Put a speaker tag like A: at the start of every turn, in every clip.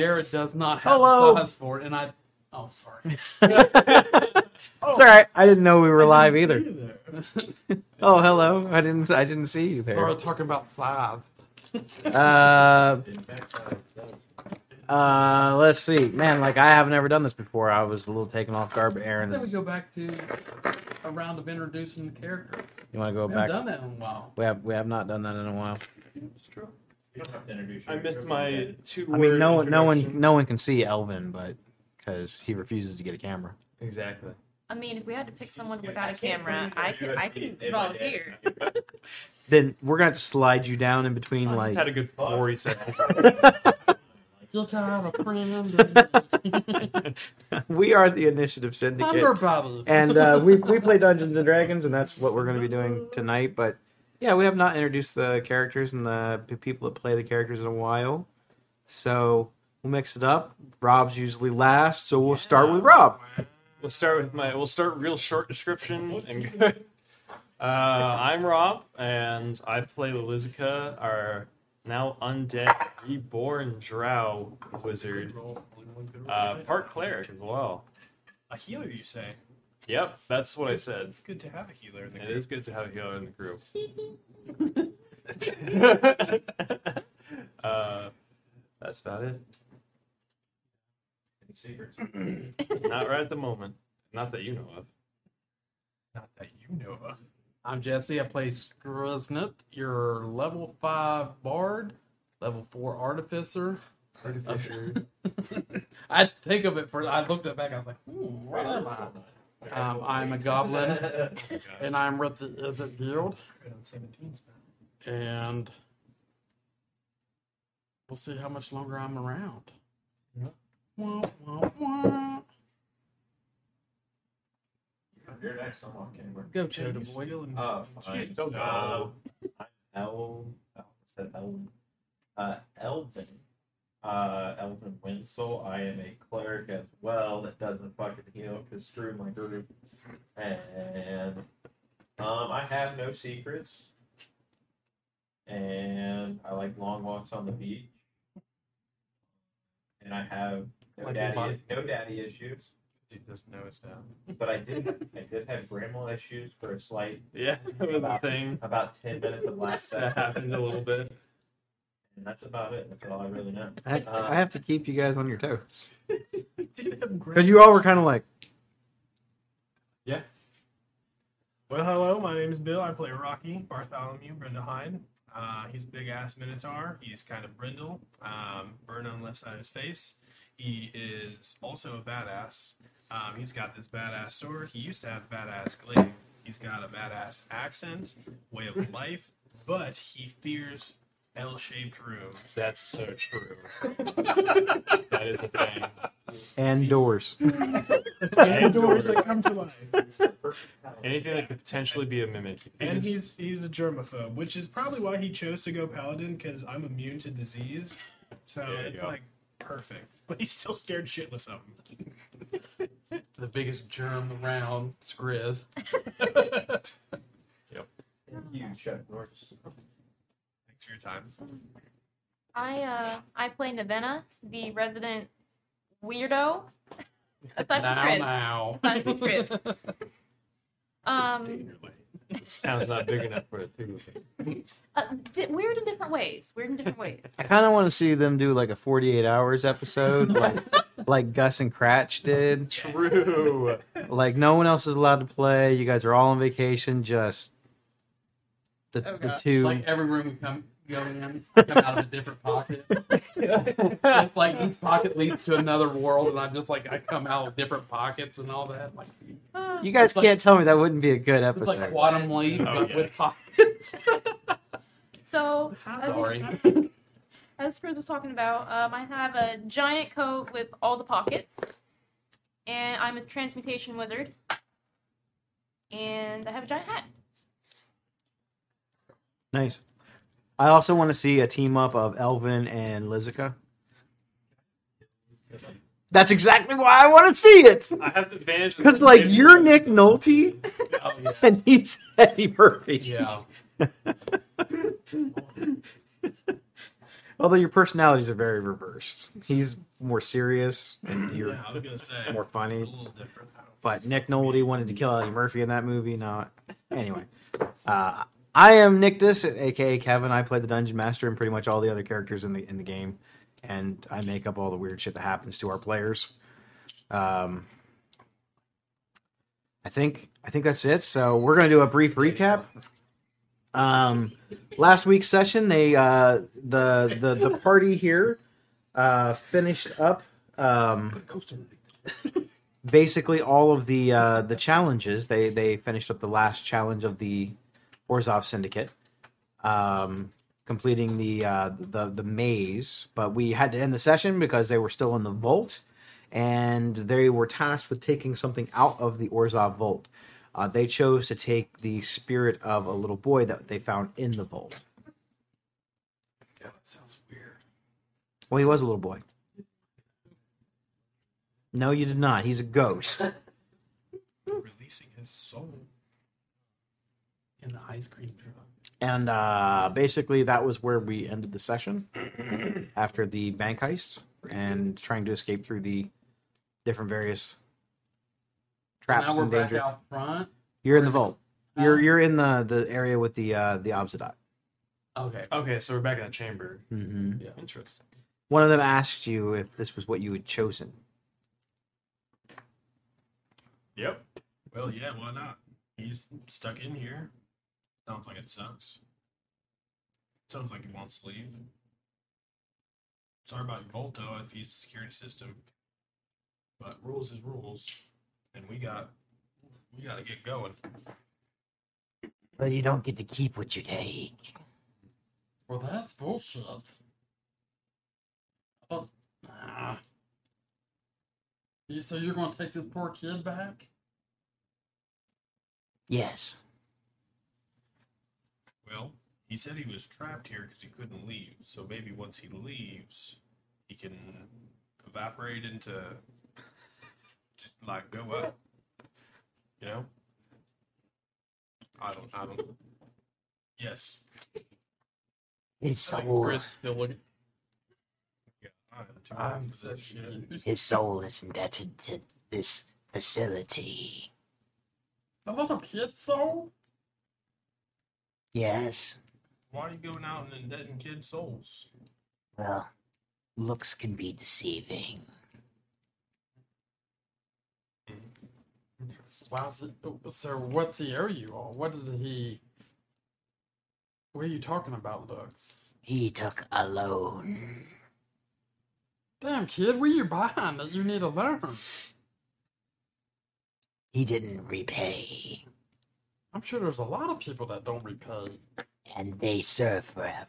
A: Jared does not have
B: Hello.
A: the size for it, and I. Oh, sorry.
B: It's all right. I didn't know we were live
C: I
B: either.
C: didn't see you there.
B: Oh, hello. I didn't. I didn't see you there.
A: Sorry, talking about size.
B: Uh, uh, let's see, man. Like I have never done this before. I was a little taken off guard. But
A: Then we go back to a round of introducing the character.
B: you want to go
A: We
B: back?
A: haven't done that in a while.
B: We have. We have not done that in a while.
A: It's true.
D: I missed my two.
B: I mean, no one, no one, no one can see Elvin, but because he refuses to get a camera.
D: Exactly.
E: I mean, if we had to pick someone without a camera, I could I could
D: They- they-
E: volunteer.
B: Then we're gonna have to slide you down in between,
D: I
B: like.
D: just had a good forty seconds.
A: Still trying to friend.
B: we are the Initiative Syndicate.
A: Thunder Brothers.
B: and uh, we we play Dungeons and Dragons, and that's what we're going to be doing tonight. But yeah, we have not introduced the characters and the people that play the characters in a while, so we'll mix it up. Rob's usually last, so we'll start with Rob.
D: We'll start with my. We'll start real short description and. go- Uh, I'm Rob, and I play Lizica, our now undead reborn Drow wizard, uh, part cleric as well.
C: A healer, you say?
D: Yep, that's what I said.
C: It's good to have a healer in the
D: It
C: group.
D: is good to have a healer in the group. uh, that's about it.
F: Any secrets?
D: Not right at the moment. Not that you know of.
C: Not that you know of.
A: I'm Jesse. I play Skriznut, your level 5 bard, level 4 artificer. Artificer. I think of it for. I looked it back. I was like, hmm, where am I? Um, I'm a goblin, and I'm with the Izzet Guild,
C: Right on 17s now.
A: and we'll see how much longer I'm around.
C: Yep.
A: Wah, wah, wah.
F: You're next. I'm on camera.
A: Go,
C: He's
A: Choda boy.
C: still
F: Oh.
D: Jeez, don't
F: Uh,
D: go.
F: I'm El. I said El. Uh, Elvin. Uh, Elvin Winslow. I am a cleric as well that doesn't fucking heal because screw my group. And um, I have no secrets. And I like long walks on the beach. And I have no
A: Like
F: daddy, no daddy issues.
C: He doesn't know it's down.
F: But I did, I did have grandma issues for a slight
D: Yeah, that was the thing.
F: about ten minutes of last
D: That
F: session.
D: happened a little bit.
F: And that's about it. That's all I really know.
B: I have, to, I have to keep you guys on your toes because you all were kind of like, yeah.
C: Well, hello. My name is Bill. I play Rocky Bartholomew Brenda Hyde. Uh, he's a big ass minotaur. He's kind of brindle, um, burn on the left side of his face. He is also a badass. Um, he's got this badass sword. He used to have badass glaive. He's got a badass accent, way of life, but he fears L-shaped rooms.
D: That's so true. that is a thing.
B: and doors.
C: And doors that come to life.
D: Anything that could potentially be a mimic. He
C: And
D: just-
C: he's he's a germaphobe, which is probably why he chose to go paladin because I'm immune to disease. So
D: There you
C: it's
D: go.
C: like perfect. But he's still scared shitless of him.
A: The biggest germ around, Skriz.
F: You, Chuck Norris.
C: Thanks for your time.
E: I uh I play Navenna, the resident weirdo. Aside from
A: now,
E: Chris.
A: now.
E: Aside from Chris. Um,
D: sounds not big enough for a two.
E: uh, di- weird in different ways. Weird in different ways.
B: I kind of want to see them do like a 48 hours episode, like like Gus and Cratch did.
D: True.
B: Like no one else is allowed to play. You guys are all on vacation. Just the
A: Oh,
B: the
A: gosh.
B: two.
A: Like every room we come go in, we come out of a different pocket. like each pocket leads to another world, and I'm just like I come out of different pockets and all that. Like
B: you guys can't tell me that wouldn't be a good
A: it's like
B: episode.
A: quantum leap,
D: Oh,
A: but
D: yeah.
A: with pockets.
E: so as,
A: Sorry.
E: as Chris was talking about, um, I have a giant coat with all the pockets, and I'm a transmutation wizard, and I have a giant hat.
B: Nice. I also want to see a team up of Elvin and Lizica. That's exactly why I want to see it.
D: I have the advantage
B: Because like you're Nick Nolte
A: oh yeah,
B: and he's Eddie Murphy.
A: yeah.
B: Although your personalities are very reversed. He's more serious and you're
C: yeah, I was gonna say
B: more funny.
C: It's a little different.
B: But Nick Nolte wanted to kill Eddie Murphy in that movie. No, anyway, uh, I am Nick Dis, aka Kevin. I play the dungeon master and pretty much all the other characters in the in the game, and I make up all the weird shit that happens to our players. Um, I think I think that's it. So we're gonna do a brief recap. Um, last week's session, they uh, the the the party here uh, finished up. Um, basically all of the uh, the challenges. They they finished up the last challenge of the Orzhov Syndicate, um, completing the uh, the the maze. But we had to end the session because they were still in the vault, and they were tasked with taking something out of the Orzhov vault. Uh, they chose to take the spirit of a little boy that they found in the vault.
A: God, that sounds weird.
B: Well, he was a little boy. No, you did not. He's a ghost.
C: Releasing his soul.
A: In the ice cream truck.
B: And uh, basically, that was where we ended the session after the bank heist and trying to escape through the different various traps
A: now we're
B: and
A: back
B: dangers.
A: out front.
B: You're in the vault.
A: Uh,
B: You're you're in the the area with the uh, the Obsidian.
A: Okay.
D: Okay, so we're back in the chamber.
B: Mm-hmm.
D: Interesting.
B: One of them asked you if this was what you had chosen.
D: Yep.
C: Well, yeah, why not? He's stuck in here. Sounds like it sucks. Sounds like he wants to leave. Sorry about Volto if he's a security system. But rules is rules. And we got we gotta get going.
G: But you don't get to keep what you take.
A: Well, that's bullshit. Oh, nah. You, so you're going to take this poor kid back?
G: Yes.
C: Well, he said he was trapped here because he couldn't leave. So maybe once he leaves, he can evaporate into just like go up. You know? I don't. I don't. Yes.
G: His
A: I think
G: soul
A: Grit's still looking.
C: Yeah, I'm too
A: I'm
C: for this shit.
G: his soul is indebted to this facility.
A: A little kid soul?
G: Yes.
C: Why are you going out and indebting kids' souls?
G: Well, looks can be deceiving.
A: Why is it? oh, uh, So what's he owe you all? What did he? What are you talking about, looks?
G: He took a loan.
A: Damn kid, what are you buying that you need to learn?
G: He didn't repay,
A: I'm sure there's a lot of people that don't repay.
G: and they serve forever.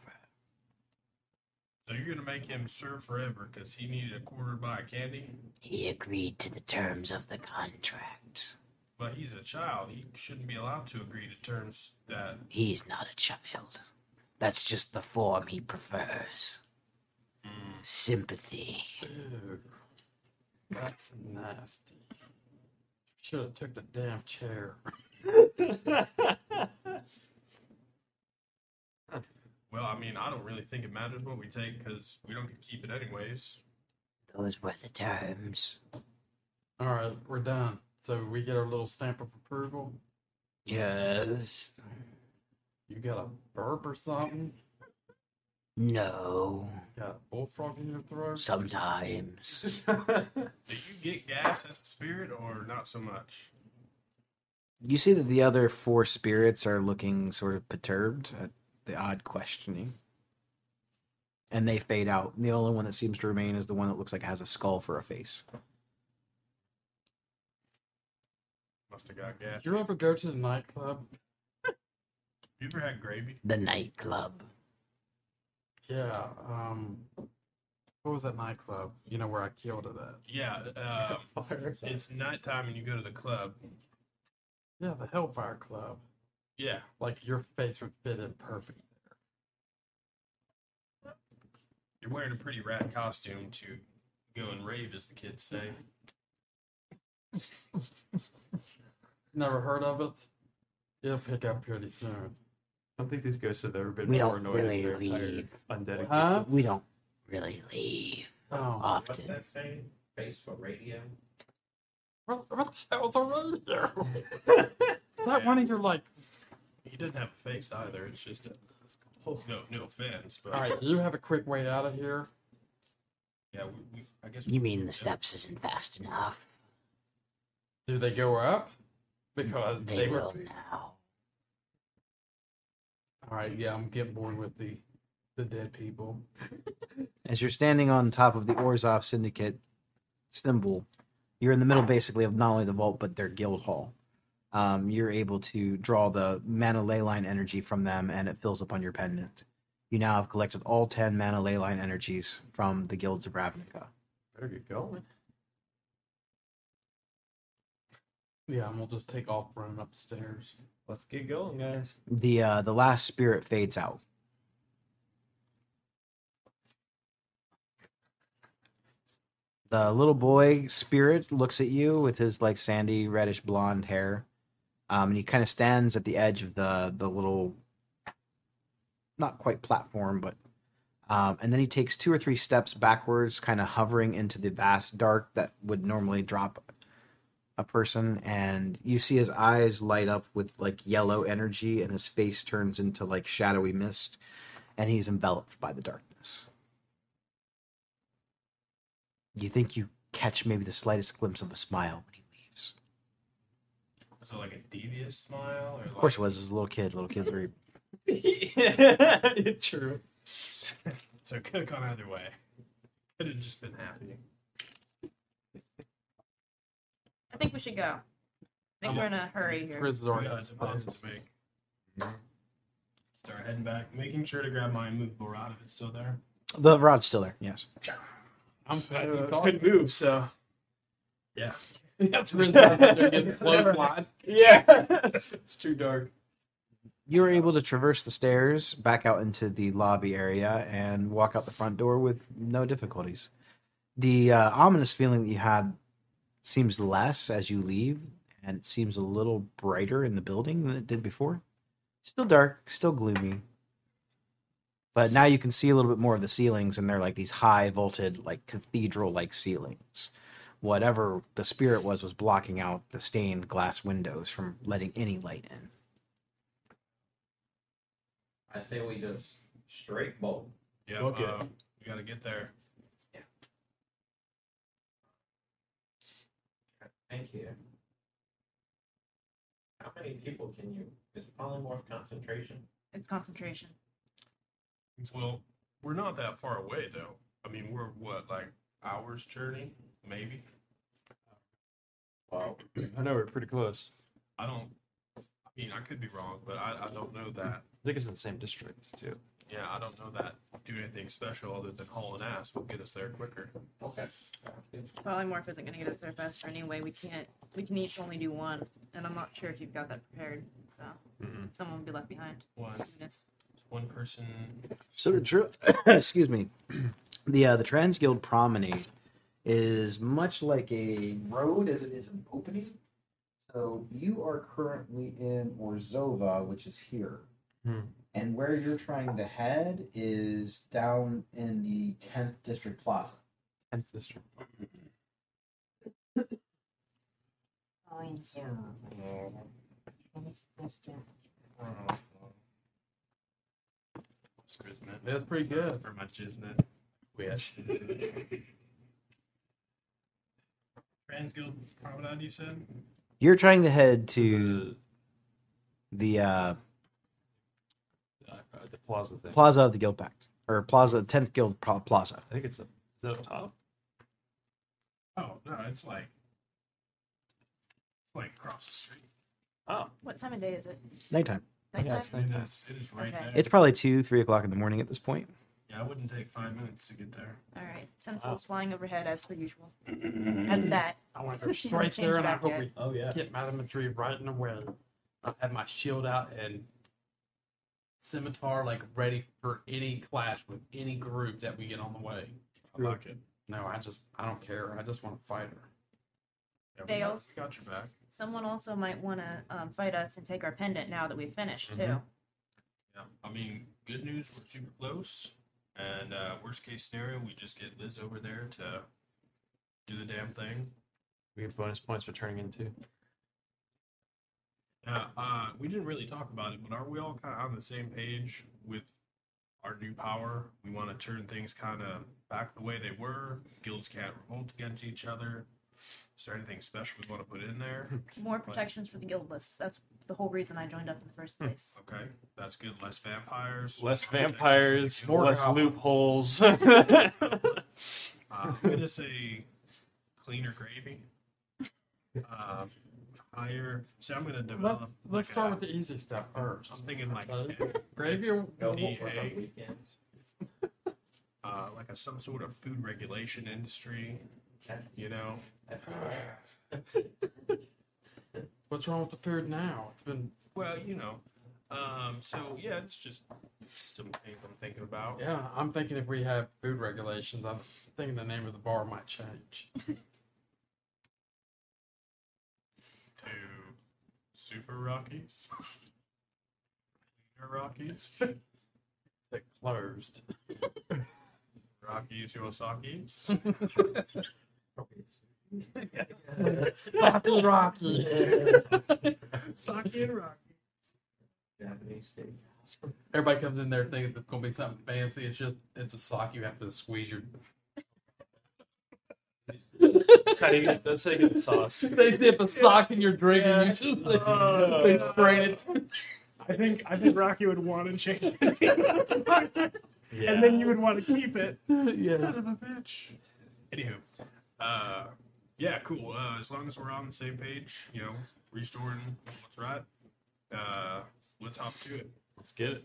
C: So you're gonna make him serve forever because he needed a quarter by a candy?
G: He agreed to the terms of the contract.
C: But he's a child. He shouldn't be allowed to agree to terms that.
G: He's not a child. That's just the form he prefers. Hmm. Sympathy.
A: Ew, that's nasty. Should have took the damn chair.
C: Well, I mean, I don't really think it matters what we take because we don't get to keep it anyways.
G: Those were the terms.
A: All right, we're done. So we get our little stamp of approval.
G: Yes.
A: You got a burp or something?
G: No.
A: Got a bullfrog in your throat?
G: Sometimes.
C: Do you get gas as a spirit or not so much?
B: You see that the other four spirits are looking sort of perturbed at the odd questioning. And they fade out. The only one that seems to remain is the one that looks like it has a skull for a face.
C: Must have got gas.
A: Did you ever go to the nightclub?
C: You ever had gravy?
G: the nightclub.
A: Yeah. Um, what was that nightclub? You know where I killed it at?
C: Yeah. Um, it's nighttime and you go to the club.
A: Yeah, the Hellfire Club.
C: Yeah.
A: Like your face would fit in perfect
C: You're wearing a pretty rad costume to go and rave, as the kids say.
A: Never heard of it? It'll pick up pretty soon.
D: I don't think these ghosts have ever been
G: We
D: more
G: don't
D: annoyed
G: really
D: with their
G: leave.
D: undead.
A: Huh?
G: We don't really leave.
A: Oh,
F: What's
G: Often.
F: that saying? Face for radio.
A: What, what the hell's a radio? Is that one of your like?
C: He didn't have a face either. It's just a, oh, no, no offense, but
A: All right, do you have a quick way out of here?
C: yeah, we, we, I guess
G: You mean the steps isn't fast enough?
A: Do they go up? Because
G: They,
A: they, were.
G: will now.
A: All right, yeah, I'm getting bored with the the dead people.
B: As you're standing on top of the Orzhov Syndicate symbol, you're in the middle basically of not only the vault but their guild hall. Um, you're able to draw the mana ley line energy from them, and it fills up on your pendant. You now have collected all ten mana ley line energies from the guilds of Ravnica.
D: Better get going.
A: Yeah, and we'll just take off running upstairs.
D: Let's get going, guys.
B: The uh, the last spirit fades out. The little boy spirit looks at you with his like sandy reddish blonde hair, um, and he kind of stands at the edge of the the little, not quite platform, but, um, and then he takes two or three steps backwards, kind of hovering into the vast dark that would normally drop a person and you see his eyes light up with like yellow energy and his face turns into like shadowy mist and he's enveloped by the darkness you think you catch maybe the slightest glimpse of a smile when he leaves
C: was it like a devious smile? Or
B: of course it was as a little kid little kids were
D: True.
C: so it could have gone either way. Could have just been happy.
E: I think we should go. I think
C: Um,
E: we're in a hurry here.
A: Chris is already
C: Yeah, it's a to make. Start heading back, making sure to grab my immovable rod if it's still there.
B: the rod's still there yes
A: I'm glad you
D: Uh,
A: called.
D: good move, so.
C: Yeah.
A: That's Chris out there gets clothesline.
D: Yeah. it's too dark.
B: you were able to traverse the stairs back out into the lobby area and walk out the front door with no difficulties. The uh, ominous feeling that you had seems less as you leave, and it seems a little brighter in the building than it did before. Still dark, still gloomy. But now you can see a little bit more of the ceilings, and they're like these high vaulted, like cathedral like ceilings. Whatever the spirit was, was blocking out the stained glass windows from letting any light in.
F: I say we just straight bolt.
C: Yeah.
D: Book it.
C: uh, we gotta get there.
F: Thank you. How many people can you? Is polymorph concentration?
E: It's concentration.
C: Well, we're not that far away though. I mean, we're what, like hours journey, maybe.
F: Wow,
D: I know we're pretty close.
C: I don't. I mean, I could be wrong, but I, I don't know that.
D: I think it's in the same district, too.
C: Yeah, I don't know that do anything special other than hauling ass will get us there quicker.
F: okay. Sounds good.
E: Polymorph isn't going to get us there faster anyway. We can't. We can each only do one, and I'm not sure if you've got that prepared. So
D: Mm-mm.
E: someone will be left behind.
C: One,
E: Even if
C: one person.
B: So the tr- excuse me, the uh, the Transguild Promenade is much like a road as it is an opening. So you are currently in Orzhova, which is here,
D: Hmm.
B: and where you're trying to head is down in the 10th District Plaza.
D: 10th district.
C: Isn't it?
A: That's pretty good.
C: Or my Jiznet.
A: Yes.
C: Transguild Promenade, you said?
B: You're trying to head to the uh,
D: Uh, uh, the plaza thing.
B: Plaza of the Guild Pact, or Plaza 10th Guild Pro- Plaza.
D: I think it's, a, is it up top?
C: Oh, no, it's like. It's like across the street.
D: Oh,
E: what time of day is it?
B: Nighttime.
E: Nighttime.
D: yeah, it's
C: It
D: nighttime.
C: is, it is right
E: Okay.
C: there.
B: It's probably two, three o'clock in the morning at this point.
C: yeah, it wouldn't take five minutes to get there.
E: All right. Sensel's flying overhead as per usual. As that.
A: I want to go
E: She
A: straight
E: hasn't
A: there, and I
E: changed
A: hope
E: back
A: we
F: Oh yeah.
A: get Madame Tree right in the way. I have my shield out and scimitar like ready for any clash with any group that we get on the way.
C: I like it.
A: No, I just I don't care. I just want to fight her.
C: Yeah, we got,
E: Fails.
C: we got your back.
E: Someone also might want to um, fight us and take our pendant now that we've finished too.
D: Mhm.
C: Yeah. I mean, good news, we're super close. And uh, worst case scenario, we just get Liz over there to do the damn thing.
D: We get bonus points for turning into.
C: Yeah, uh, we didn't really talk about it, but are we all kind of on the same page with our new power? We want to turn things kind of back the way they were. Guilds can't revolt against each other. Is there anything special we want to put in there?
E: More protections for the guildless. That's the whole reason I joined up in the first place.
C: Okay, that's good. Less vampires.
D: Less
C: protection for the
D: vampires,
C: guild.
A: More
D: less
A: goblins.
D: loopholes.
C: Uh, I'm gonna say cleaner gravy. Um, higher. So I'm gonna develop.
A: Let's let's
C: like
A: start
C: a-
A: with the easy stuff first.
C: I'm thinking like
A: Uh, gravy or
F: Go
C: Need
F: work on
C: hay.
F: weekends.
C: uh, like a some sort of food regulation industry. You know,
A: what's wrong with the food now? It's been
C: well, you know. Um, so yeah, it's just some things I'm thinking about.
A: yeah. I'm thinking if we have food regulations, I'm thinking the name of the bar might change.
C: To Super Rockies. Rockies.
A: That closed.
C: Rockies Yosaki's.
A: Stocky Rocky.
C: Saki and Rocky.
F: Japanese steak.
A: Everybody comes in there thinking it's gonna be something fancy. It's just it's a sock you have to squeeze your.
D: that's how you get, that's how you get the sauce.
A: They dip a sock in your drink and you just like,
C: Oh,
A: they
C: no.
A: spray it.
C: I think I think Rocky would want to change it.
D: Yeah.
C: and then you would want to keep it.
A: yeah.
C: Son of a bitch. Anywho, uh, yeah, cool. Uh, as long as we're on the same page, you know, restoring what's right. Uh, let's hop to it.
D: Let's get it.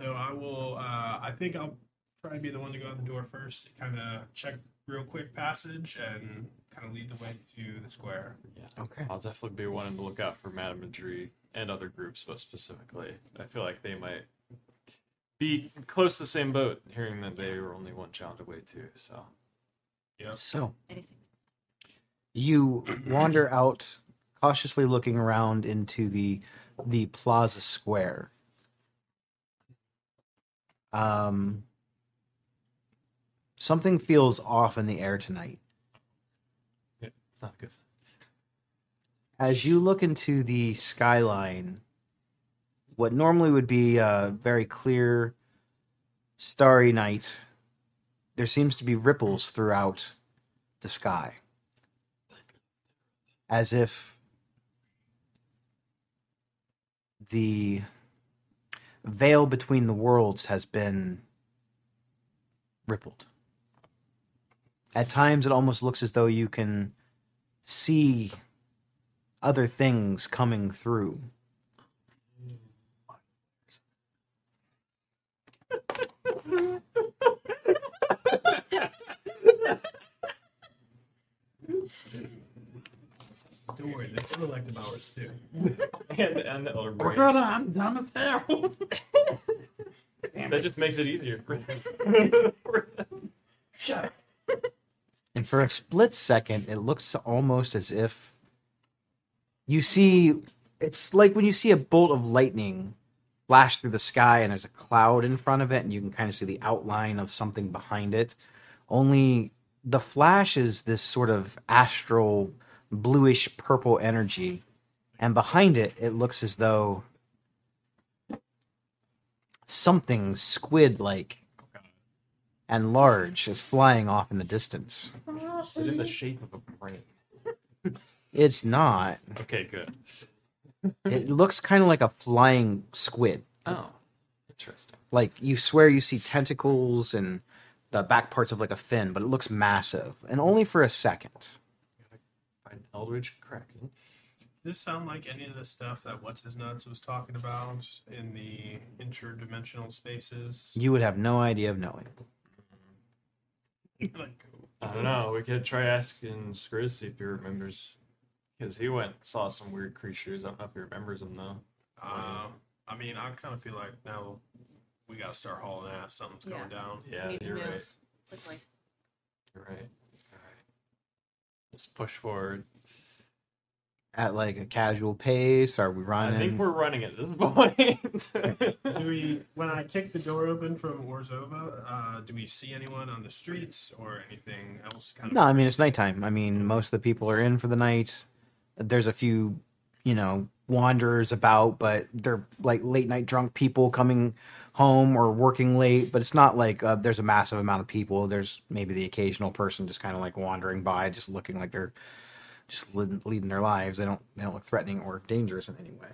C: So I will. Uh, I think I'll try to be the one to go out the door first. Kind of check real quick passage and kind of lead the way to the square. Yeah.
B: Okay.
D: I'll definitely be wanting to look out for Madame Madri and other groups, but specifically, I feel like they might be close to the same boat, hearing that they were only one challenge away too. So yeah.
B: So
E: Anything.
B: you wander out, cautiously looking around into the the plaza square. Um, something feels off in the air tonight.
D: it's not good.
B: As you look into the skyline, what normally would be a very clear, starry night, there seems to be ripples throughout the sky. As if the veil between the worlds has been rippled. At times, it almost looks as though you can see other things coming through.
C: Don't worry, there's other elective hours too.
D: And and the elder
A: We're
D: brain.
A: gonna, I'm dumb as hell.
D: That just makes it easier. for them.
A: Shut up.
B: And for a split second, it looks almost as if you see it's like when you see a bolt of lightning flash through the sky and there's a cloud in front of it and you can kind of see the outline of something behind it. Only the flash is this sort of astral bluish purple energy and behind it it looks as though something squid like and large is flying off in the distance.
D: Is it in the shape of a brain?
B: It's not.
D: Okay, good.
B: It looks kind of like a flying squid.
D: Oh, interesting.
B: Like you swear you see tentacles and the back parts of like a fin, but it looks massive and only for a second.
D: Find Eldritch Kraken.
C: Does this sound like any of the stuff that What's His Nuts was talking about in the interdimensional spaces?
B: You would have no idea of knowing.
C: like,
D: I don't know. We could try asking Skriz see if he remembers, because he went and saw some weird creatures. I don't know if he remembers them though.
C: um, I mean, I kind of feel like now we got to start hauling ass. Something's
E: Yeah.
C: going down.
D: Yeah,
E: We need to
D: you're right.
E: quickly.
D: You're right. All right. Just push forward.
B: at like a casual pace? Are we running?
D: I think we're running at this point.
C: Do we, when I kick the door open from Orzhova, uh, do we see anyone on the streets or anything else? Kind of
B: No, I mean it's nighttime. I mean most of the people are in for the night. There's a few, you know, wanderers about, but they're like late night drunk people coming home or working late. But it's not like uh, there's a massive amount of people. There's maybe the occasional person just kind of like wandering by, just looking like they're just leading, leading their lives. They don't they don't look threatening or dangerous in any way.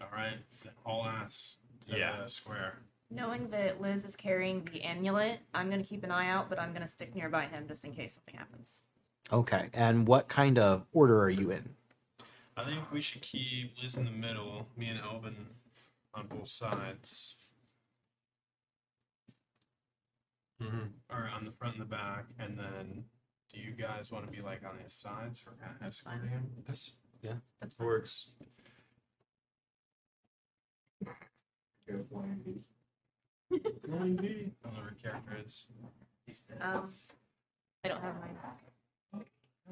C: All right, all ass.
D: Yeah.
C: the square.
E: Knowing that Liz is carrying the amulet, I'm gonna keep an eye out, but I'm gonna stick nearby him just in case something happens.
B: Okay, and what kind of order are you in?
C: I think we should keep Liz in the middle, me and Elvin on both sides,
D: Mm-hmm.
C: or on the front and the back, and then do you guys want to be like on his sides or kind of
E: That's fine.
C: escorting him?
D: That's, yeah,
E: That's
D: that works.
C: Whatever character is.
E: Um, I don't have mine.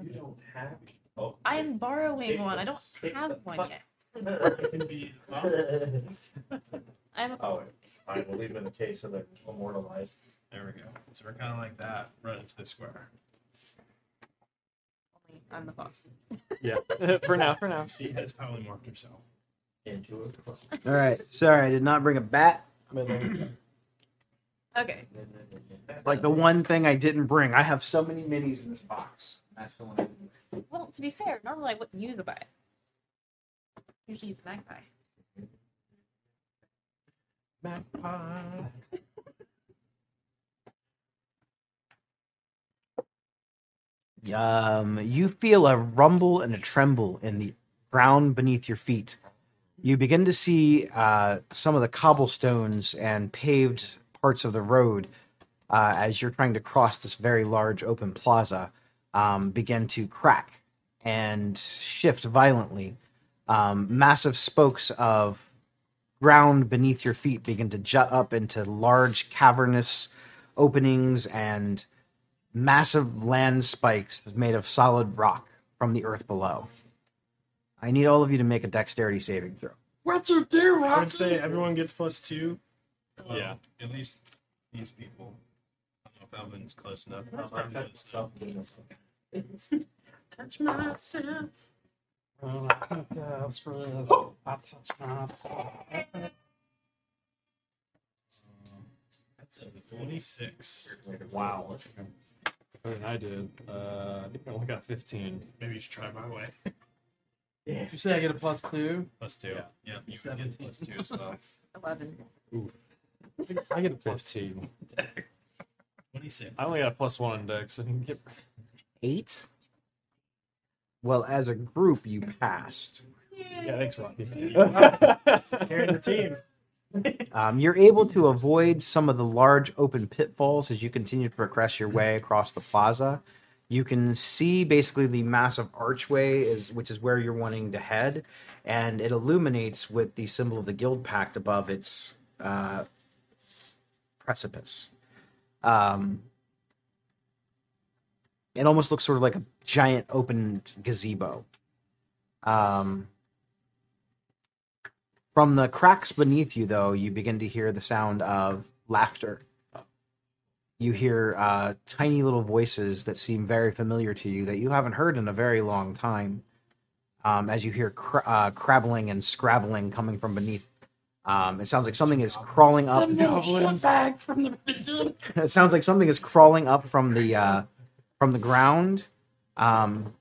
F: You don't have. Oh.
E: I am borrowing one. I don't have one yet.
C: It can be. well,
E: I'm a
F: Oh, I will leave it in the case of the immortalized.
C: there we go. So we're kind of like that, running to the square.
E: I'm the fox.
D: Yeah, for now, for now.
C: She has probably marked herself.
F: Into it.
B: All right, sorry, I did not bring a bat. But there you go.
E: Okay.
B: like the one thing I didn't bring. I have so many minis in this box. That's the one. I didn't bring.
E: Well, to be fair, normally I wouldn't use a bat. Usually use a magpie.
C: Magpie.
B: Um, you feel a rumble and a tremble in the ground beneath your feet. You begin to see uh, some of the cobblestones and paved parts of the road uh, as you're trying to cross this very large open plaza um, begin to crack and shift violently. Um, massive spokes of ground beneath your feet begin to jut up into large cavernous openings and massive land spikes made of solid rock from the earth below. I need all of you to make a dexterity saving throw.
A: What you do,
C: I would say everyone gets plus two. Well,
D: Yeah.
C: At least these people. I don't know if Elvin's close enough.
F: That's
C: Probably
F: my
C: close.
F: touch.
A: touch myself. Oh, I think that's real. I touch myself.
C: That's a 26.
D: Wow. Better than I did. Uh, I think I only got 15.
C: Maybe you should try my way. yeah.
A: You say I get a plus two?
C: Plus two.
D: Yeah.
C: Yeah, you
A: 17.
C: get plus two as well.
E: Eleven.
A: I get a plus
D: 15.
C: 26.
D: I only got a plus one index. I can get
B: Eight? Well, as a group, you passed.
D: Yeah, thanks, Rocky.
C: Just carrying the team.
B: Um, you're able to avoid some of the large open pitfalls as you continue to progress your way across the plaza. You can see basically the massive archway is which is where you're wanting to head, and it illuminates with the symbol of the guild pact above its uh, precipice. Um, it almost looks sort of like a giant opened gazebo. Um, from the cracks beneath you, though, you begin to hear the sound of laughter. You hear uh, tiny little voices that seem very familiar to you that you haven't heard in a very long time. Um, as you hear cra- uh, crabbling and scrabbling coming from beneath, um, it sounds like something is crawling up.
A: the
B: it sounds like something is crawling up from the uh, from the ground. Um,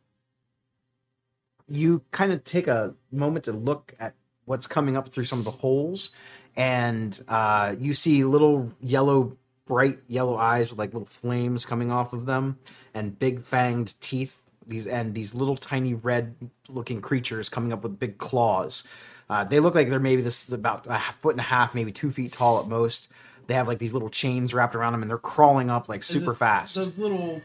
B: you kind of take a moment to look at what's coming up through some of the holes, and uh, you see little yellow, bright yellow eyes with like little flames coming off of them, and big fanged teeth. These and these little tiny red looking creatures coming up with big claws. Uh, they look like they're maybe this is about a foot and a half, maybe two feet tall at most. They have like these little chains wrapped around them, and they're crawling up like super fast.
A: Those little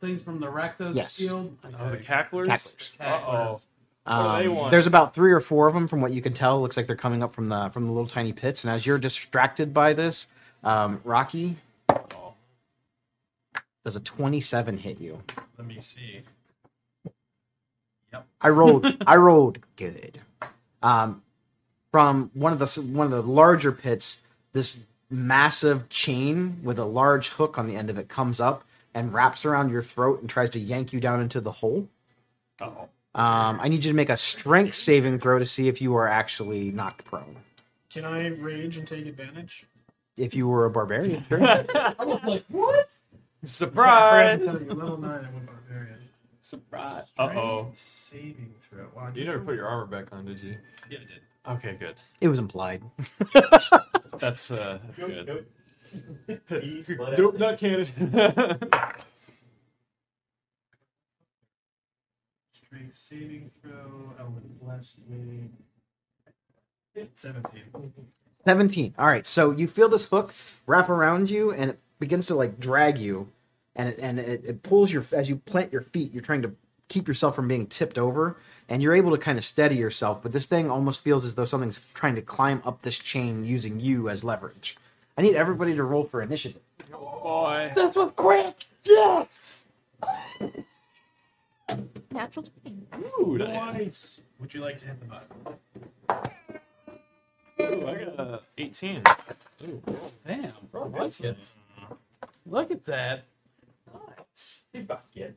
A: things from the Rakdos
B: Yes.
A: field.
D: Oh, the
A: Okay.
D: cacklers?
B: Cacklers.
D: Uh-oh. What do they
B: Um,
D: want?
B: There's about three or four of them from what you can tell. It looks like they're coming up from the from the little tiny pits. And as you're distracted by this, um, Rocky does a 27 hit you.
C: Let me see. Yep.
B: I rolled. I rolled good. Um, from one of the one of the larger pits, this massive chain with a large hook on the end of it comes up and wraps around your throat and tries to yank you down into the hole.
D: Oh.
B: Um, I need you to make a strength saving throw to see if you are actually knocked prone.
C: Can I rage and take advantage?
B: If you were a barbarian, sure.
A: I was like, what?
D: Surprise!
C: I forgot to tell you, level nine, I'm a barbarian.
D: Surprise! Uh oh.
C: Saving throw. Wow,
D: You never put your armor back on, did you?
C: Yeah, I did.
D: Okay, good.
B: it was implied.
D: That's uh, that's good.
F: Split
D: Nope,
F: everything.
D: not canon.
C: Strength saving throw. Element bless me. 17.
B: 17. All right. So you feel this hook wrap around you and it begins to like drag you and it, and it, it pulls your as you plant your feet, you're trying to keep yourself from being tipped over and you're able to kind of steady yourself, but this thing almost feels as though something's trying to climb up this chain using you as leverage. I need everybody to roll for initiative.
D: oh Boy.
A: This was quick. Yes.
E: Natural 20.
D: Ooh, nice.
C: Nice. Would you like to hit the button?
D: Ooh, I got a 18. Ooh.
A: Damn. I like it. Look at that.
F: Nice. He's back again.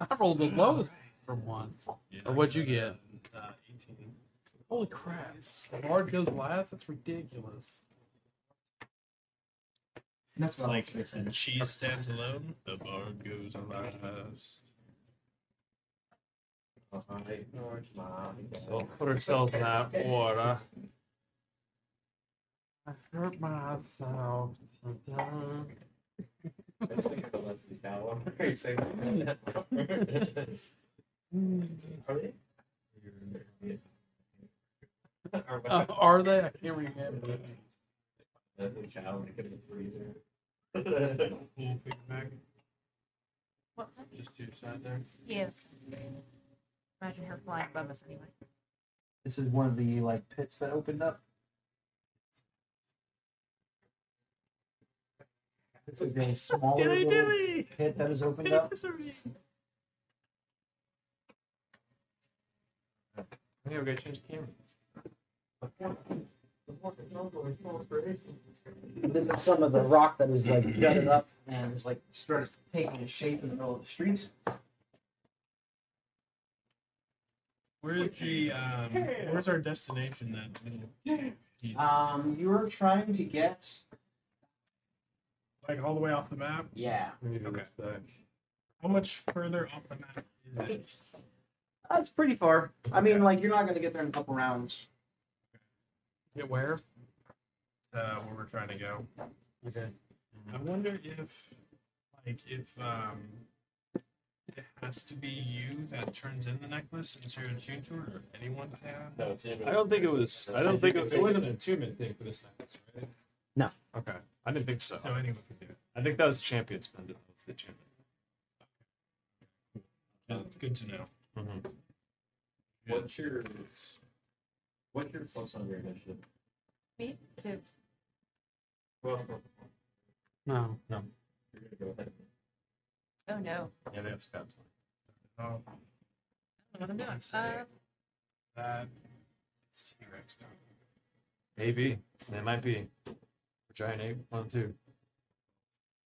A: I rolled the lowest for once. Or what'd you get?
C: Uh, 18.
A: Holy crap. The bard goes last? That's ridiculous.
B: That's
C: It's like when cheese stands alone, the bard goes last.
D: We'll put ourselves in that water.
A: I hurt myself. Uh, are they? Are they? I can't remember.
F: That's a challenge. Could be freezer.
C: Full feedback.
E: What's that?
C: Just to your side there.
E: Yeah. Imagine her flying above us anyway.
B: This is one of the like pits that opened up. This is a smaller
C: Dilly
B: little
C: dilly!
B: pit that has opened up.
D: I think we gotta change the camera.
B: This is some of the rock that is like jutted up and is like started taking a shape in the middle of the streets.
C: Where's the um? Where's our destination then?
B: Um, you're trying to get
C: Like all the way off the map.
B: yeah.
D: We need to
C: Okay. How much further off the map is it?
B: That's pretty far. I mean, like you're not gonna get there in a couple rounds.
A: Get where?
C: Uh, where we're trying to go.
A: Okay.
C: I wonder if, like, if um, it has to be you that turns in the necklace since you're attuned to it, or anyone can.
F: No, it's
D: I don't think it was. I don't think it, it wasn't an attunement thing for this necklace, right?
B: No.
D: Okay. I didn't think so.
C: So anyone can do it.
D: I think that was Champion's pendant. That's the champion.
C: Good to know.
D: Mm-hmm.
F: What's your what's your plus on your initiative?
E: Me too.
F: Well,
A: No.
F: you're gonna go ahead.
E: Oh no.
D: Yeah, they have scouts.
C: Oh,
E: I don't know what I'm doing. Uh,
C: that it's T Rex time.
D: Maybe. It might be. Giant ape, one, two.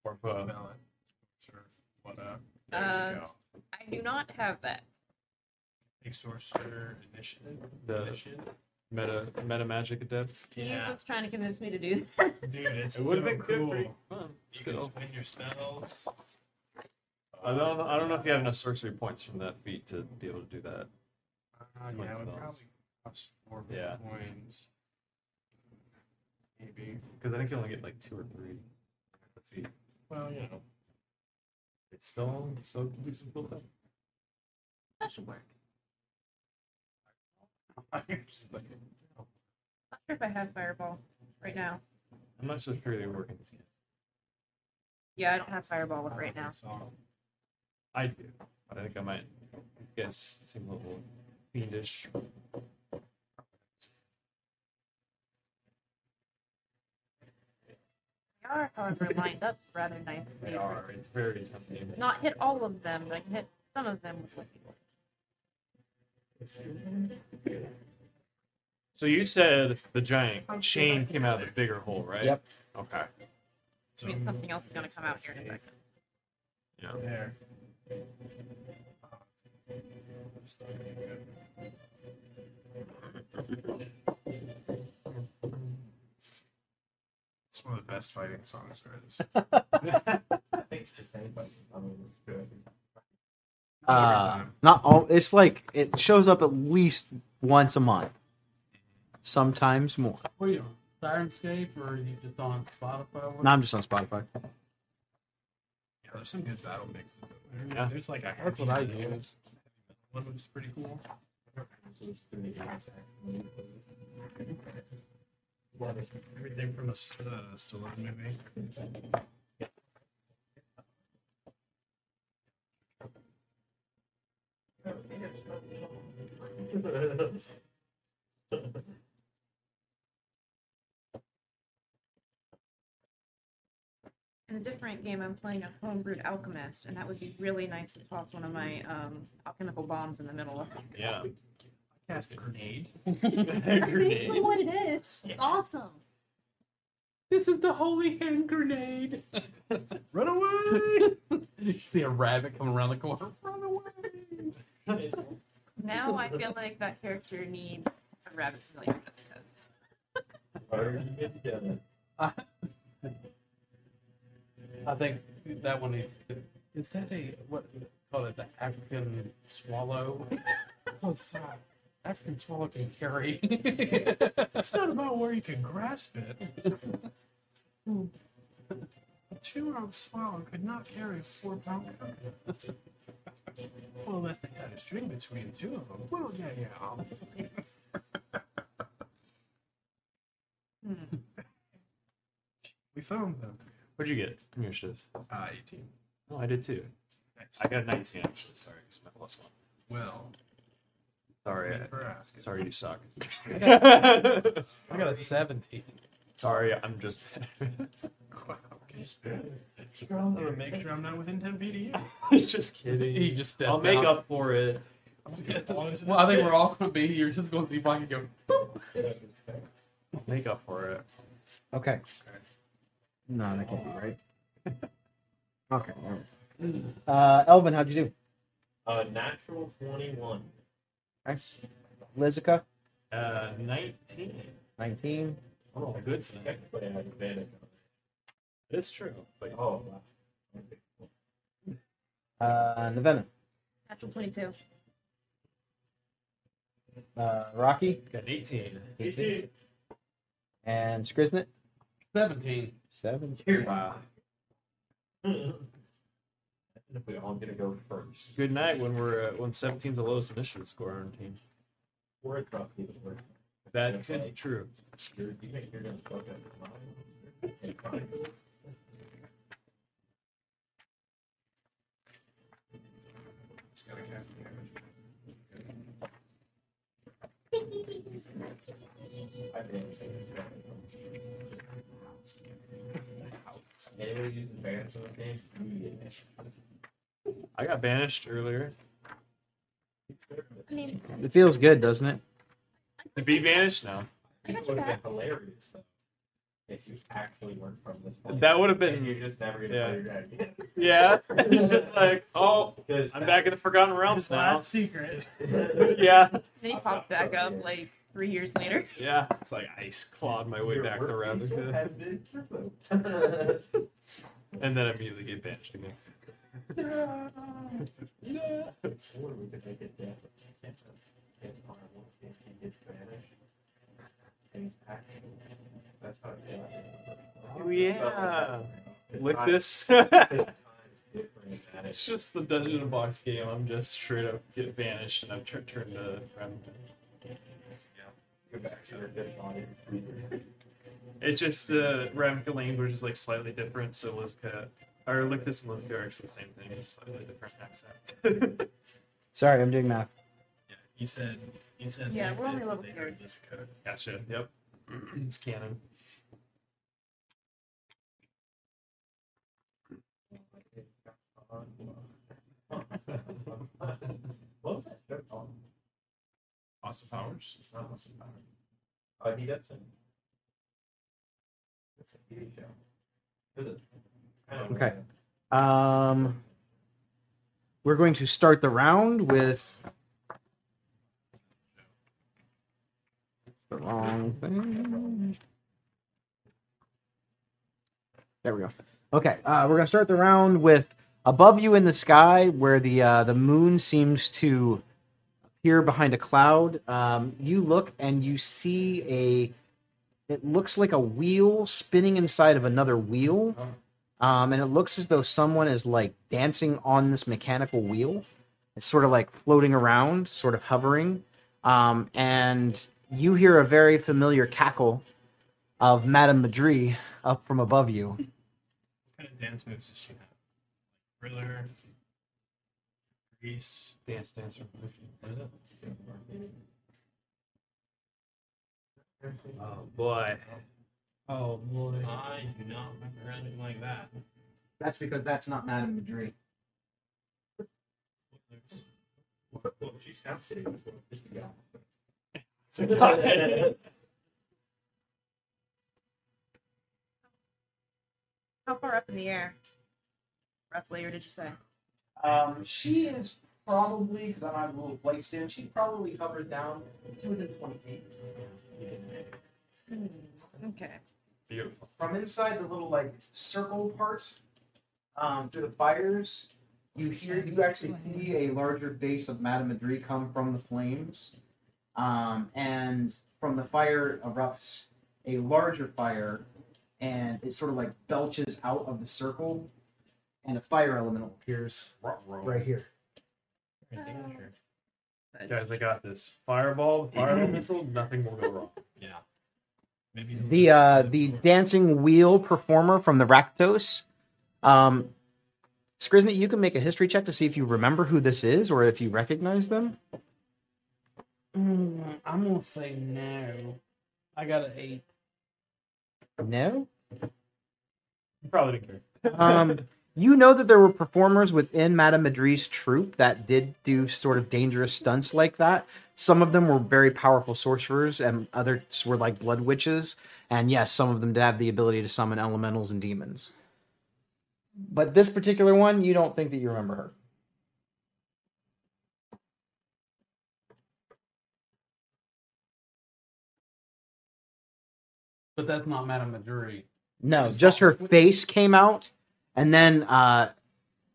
D: Or uh,
C: Smell it. Sure. What? There
E: Uh,
C: you go.
E: I do not have that.
C: Take sorcerer initiative.
D: The-
C: initiative.
D: meta meta magic adept.
E: He
C: Yeah.
E: was trying to convince me to do that.
C: Dude, it's
D: It would have
C: so
D: been good.
C: cool.
D: Pretty fun. It's
C: You can
D: good.
C: twin your spells.
D: I don't. I don't know if you have enough sorcery points from that feat to be able to do that.
C: Uh, yeah, it would probably cost four
D: Yeah.
C: coins. Maybe.
D: Because I think you only get like two or three. The feat.
C: Well, you know.
D: It's still still can do some cool stuff.
E: That should work.
D: I'm
E: Not sure if I have fireball right now.
D: I'm not so sure they're working.
E: Yeah, I don't have fireball right now.
C: So,
D: I do, but I think I might guess seem a little fiendish.
E: Are, however, lined up rather nicely.
D: They are. It's very tempting.
E: Not hit all of them, but I can hit Some of them look like people.
D: So you said the giant chain came out of the bigger hole, right?
B: Yep.
D: Okay.
E: I mean, something else is gonna come out here in a second.
D: Yeah.
C: There. It's one of the best fighting songs there is.
F: I it's the same, but it's good.
B: Uh, not all. It's like it shows up at least once a month, sometimes more.
A: What are you on? Syrinscape or are you just on Spotify?
B: No, I'm just on Spotify.
C: Yeah, there's some good battle mixes. There.
D: Yeah.
C: There's like a
A: That's what I
C: heavy
A: use.
C: One which is pretty cool. Everything from a uh, Stallone movie.
E: In a different game, I'm playing a homebrewed alchemist, and that would be really nice to toss one of my um, alchemical bombs in the middle of.
D: Yeah.
C: Cast a grenade.
D: Grenade.
E: what it is. It's awesome.
A: This is the holy hand grenade.
C: Run away!
A: you see a rabbit coming around the corner. Run away.
E: Now I feel like that character needs a rabbit familiar just because.
F: Whatever you get together.
A: I think that one is. Is that a what call it? The African swallow. oh, sorry. African swallow can carry.
C: It's not about where you can grasp it. A two-year-old swallow could not carry a four-pound coconut. Well, unless they cut a string between the two of them. Well, yeah, yeah. obviously.
E: Hmm.
C: We found them.
D: What'd you get from your shift?
C: Uh, 18.
D: Oh, I did too.
C: Nice.
D: I got 19 actually. Sorry, it's my plus one.
C: Well,
D: Sorry.
C: thanks for asking.
D: Sorry, you suck.
A: I got a 17.
D: Sorry, I'm just.
C: Wow. I'm gonna make sure I'm not within 10 feet of you.
D: just kidding.
A: He just stepped
D: I'll make
A: out.
D: up for it.
C: I'm just gonna fall into
A: Well, I
C: the
A: think
C: pit.
A: we're all gonna be here. Just gonna see if I can go.
D: I'll make up for it.
B: Okay. No, that can't be right. okay. all right. Uh, Elvin, how'd you do?
F: Uh, natural 21.
B: Nice. Lizica,
D: Uh, 19.
B: 19.
D: Oh, good tonight.
F: Technically, I had advantage on
D: It's true. But.
F: Oh, wow. Okay.
B: Uh, Nevena,
E: Natural 22.
B: uh, Rocky,
D: got an 18.
B: 18. and Skriznet,
A: 17.
B: 7.
D: Wow.
F: And if we all get to go first,
D: Good night when we're uh, when 17's the lowest initiative score on our team.
F: we're a drop even worse.
D: That could be true.
F: You're, you think you're gonna fuck up your mind?
C: Just gotta catch
F: I didn't say Anybody using bands on the game? Yeah.
D: I got banished earlier.
E: I mean,
B: It feels good, doesn't it?
D: To be banished? No.
E: I
F: It would have been hilarious if you actually weren't from this place.
D: That would have
F: and
D: been.
F: you're just never gonna
D: yeah.
F: play your dad again.
D: Yeah. just like, oh,
F: Because
D: I'm back in the Forgotten Realms now.
C: last secret.
D: Yeah.
E: Then he pops back up like three years later.
D: Yeah. It's like ice clawed my way back to Ravnica. And then immediately get banished again.
F: Or we could make it if our back. That's how it
D: Oh, yeah. Lick this. it's just the Dungeon Box game. I'm just straight up get banished and I'm tur- turned to Ravnica.
F: Go back to their good body.
D: It's just the uh, Ravnica language is like slightly different, so Lizica, or Lictus and Lizica are actually the same thing, just slightly different accent.
B: Sorry, I'm doing math.
C: Yeah, he said. He said.
E: Yeah,
C: like
E: we're only
C: this,
E: level
C: but
E: three.
C: heard this code.
D: gotcha. Yep. it's canon.
F: what was that show called?
C: Austin Powers.
F: Not Austin Powers. Oh, he does sing. It's a TV show. Is it?
B: Okay. Um, we're going to start the round with the wrong thing. There we go. Okay, uh, we're gonna start the round with above you in the sky, where the uh, the moon seems to appear behind a cloud. Um, you look and you see a. It looks like a wheel spinning inside of another wheel. Um, and it looks as though someone is like dancing on this mechanical wheel. It's sort of like floating around, sort of hovering. Um, and you hear a very familiar cackle of Madame Madri up from above you.
C: What kind of dance moves does she have? Thriller, Grease.
D: Dance dancer.
C: What is it?
D: Oh boy. Oh boy.
C: I do not remember anything like that.
B: That's because that's not Madame Madri.
F: Well, she sounds silly.
E: How far up in the air? Roughly, or did you say?
B: Um, she is probably, because I don't have a little flight stand, she probably hovers down to within 20 feet.
E: Okay.
D: Beautiful.
B: from inside the little like circle part um, through the fires you hear you actually see a larger base of madame madri come from the flames um, and from the fire erupts a larger fire and it sort of like belches out of the circle and a fire elemental appears right here
D: Guys, I got this. Fireball, fire missile, nothing will go wrong.
C: Yeah. Maybe
B: the uh, the dancing wheel performer from the Rakdos. Um, Skriznet, you can make a history check to see if you remember who this is or if you recognize them.
A: Mm, I'm gonna say no. I got an eight.
B: No.
D: You probably didn't care.
B: Um, you know that there were performers within Madame Madri's troupe that did do sort of dangerous stunts like that. Some of them were very powerful sorcerers, and others were like blood witches. And yes, some of them did have the ability to summon elementals and demons. But this particular one, you don't think that you remember her.
A: But that's not Madame Maduri.
B: No,
A: Just
B: just her face came out, and then uh,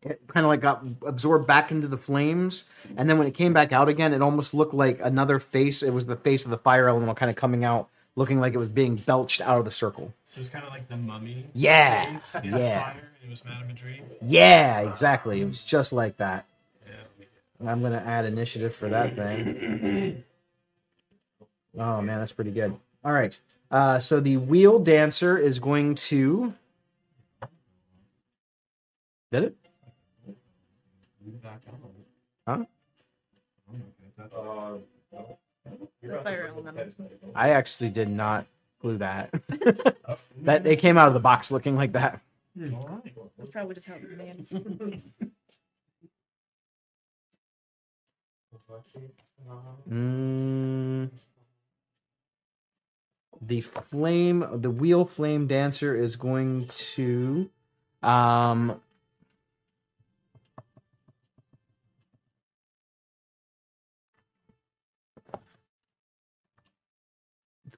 B: it kind of like got absorbed back into the flames. And then when it came back out again, it almost looked like another face. It was the face of the fire elemental kind of coming out, looking like it was being belched out of the circle.
C: So it's kind of like the mummy.
B: Yeah, yeah.
C: It was Madame
B: Yeah, exactly. It was just like that.
C: Yeah.
B: I'm gonna add initiative for that thing. Oh man, that's pretty good. All right. Uh, so the wheel dancer is going to. Did it? Huh?
F: Uh,
E: The fire elemental.
B: I actually did not glue that. that it came out of the box looking like that.
E: That's probably just how it made.
B: Mm, the flame, the wheel flame dancer is going to, um,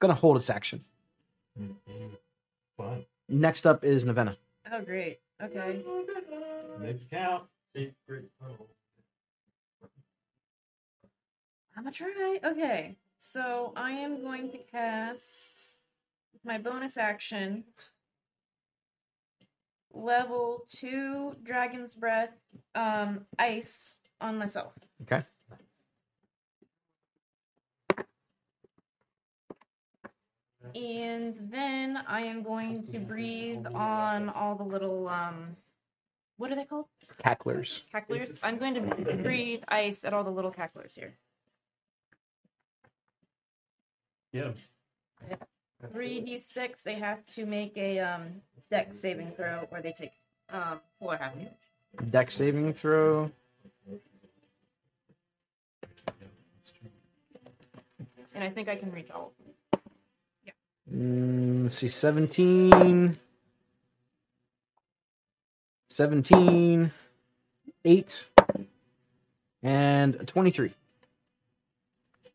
B: it's going to hold its action.
D: Fun.
B: Next up is Nevena.
E: Oh, great. Okay.
D: Make it count.
E: I'm gonna try. Okay. So I am going to cast my bonus action level two dragon's breath um ice on myself.
B: Okay.
E: And then I am going to breathe on all the little um what are they called?
B: Cacklers.
E: Cacklers. I'm going to breathe ice at all the little cacklers here.
D: Yeah.
E: Three D six, they have to make a um Dex saving throw or they take um four half damage.
B: Dex saving throw.
E: And I think I can reach all
B: Mm, let's see, 17, 17, 8, and 23.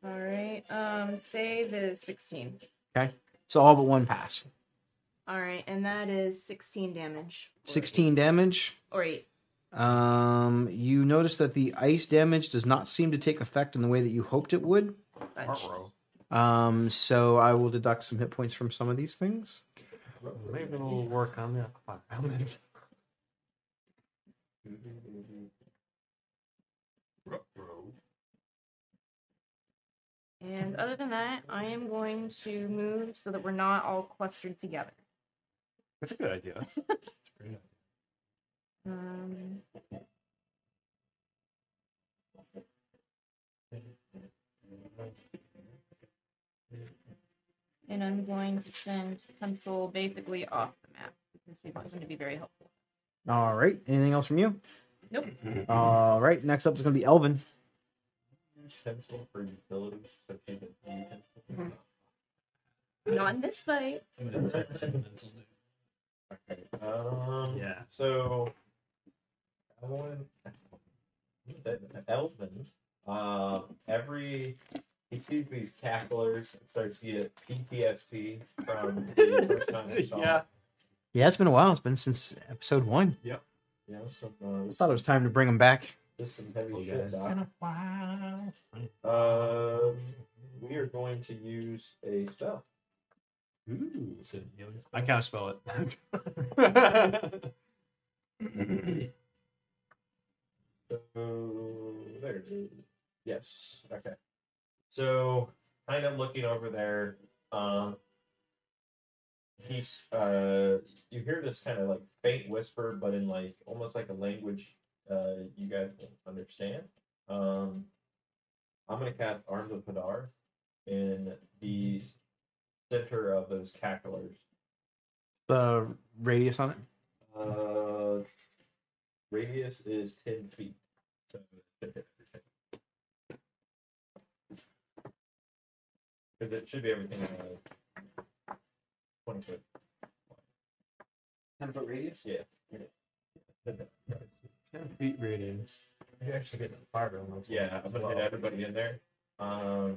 H: All right. Um, save is 16. Okay.
B: So all but one pass.
H: All right, and that is 16 damage.
B: 16
H: eight.
B: damage.
H: Or 8.
B: Um, you notice that the ice damage does not seem to take effect in the way that you hoped it would.
H: Fudge.
B: Um, so I will deduct some hit points from some of these things.
D: Maybe we'll work on the fire element.
E: And other than that, I am going to move so that we're not all clustered together.
D: That's a good idea.
E: Um, and I'm going to send Pencil basically off the map because she's not going to be very helpful.
B: All right. Anything else from you?
E: Nope.
B: All right. Next up is going to be Elvin.
F: Pencil for utility, so she can use it.
E: Not in this fight.
F: Okay. Um,
D: Yeah.
F: So, Elvin, Elvin, um, every he sees these cacklers and starts to get PTSD from the first time he saw
D: Yeah.
F: it.
B: Yeah, it's been a while. It's been since episode one.
F: You know, some, uh,
B: I thought it was time to bring him back.
F: this some heavy
D: Oh,
F: shit.
D: yes.
F: Doc.
B: while.
F: Um, we are going to use a spell.
D: Ooh, is it healing? I can't spell it.
F: So there it is. Yes. Okay. So kind of looking over there, um he's uh you hear this kind of like faint whisper, but in like almost like a language uh you guys won't understand. Um I'm gonna cast Arms of Hadar in the center of those cacklers.
B: The radius on it.
F: Uh, radius is ten feet. So Because it should be everything uh, twenty foot.
B: Ten foot radius.
F: Yeah. yeah.
D: Ten feet radius. You actually get the fire elements.
F: Yeah, I'm gonna hit everybody in there. Um,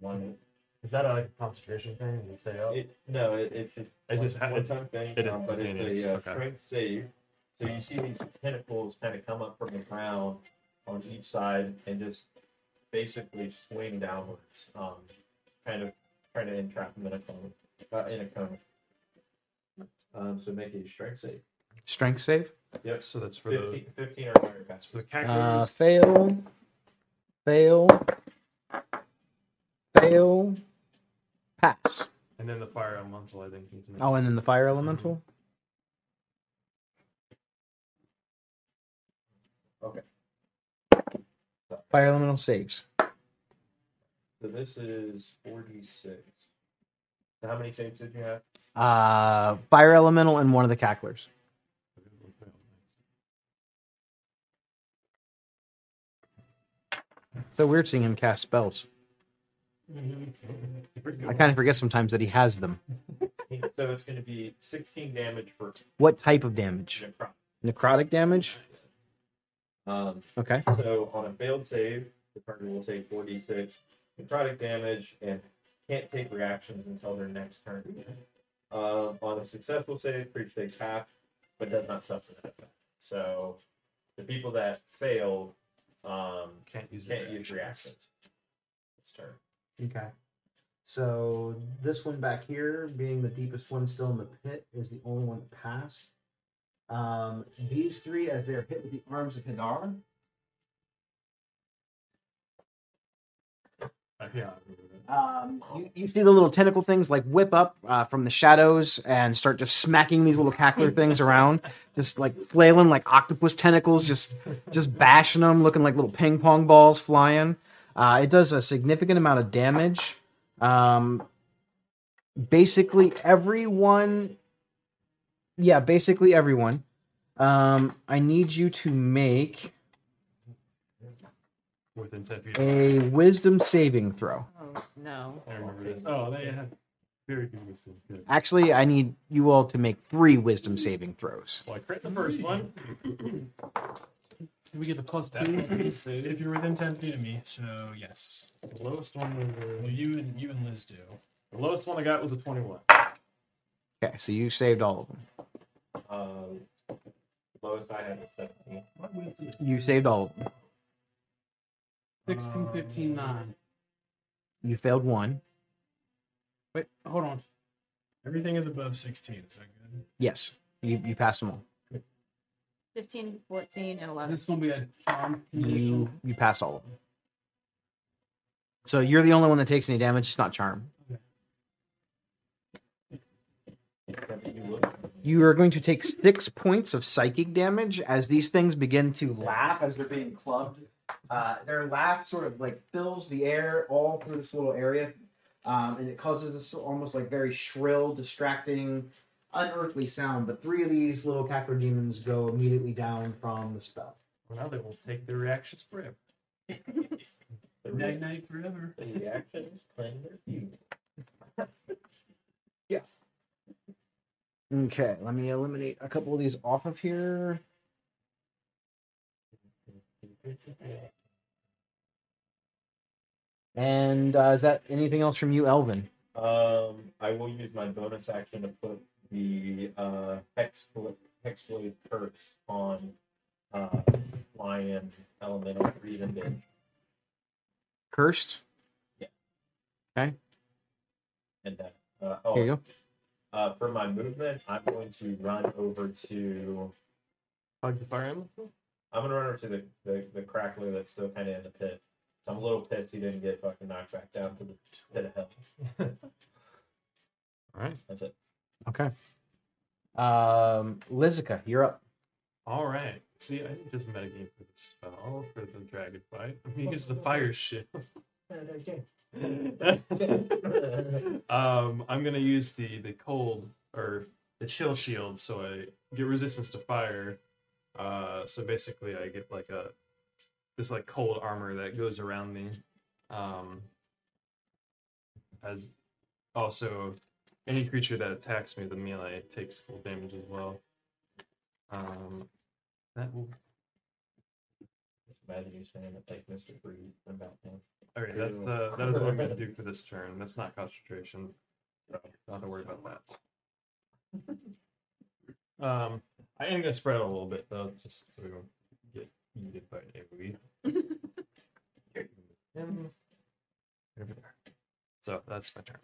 F: one.
D: Is that a like, concentration thing? You stay up?
F: It, no, it, it's just
D: It
F: one,
D: just ha-
F: one time thing,
D: it is
F: um, but it's
D: instantaneous.
F: a uh,
D: Okay.
F: strength save. So you see these tentacles kind of come up from the ground on each side and just basically swing downwards, um, kind of trying to entrap them in a cone, uh, in a cone. Um, so make a strength save.
B: Strength save.
F: Yep.
D: So that's for
F: 15,
D: the
F: 15 or higher.
D: that's for the
B: Uh,
D: cacklers.
B: fail. Fail. Fail. Pass.
D: and then the fire elemental, I think. Needs to make
B: Oh, and then the fire elemental.
F: Okay.
B: Fire elemental saves.
F: So this is 46. So how many saves did you have?
B: Uh, fire elemental and one of the cacklers. So weird seeing him cast spells. I kind of forget sometimes that he has them.
F: So it's going to be 16 damage for
B: What type of damage?
F: necrotic.
B: Necrotic damage.
F: Um,
B: Okay.
F: so on a failed save, the partner will take 46 necrotic damage and can't take reactions until their next turn. Um, on a successful save, creature takes half, but does not suffer that effect. So the people that failed um,
D: Can't use
F: can't use reactions. This turn.
B: Okay. So this one back here, being the deepest one still in the pit, is the only one that passed. Um, these three, as they're hit with the arms of Hadar,
D: yeah.
B: um, you, you see the little tentacle things like whip up uh, from the shadows and start just smacking these little cackler things around, just like flailing like octopus tentacles, just just bashing them, looking like little ping pong balls flying. Uh, it does a significant amount of damage. Um, basically everyone, yeah, basically everyone. Um, I need you to make
D: within ten feet.
B: A wisdom saving throw.
H: Oh no.
D: I remember this. Oh, they have very good wisdom. Good.
B: Actually, I need you all to make three wisdom saving throws.
D: Well, I crit the first one.
A: Do we get the plus
D: That
A: two?
D: was a save.
C: If you're within ten feet of me, so yes.
D: The lowest one was
C: Well, you and you and Liz do.
D: the lowest one I got was a twenty-one.
B: Okay, so you saved all of them.
F: Uh, lowest I had was 17.
B: You saved all of them.
A: 16, 15, 9.
B: You failed one.
A: Wait, hold on.
C: Everything is above sixteen. Is that good?
B: Yes, you you passed them all.
H: 15, 14, and 11.
A: This is gonna be a charm.
B: You you pass all of them. So you're the only one that takes any damage. It's not charm.
F: You.
B: You are going to take six points of psychic damage as these things begin to laugh as they're being clubbed. Uh, their laugh sort of like fills the air all through this little area, um, and it causes this almost like very shrill, distracting, unearthly sound. But three of these little cacro demons go immediately down from the spell.
D: Well, now they will take their reactions forever.
F: The,
C: Night
F: re-
C: night forever.
F: the reaction is playing their view.
B: Okay, let me eliminate a couple of these off of here. And uh, is that anything else from you, Elvin?
F: Um, I will use my bonus action to put the uh, Hexbl- Hexblade curse on uh, Lion Elemental Read and Binge.
B: Cursed. Yeah. Okay.
F: And that. Uh, oh,
B: Here you go.
F: Uh, for my movement, I'm going to run over to.
D: Hug the fire emblem.
F: I'm gonna run over to the, the, the crackler that's still kind of in the pit. So I'm a little pissed he didn't get fucking knocked back down to the pit of hell.
D: All right.
F: That's it.
B: Okay. Um, Lizica, you're up.
D: All right. See, I think just metagame for the spell for the dragon fight. I'm mean, Use the fire shit. um, I'm gonna use the the cold or the chill shield, so I get resistance to fire. Uh, so basically, I get like a this like cold armor that goes around me. Um, as also any creature that attacks me, the melee takes cold damage as well. Um, that will.
F: Imagine you saying that like Mr. Breed about him.
D: All right, that's uh, that is what I'm gonna do for this turn. That's not concentration, so don't have to worry about that. Um, I am gonna spread it a little bit though, just so we don't AoE. Him. Over there. So that's my turn.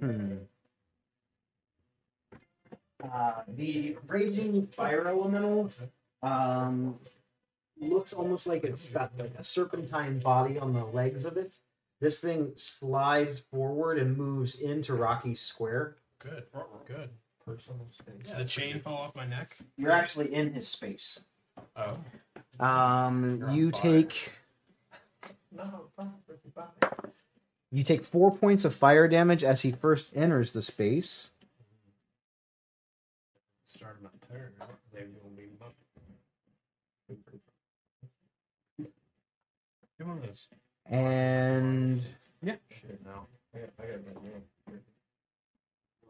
B: Hmm. Uh, the raging fire elemental um, looks almost like it's got like a serpentine body on the legs of it. This thing slides forward and moves into Rocky's square.
C: Good. Good.
F: Personal space.
C: Did the chain fall off my neck?
B: You're actually in his space.
D: Oh,
B: Um,
D: You're on
B: you
D: fire.
B: take
F: No, fine, fine, fine.
B: You take four points of fire damage as he first enters the space.
C: Started my turn. Maybe we'll leave him up. Give this.
B: And
F: Shit, no. I got, I got my name.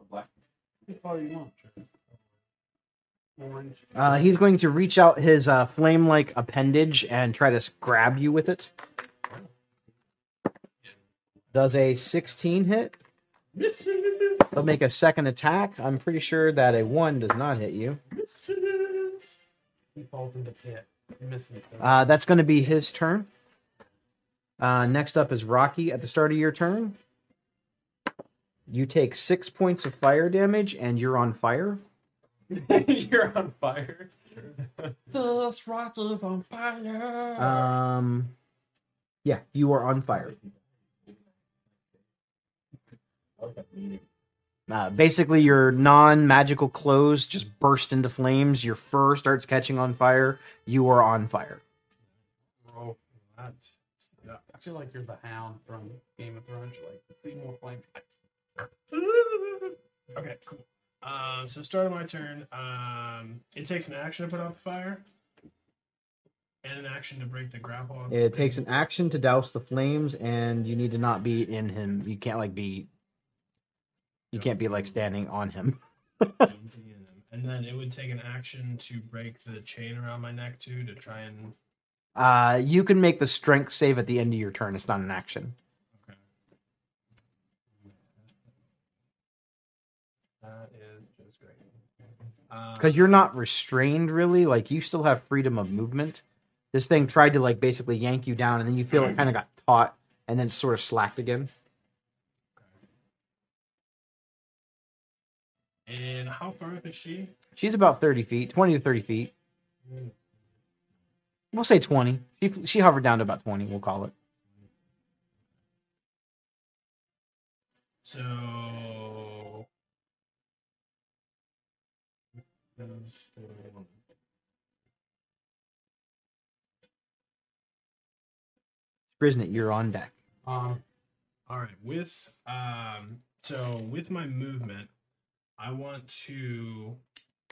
F: Black.
A: What color you want? Orange.
B: uh, he's going to reach out his uh, flame-like appendage and try to grab you with it. Does a 16 hit? He'll make a second attack. I'm pretty sure that a one does not hit you.
A: He falls into pit.
B: Uh, that's going to be his turn. Uh, next up is Rocky at the start of your turn. You take six points of fire damage and you're on fire.
D: you're on fire.
A: This rock is on fire.
B: Um, yeah, you are on fire. Uh, basically, your non-magical clothes just burst into flames. Your fur starts catching on fire. You are on fire.
C: Roll that. Yeah.
A: I feel like you're the hound from Game of Thrones. You're like, see more flames.
C: Okay, cool. Um, so start of my turn. Um, it takes an action to put out the fire, and an action to break the grapple.
B: It takes an action to douse the flames, and you need to not be in him. You can't like be. You can't be like standing on him.
C: Don't be in them. And then it would take an action to break the chain around my neck too to try and.
B: Uh, you can make the strength save at the end of your turn. It's not an action.
C: Okay. That is just great. Um,
B: because you're not restrained really like you still have freedom of movement this thing tried to like basically yank you down and then you feel it kind of got taut and then sort of slacked again
C: And how far up is she?
B: she's about 30 feet 20 to 30 feet we'll say 20 she, she hovered down to about 20 we'll call it
C: So.
B: Skriznet, you're on deck
A: Um,
C: All right, with um, so with my movement, I want to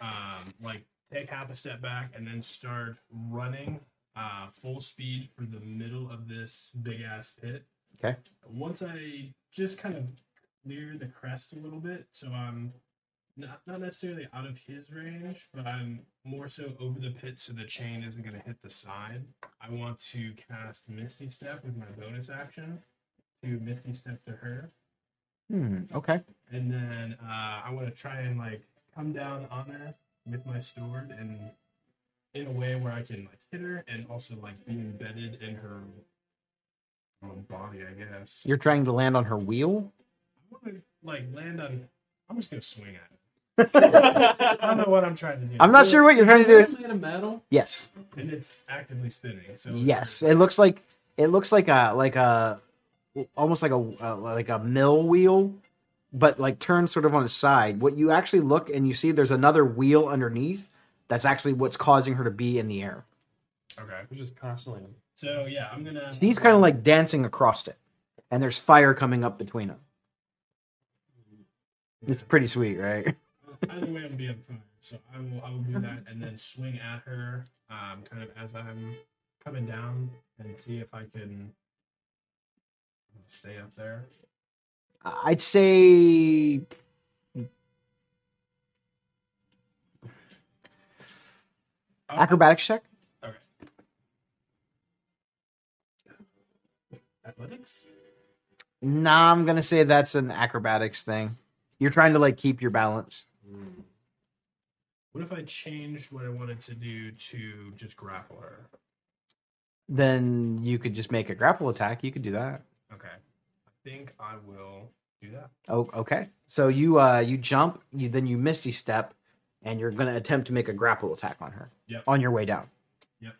C: um, like take half a step back and then start running uh, full speed for the middle of this big ass pit.
B: Okay.
C: Once I just kind of clear the crest a little bit, so I'm not not necessarily out of his range, but I'm more so over the pit, so the chain isn't going to hit the side. I want to cast Misty Step with my bonus action to Misty Step to her,
B: hmm okay
C: and then uh, I want to try and like come down on her with my sword and in a way where I can like hit her and also like be embedded in her um, body, I guess.
B: you're trying to land on her wheel
C: I want to like land on. I'm just gonna swing at it. I don't know what I'm trying to do.
B: i'm not sure what you're trying to do
A: is made of metal.
B: yes
C: and it's actively spinning. So
B: Yes, it looks like it looks like a like a almost like a uh, like a mill wheel, but like turned sort of on its side. What you actually look and you see there's another wheel underneath. That's actually what's causing her to be in the air.
C: Okay.
D: We're just constantly.
C: So yeah, I'm gonna.
B: She's kind of like dancing across it, and there's fire coming up between them. It's pretty sweet, right?
C: Either way, I'm be on fire. So I will. I will do that and then swing at her, um, kind of as I'm coming down and see if I can stay up there.
B: I'd say acrobatics check.
C: Okay. Athletics.
B: Nah, I'm gonna say that's an acrobatics thing. You're trying to like keep your balance. Hmm.
C: What if I changed what I wanted to do to just grapple her?
B: Then you could just make a grapple attack. You could do that.
C: Okay. I think I will do that.
B: Oh, okay. So you uh you jump, you then you misty step, and you're gonna attempt to make a grapple attack on her.
C: Yep.
B: On your way down. Yep.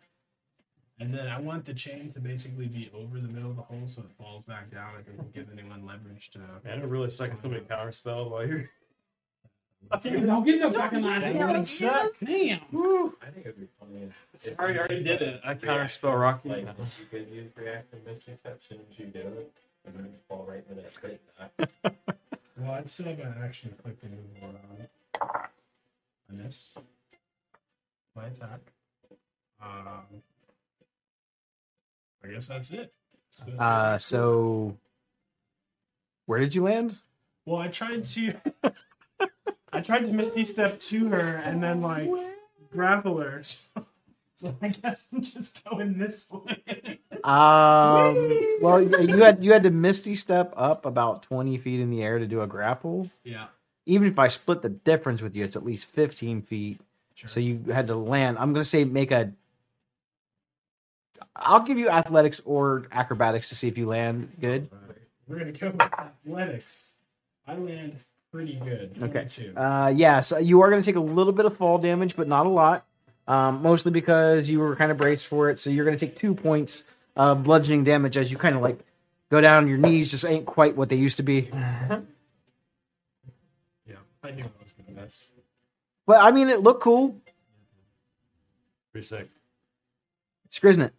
C: And then I want the chain to basically be over the middle of the hole so it falls back down. It doesn't give anyone leverage to.
D: Man, it really sucks somebody counterspell while you're.
A: Dude, don't get no fucking idea.
E: Yeah,
A: That
E: yeah.
A: suck. Damn.
F: I think it'd be funny.
D: Sorry, I already did it. I counterspell Rocky.
F: Like, you could use reactive misty step as you do it, and then just fall right into that pit. and.
C: Well, I'd still have an action to click the move around. I miss my attack. Um, I guess that's it. Suppose
B: Uh so where did you land?
C: Well, I tried to. I tried to misty step to her and then like grapple her. So, I guess I'm just going this way.
B: Um well you had you had to misty step up about 20 feet in the air to do a grapple.
C: Yeah.
B: Even if I split the difference with you, it's at least 15 feet.
C: Sure.
B: So you had to land. I'm gonna say make a. I'll give you athletics or acrobatics to see if you land good.
C: We're gonna go with athletics. I land pretty good.
B: Okay.
C: 22.
B: Uh, yeah, so you are gonna take a little bit of fall damage, but not a lot. Um, mostly because you were kind of braced for it. So you're gonna take two points of bludgeoning damage as you kind of like go down. Your knees just ain't quite what they used to be.
C: Yeah, I knew I was gonna miss.
B: But I mean, it looked cool.
D: Pretty sick.
B: Skriznet.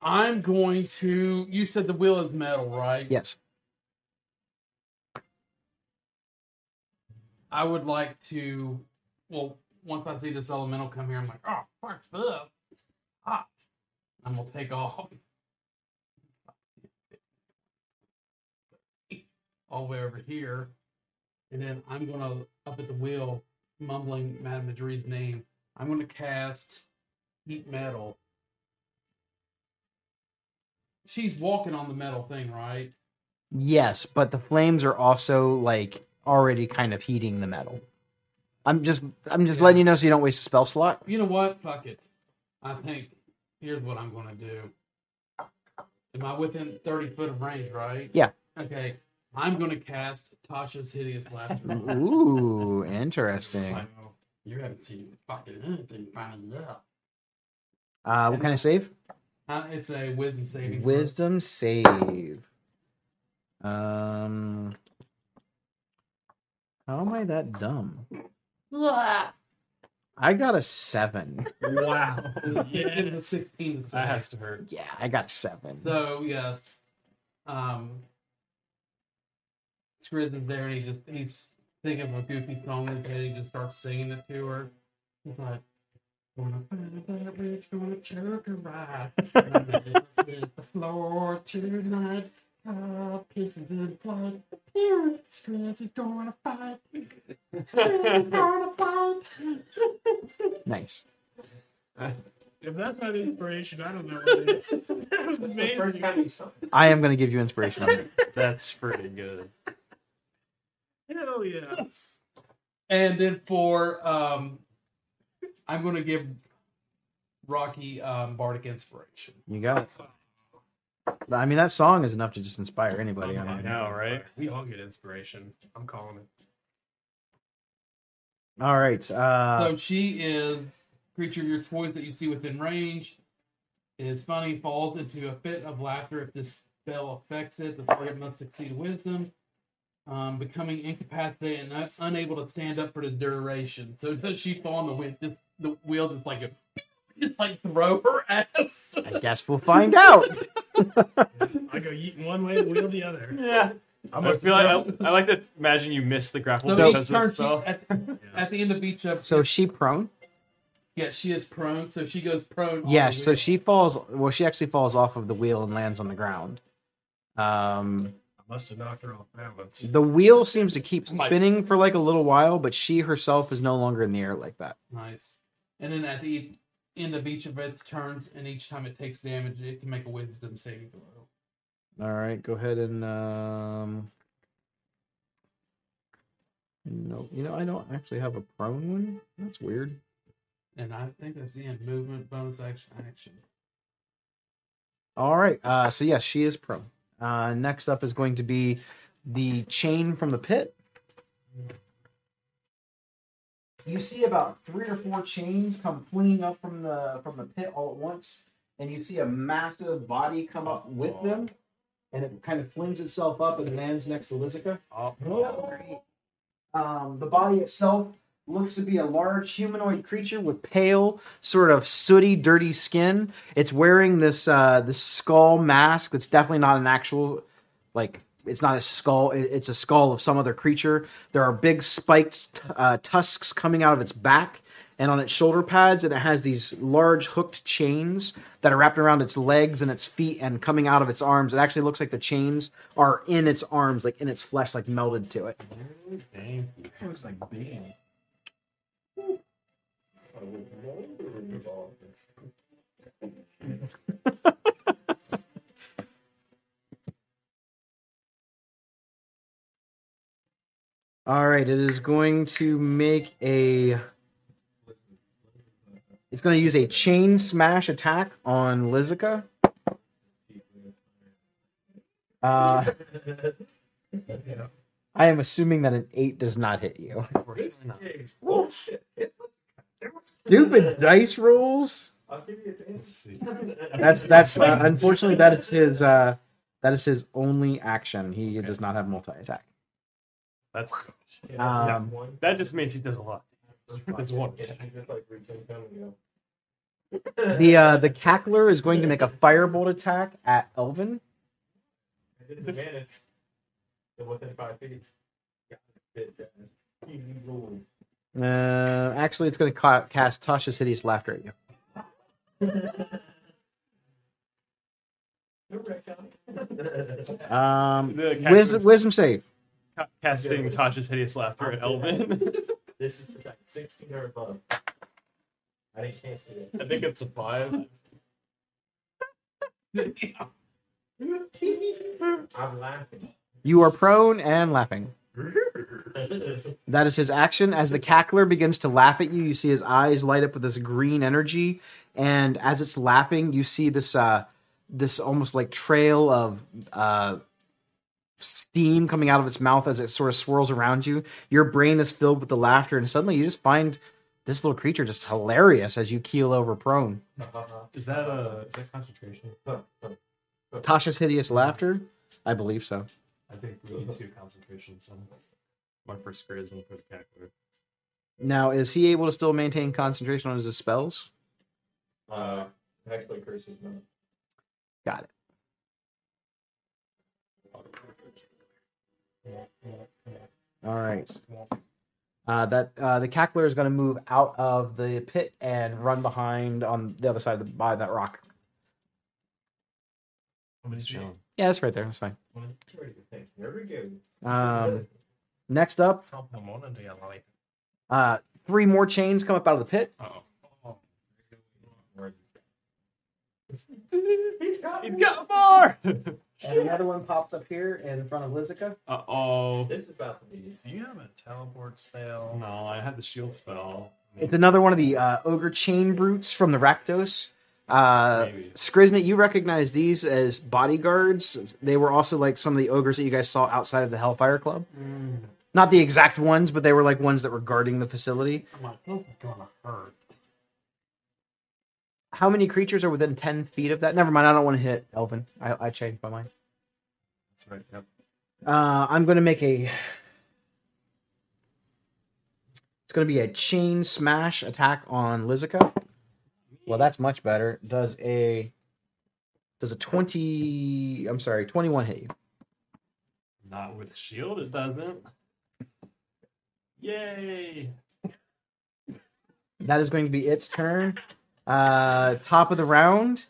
A: I'm going to. You said the wheel is metal, right?
B: Yes.
A: I would like to. Well, once I see this elemental come here, I'm like, oh, fuck this. Hot. I'm gonna take off. All the way over here. And then I'm gonna, up at the wheel, mumbling Madame Madri's name, I'm gonna cast Heat Metal. She's walking on the metal thing, right?
B: Yes, but the flames are also like already kind of heating the metal. I'm just I'm just
A: Yeah.
B: letting you know so you don't waste a spell slot.
A: You know what? Fuck it. I think here's what I'm gonna do. Am I within 30 foot of range, right?
B: Yeah.
A: Okay. I'm gonna cast Tasha's Hideous Laughter.
B: Ooh, interesting.
A: you haven't seen fucking anything finding it out.
B: Uh, what kind of save?
A: Uh, it's a wisdom saving.
B: Wisdom save. Um, how am I that dumb?
E: Ugh.
B: I got a seven.
C: Wow.
A: It was a 16 to
D: That has to hurt.
B: Yeah, I got seven.
A: So yes, um, Skriz is there, and he just he's thinking of a goofy song in his head. He just starts singing it to her. He's like, "Gonna find that bitch, gonna choke her right, gonna hit the floor tonight." Uh, pisses in blood. Here, Skriz is gonna fight. Skriz is gonna fight.
B: Nice.
C: If that's not inspiration, I don't know what it is. that was amazing.
B: I am going to give you inspiration. on it.
D: That's pretty good.
C: Hell yeah.
A: And then for um, I'm gonna give Rocky um, bardic inspiration.
B: You got it. I mean, that song is enough to just inspire anybody. I
D: I
B: mean,
D: know, right?
C: We all get inspiration. I'm calling it.
B: all right. Uh,
A: so she is creature of your choice that you see within range. Is funny, falls into a fit of laughter if this spell affects it. The target must succeed wisdom. Um, becoming incapacitated and un- unable to stand up for the duration. So does she fall on the wind? Just the wheel just like a, just like throw her ass.
B: I guess we'll find out.
C: I go eating one way, the wheel the other.
D: Yeah.
C: I'm
D: I
C: a-
D: feel like I, I like to imagine you miss the grapple
A: So each
D: because
A: turn,
D: of
A: she, at, at the end of each of
B: So is she prone?
A: yeah, she is prone. So she goes prone.
B: Yeah. So she falls. Well, she actually falls off of the wheel and lands on the ground. Um,
C: I must have knocked her off balance.
B: the wheel seems to keep spinning for like a little while, but she herself is no longer in the air like that.
A: Nice. And then at the end of each of its turns, and each time it takes damage, it can make a wisdom saving throw.
B: All right, go ahead and um. No, you know I don't actually have a prone one. That's weird.
A: And I think that's the end. Movement, bonus action, action.
B: All right, uh, so yes, she is prone. Uh, next up is going to be the chain from the pit. You see about three or four chains come flinging up from the from the pit all at once, and you see a massive body come up with them, and it kind of flings itself up and lands next to Lizica. Um, the body itself looks to be a large humanoid creature with pale, sort of sooty, dirty skin. It's wearing this uh, this skull mask. That's definitely not an actual, like it's not a skull. It's a skull of some other creature. There are big spiked uh, tusks coming out of its back and on its shoulder pads, and it has these large hooked chains that are wrapped around its legs and its feet and coming out of its arms. It actually looks like the chains are in its arms, like in its flesh, like melded to it.
D: Dang.
C: It looks like being.
B: All right, it is going to make a. It's going to use a chain smash attack on Lizica. Uh, I am assuming that an eight does not hit you. Stupid dice rolls. That's that's uh, unfortunately that is his uh, that is his only action. He does not have multi attack.
D: That's
B: Um,
D: that just means he does a lot. That's one.
B: The uh, the cackler is going to make a firebolt attack at Elvin.
F: Disadvantage. Within five feet. Got it, guys. Easy rules.
B: Uh, actually, it's going to ca- cast Tasha's hideous laughter at you. Um,
D: The cackler's
B: wisdom, wisdom save.
D: Ca- casting Tasha's hideous laughter at Elvin.
F: This is the type 16 or above. I didn't can't it.
D: I think it's a five.
F: I'm laughing.
B: You are prone and laughing. That is his action. As the cackler begins to laugh at you, you see his eyes light up with this green energy, and as it's laughing, you see this uh, this almost like trail of uh, steam coming out of its mouth as it sort of swirls around you. Your brain is filled with the laughter, and suddenly you just find this little creature just hilarious as you keel over prone.
D: Is that a is that concentration?
B: Tasha's hideous laughter, I believe so.
D: I think we need two concentrations. On one for Skriz and for the cackler.
B: Now, is he able to still maintain concentration on his spells?
F: Uh, actually, curses no.
B: Got it. All right. Uh, that uh, the cackler is going to move out of the pit and run behind on the other side of the by that rock.
D: Somebody's.
B: Yeah, that's right there. That's fine.
F: There we go.
B: Um, next up,
C: Help him on into your life.
B: uh, three more chains come up out of the pit.
F: He's got
D: he's got more.
B: And another one pops up here in front of Lizica.
D: uh oh.
F: This is about to be.
C: Do you have a teleport spell?
D: No, I had the shield spell.
B: It's another one of the uh, ogre chain brutes from the Rakdos. Uh,
D: Maybe.
B: Skriznet, you recognize these as bodyguards. They were also like some of the ogres that you guys saw outside of the Hellfire Club. Not the exact ones, but they were like ones that were guarding the facility.
A: I'm like, this is gonna hurt.
B: How many creatures are within 10 feet of that? Never mind, I don't want to hit Elvin. I, I changed my mind.
D: That's right. Yep.
B: Uh, I'm going to make a. It's going to be a chain smash attack on Lizica. Well, that's much better. Does a. Does a 20. I'm sorry, 21 hit you?
D: Not with shield, it doesn't. Yay!
B: That is going to be its turn. Uh, top of the round,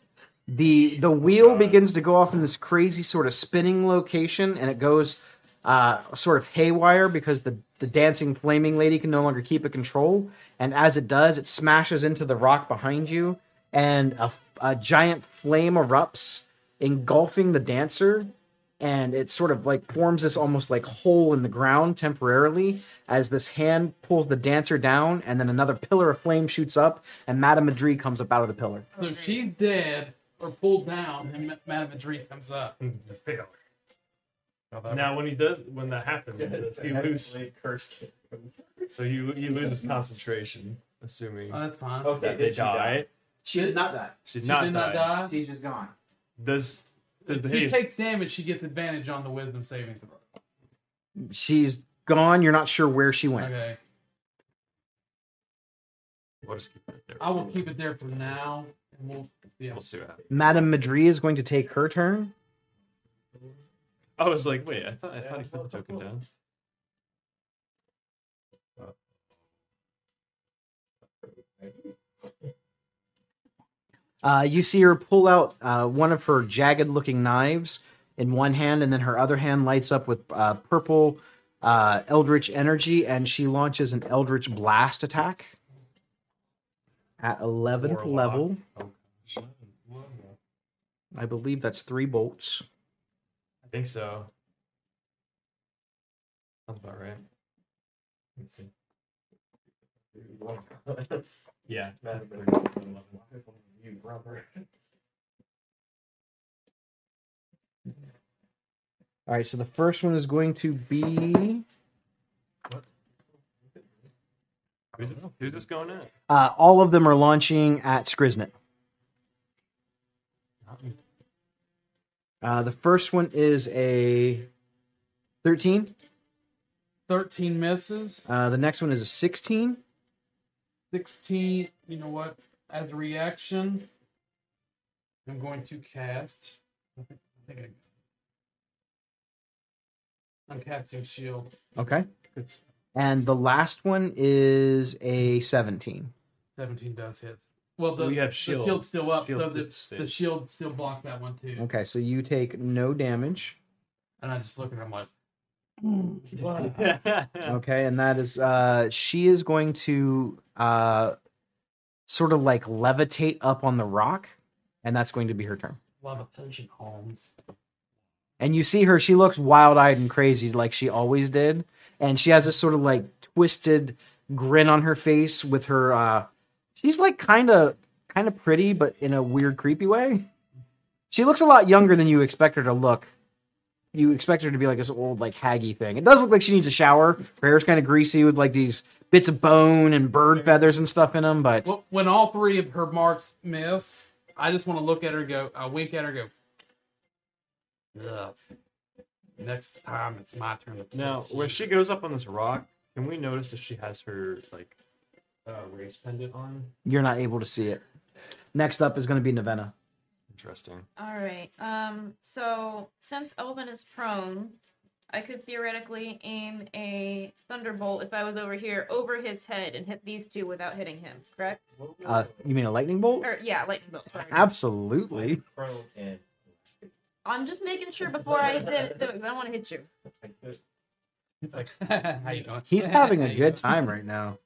B: the the wheel begins to go off in this crazy sort of spinning location, and it goes uh, sort of haywire because the the dancing flaming lady can no longer keep it control. And as it does, it smashes into the rock behind you, and a, a giant flame erupts, engulfing the dancer. And it sort of like forms this almost like hole in the ground temporarily as this hand pulls the dancer down, and then another pillar of flame shoots up, and Madame Madrid comes up out of the pillar.
A: So she's dead or pulled down, and Madame Madrid comes up.
D: Now, when he does, when that happens, does he lose?
F: Curse.
D: So you you lose his concentration, assuming
A: Oh, that's fine.
F: Okay,
D: that they
F: did she die?
D: die.
B: She did not die.
D: She did
A: She
D: not
A: did not
D: die.
A: die.
B: She's just gone.
D: Does does the
A: If he
D: haste?
A: takes damage, she gets advantage on the wisdom saving throw.
B: She's gone. You're not sure where she went.
A: Okay.
D: We'll just keep that there.
A: I will keep it there for now, and we'll yeah.
D: We'll see what happens.
B: Madame Madrid is going to take her turn.
D: I was like, wait, I thought I thought he put the token down.
B: Uh, you see her pull out uh, one of her jagged-looking knives in one hand, and then her other hand lights up with uh, purple uh, eldritch energy, and she launches an eldritch blast attack at 11th
D: Warlock.
B: level.
D: Oh.
B: I believe that's three bolts.
D: I think so. Sounds about right. Let me see. Yeah.
F: You brother.
B: All right, so the first one is going to be
D: Who's this, who's this going at?
B: uh, all of them are launching at Skriznet. Uh, the first one is a 13.
A: 13 misses.
B: Uh, the next one is a 16.
A: 16. You know what? As a reaction, I'm going to cast. I think, I think I, I'm casting shield.
B: Okay.
A: It's
B: And the last one is a 17.
A: 17 does hit. Well, the,
D: We have
A: the
D: shield.
A: shield's still up,
D: Shield
A: so the, the shield still blocked that one too.
B: Okay, so you take no damage.
A: And I just look at him like,
B: Okay, and that is uh she is going to uh sort of like levitate up on the rock, and that's going to be her turn.
A: levitation Holmes.
B: And you see her, she looks wild-eyed and crazy like she always did, and she has this sort of like twisted grin on her face with her uh she's like kind of kind of pretty but in a weird creepy way. She looks a lot younger than you expect her to look. You expect her to be like this old like haggy thing. It does look like she needs a shower. Her hair's kind of greasy with like these bits of bone and bird feathers and stuff in them, but
A: Well, when all three of her marks miss, I just want to look at her go, I wink at her go, Ugh. Next time it's my turn to kill
D: now, when she goes up on this rock, can we notice if she has her like uh, race pendant on?
B: you're not able to see it. Next up is going to be Nevena.
D: Interesting.
E: All right. Um. So since Elvin is prone, I could theoretically aim a thunderbolt if I was over here over his head and hit these two without hitting him. Correct?
B: Uh, you mean a lightning bolt?
E: Or yeah, lightning bolt. Sorry.
B: Absolutely.
E: I'm just making sure before I hit it. I don't want to hit you.
A: It's like, how you doing?
B: He's having a good time right now.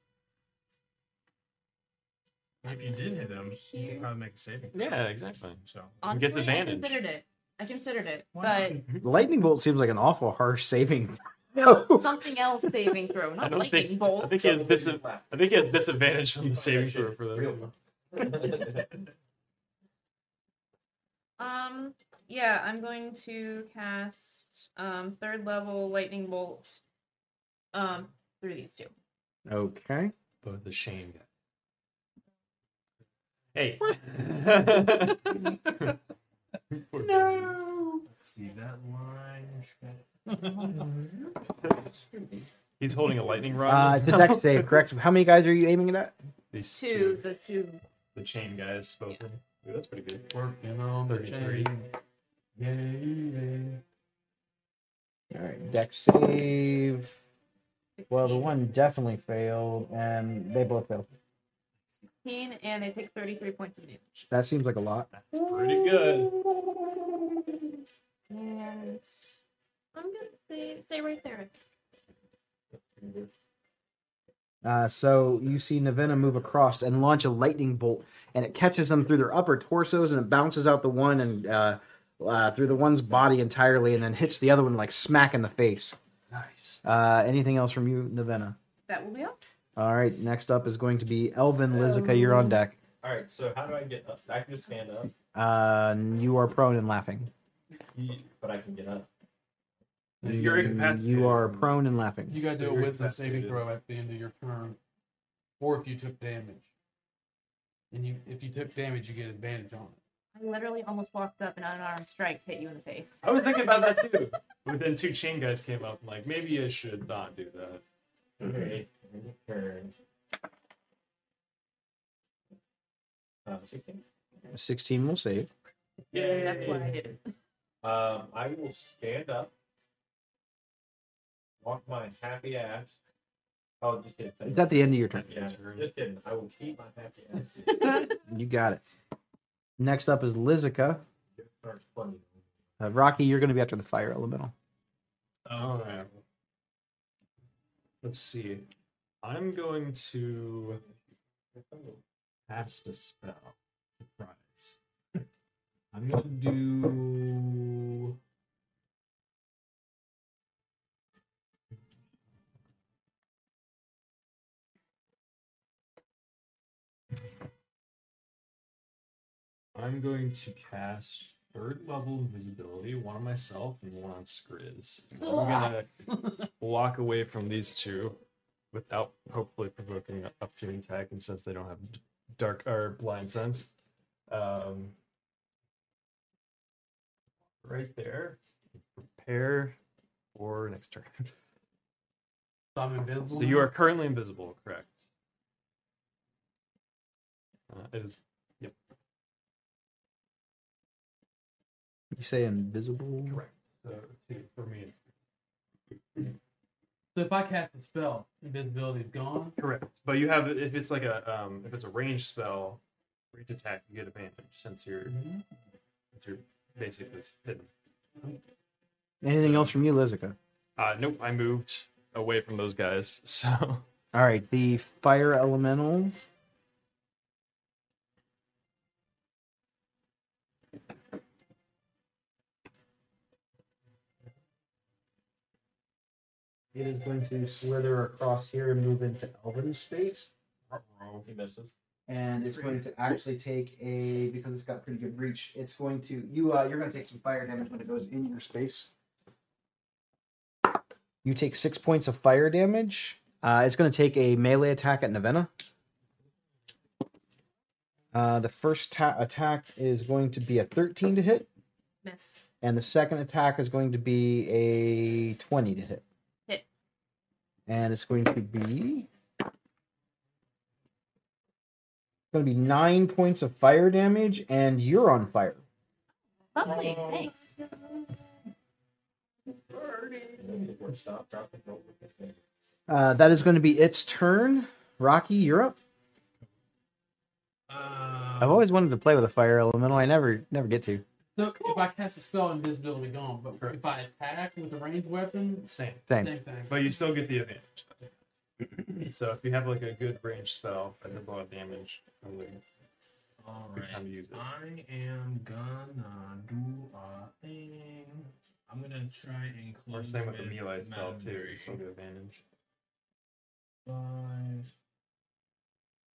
C: If you did hit them, you could probably make a saving. throw.
D: Yeah, exactly.
C: So
E: Honestly,
D: gets advantage.
E: I considered it. I considered it,
C: Why
E: but
B: Lightning bolt seems like an awful harsh saving.
E: No, something else saving throw,
D: I
E: not
D: don't
E: lightning
D: think.
E: bolt.
D: I think he has dis- I think he has disadvantage from the saving throw for that.
E: Um, yeah, I'm going to cast um third level lightning bolt um through these two.
B: Okay.
D: But the shame guy. Hey.
B: No.
C: let's see that line.
D: He's holding a lightning rod.
B: Uh, it's a Dex save, correct? How many guys are you aiming it at?
D: These
E: Two, the two.
D: the chain guys spoken. Ooh, that's pretty good.
A: Working on the
D: 33.
A: chain.
B: All right, Dex save. Well, the one definitely failed, and they both failed.
E: 16, and they take 33 points of damage.
B: That seems like a lot.
D: That's pretty good.
E: And I'm gonna say stay right there.
B: Uh, so you see Navena move across and launch a lightning bolt, and it catches them through their upper torsos, and it bounces out the one and uh, uh, through the one's body entirely, and then hits the other one like smack in the face.
A: Nice.
B: Uh, anything else from you, Navena?
E: That will be all.
B: All right, next up is going to be Elvin Lizica. You're on deck.
F: All right, so how do I get up? I can just stand up,
B: Uh, you are prone and laughing.
F: but I can get up.
D: You're incapacitated.
B: You are prone and laughing.
A: You gotta do a
D: You're
A: wisdom saving
D: incapacitated.
A: throw at the end of your turn. Or if you took damage. And you if you took damage you get advantage on it.
E: I literally almost walked up and unarmed strike hit you in the face.
D: I was thinking about that too. But then two chain guys came up. I'm like, maybe I should not do that.
F: Okay, turn. Uh, 16.
B: 16 will save.
D: Yeah,
E: That's why I did it.
F: Um, I will stand up, walk my happy ass. Oh, just kidding.
B: It's at the end of your turn.
F: Yeah, just kidding. I will keep my happy ass.
B: You got it. Next up is Lizica. Uh, Rocky, you're going to be after the fire elemental.
D: All right. Let's see. I'm going to cast a spell. Surprise. I'm gonna do. I'm going to cast third level invisibility, one on myself and one on Skriz. I'm gonna walk away from these two without hopefully provoking a opportunity attack, and since they don't have dark or blind sense, um, right there. Prepare for next turn.
A: So I'm invisible.
D: So you are currently invisible, correct? Uh, it is Yep.
B: You say invisible?
D: correct. So for me.
A: So if I cast a spell, invisibility is gone.
D: Correct. But you have if it's like a um if it's a ranged spell, range attack, you get advantage since you're since you're basically hidden.
B: Anything else from you, Lizica?
D: Uh nope, I moved away from those guys. So
B: All right, the fire elemental. It is going to slither across here and move into Elven space.
F: He misses.
B: and it's going to actually take a because it's got pretty good reach. It's going to you uh, you're going to take some fire damage when it goes in your space. You take six points of fire damage. Uh, it's going to take a melee attack at Nevena. Uh, the first ta- attack is going to be a 13 to hit,
E: Miss.
B: and the second attack is going to be a 20 to. Hit. And it's going to be going to be nine points of fire damage, and you're on fire.
E: Lovely. Thanks.
F: Stop, drop, and roll.
B: Uh, that is going to be its turn. Rocky, you're up.
C: Uh,
B: I've always wanted to play with a fire elemental. I never, never get to.
A: So if I cast a spell, invisibility gone. But if I attack with a ranged weapon,
D: same.
B: Same.
A: same thing.
D: But you still get the advantage. so if you have like a good range spell that does a lot of damage, probably
C: all
D: good time to use it.
C: I am gonna do a thing. I'm gonna try and
D: Or
C: close
D: same with the melee spell too.
C: memory.
D: You still get advantage.
C: Five,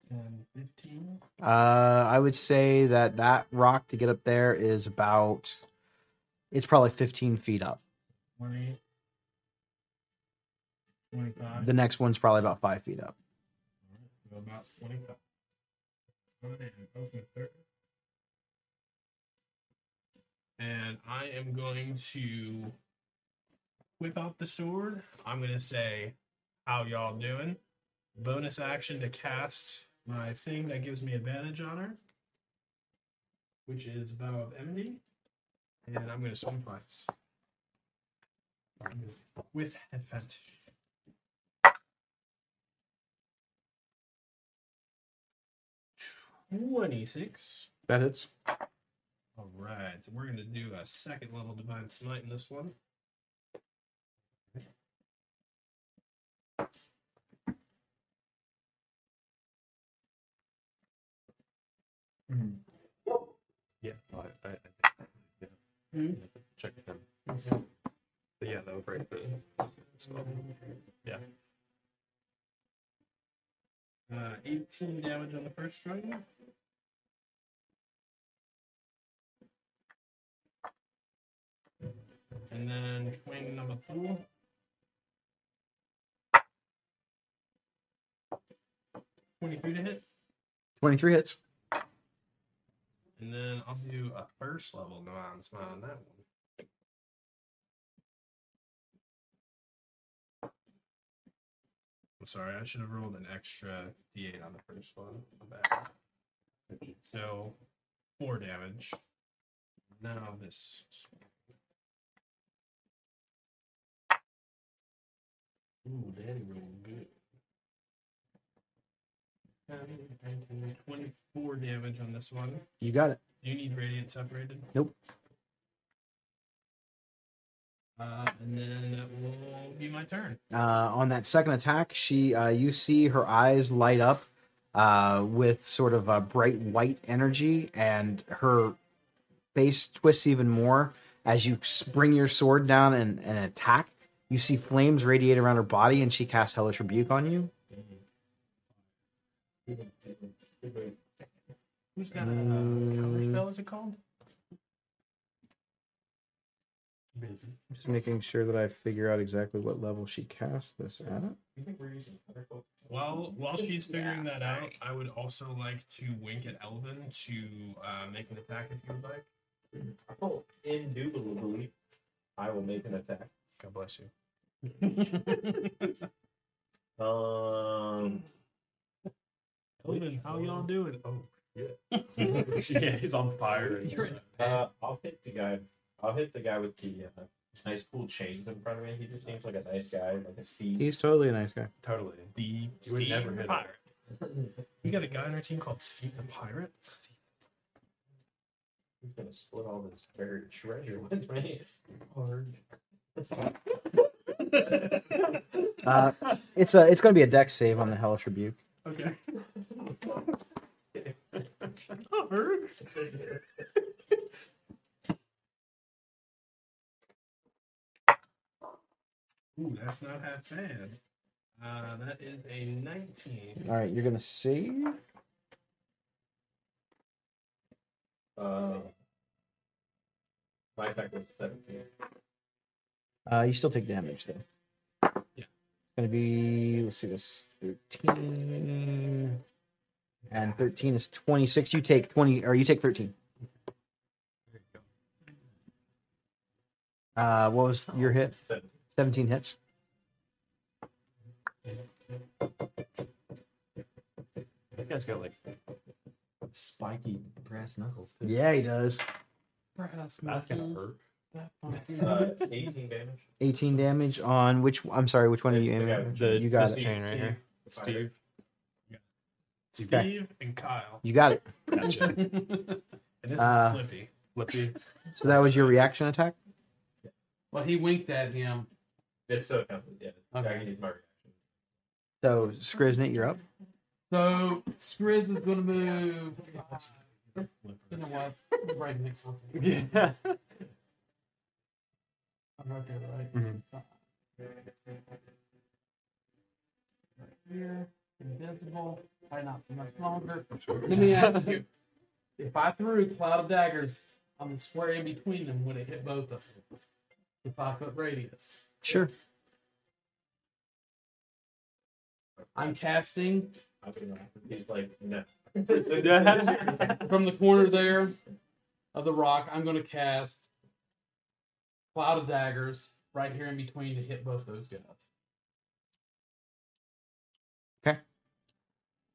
C: 10, 15.
B: Uh, I would say that that rock to get up there is about. It's probably 15 feet up.
C: 20, 25,
B: The next one's probably about five feet up.
C: so about 25. I am open third. And I am going to whip out the sword. I'm going to say, How y'all doing? Bonus action to cast my thing that gives me advantage on her, which is Vow of Enmity. And I'm going to swing twice with advantage. Twenty-six.
B: That hits.
C: All right, we're gonna do a second level divine smite in this one.
D: Yeah. well, I, I, I, yeah.
A: Hmm?
D: Check with him. But yeah, that was right. But, spell. Yeah.
C: Uh, 18 damage on the first strike. And then swing number two. Twenty-three to hit,
B: 23 hits.
C: And then I'll do a first level divine smite on that one. I'm sorry, I should have rolled an extra d8 on the first one. So, four damage. Now this. Ooh, daddy rolled good. 10, 24 damage on this one.
B: You got it.
C: Do you need radiant separated?
B: Nope.
C: Uh, and then that will be my turn.
B: Uh, on that second attack, she uh, you see her eyes light up uh, with sort of a bright white energy, and her face twists even more as you bring your sword down and, and attack. You see flames radiate around her body, and she casts Hellish Rebuke on you.
C: Who's got a uh, counter spell? Is it called?
B: Just making sure that I figure out exactly what level she cast this at.
C: While while she's figuring that out, I would also like to wink at Elvin to uh, make an attack if you would like.
F: Oh, indubitably, I will make an attack.
C: God bless you.
F: Um,
C: Elvin, how y'all doing? Oh,
D: yeah, he's on fire.
F: uh, I'll hit the guy. I'll hit the guy with the uh, nice cool chains in front of me. He just seems like a nice guy, like a Steve.
B: He's totally a nice guy.
D: Totally.
C: the
D: You would
C: Steve
D: never hit him.
C: Pirate. We got a guy on our team called Steve the Pirate. Steve.
F: He's gonna split all this buried treasure with me.
B: Uh, it's a it's going to be a Dex save on the Hellish Rebuke.
C: Okay. Hard. Ooh, that's not half bad. Uh, that is a 19.
B: All right, you're going to save.
F: Uh, my attack was 17.
B: Uh, you still take damage though.
C: Yeah.
B: It's going to be let's see this 13 and 13 is 26. You take 20 or you take 13. Uh, what was your hit?
F: 17.
B: 17 hits.
D: This guy's got like
F: Spiky brass knuckles. Too.
B: Yeah, he does.
A: Brass
D: that's gonna hurt.
A: That funky.
F: Uh, 18 damage.
B: 18 damage on which I'm sorry, which one are
F: It's
B: you
F: the guy
B: aiming?
F: with
D: The
B: You got
D: this
B: it.
D: chain right here.
F: Steve.
D: Steve.
C: Steve and Kyle.
B: You got it.
D: Gotcha.
C: And this
B: Uh,
C: is Flippy.
D: Flippy.
B: So that was your reaction attack?
A: well, he winked at him.
F: It still counts. Yeah.
A: Okay.
F: I can use my reaction.
B: So Skriznet, you're up.
A: So Skriz is going to move. You know what? Right next one.
D: Yeah.
A: I'm right there, right?
D: Mhm.
A: Right here, invisible. Probably not so much longer. Let me ask you: If I threw cloud of daggers on the square in between them, would it hit both of them? The five foot radius.
B: Sure.
A: I'm casting
F: I'll be like, He's like, no.
A: from the corner there of the rock. I'm going to cast cloud of daggers right here in between to hit both those guys.
B: Okay.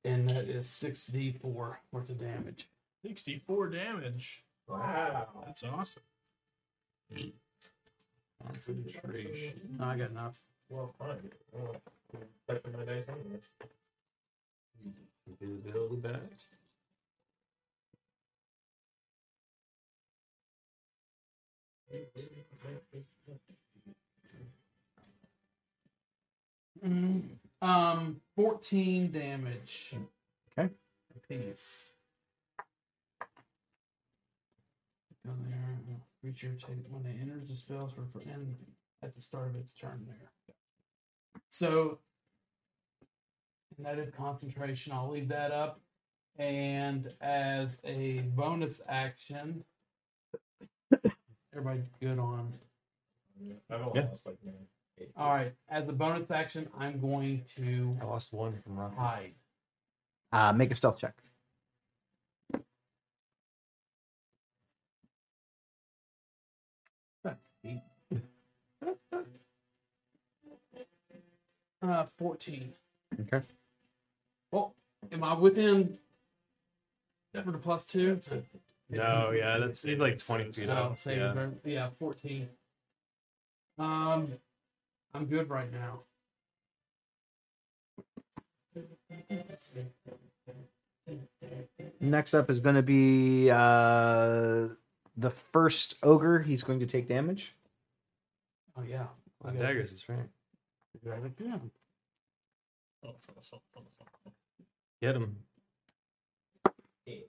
A: And that is six d four worth of damage.
C: 64 damage.
F: Wow.
C: That's awesome.
D: Concentration.
A: No, I got enough.
F: Well, fine. Well, better than my dice anyway.
D: Invisibility back.
A: Um, fourteen damage.
B: Okay.
A: Piece. Go there. Creature take when it enters the spells for for end at the start of its turn there. So, and that is concentration. I'll leave that up. And as a bonus action, everybody good on
F: I've only
D: Yeah.
F: lost like man. eight.
A: All right. As a bonus action, I'm going to
D: I lost one from Rocky.
A: hide.
B: Uh, make a stealth check.
A: Uh, 14.
B: Okay.
A: Well, am I within
F: Yeah.
A: for the plus two?
D: No, yeah, that's he's like twenty feet
A: No,
D: up.
A: save
D: Yeah.
A: yeah. yeah, 14. Um, I'm good right now.
B: Next up is going to be uh, the first ogre. He's going to take damage.
A: Oh, yeah.
D: My daggers is right.
A: Grab again.
D: Get him.
F: Eight.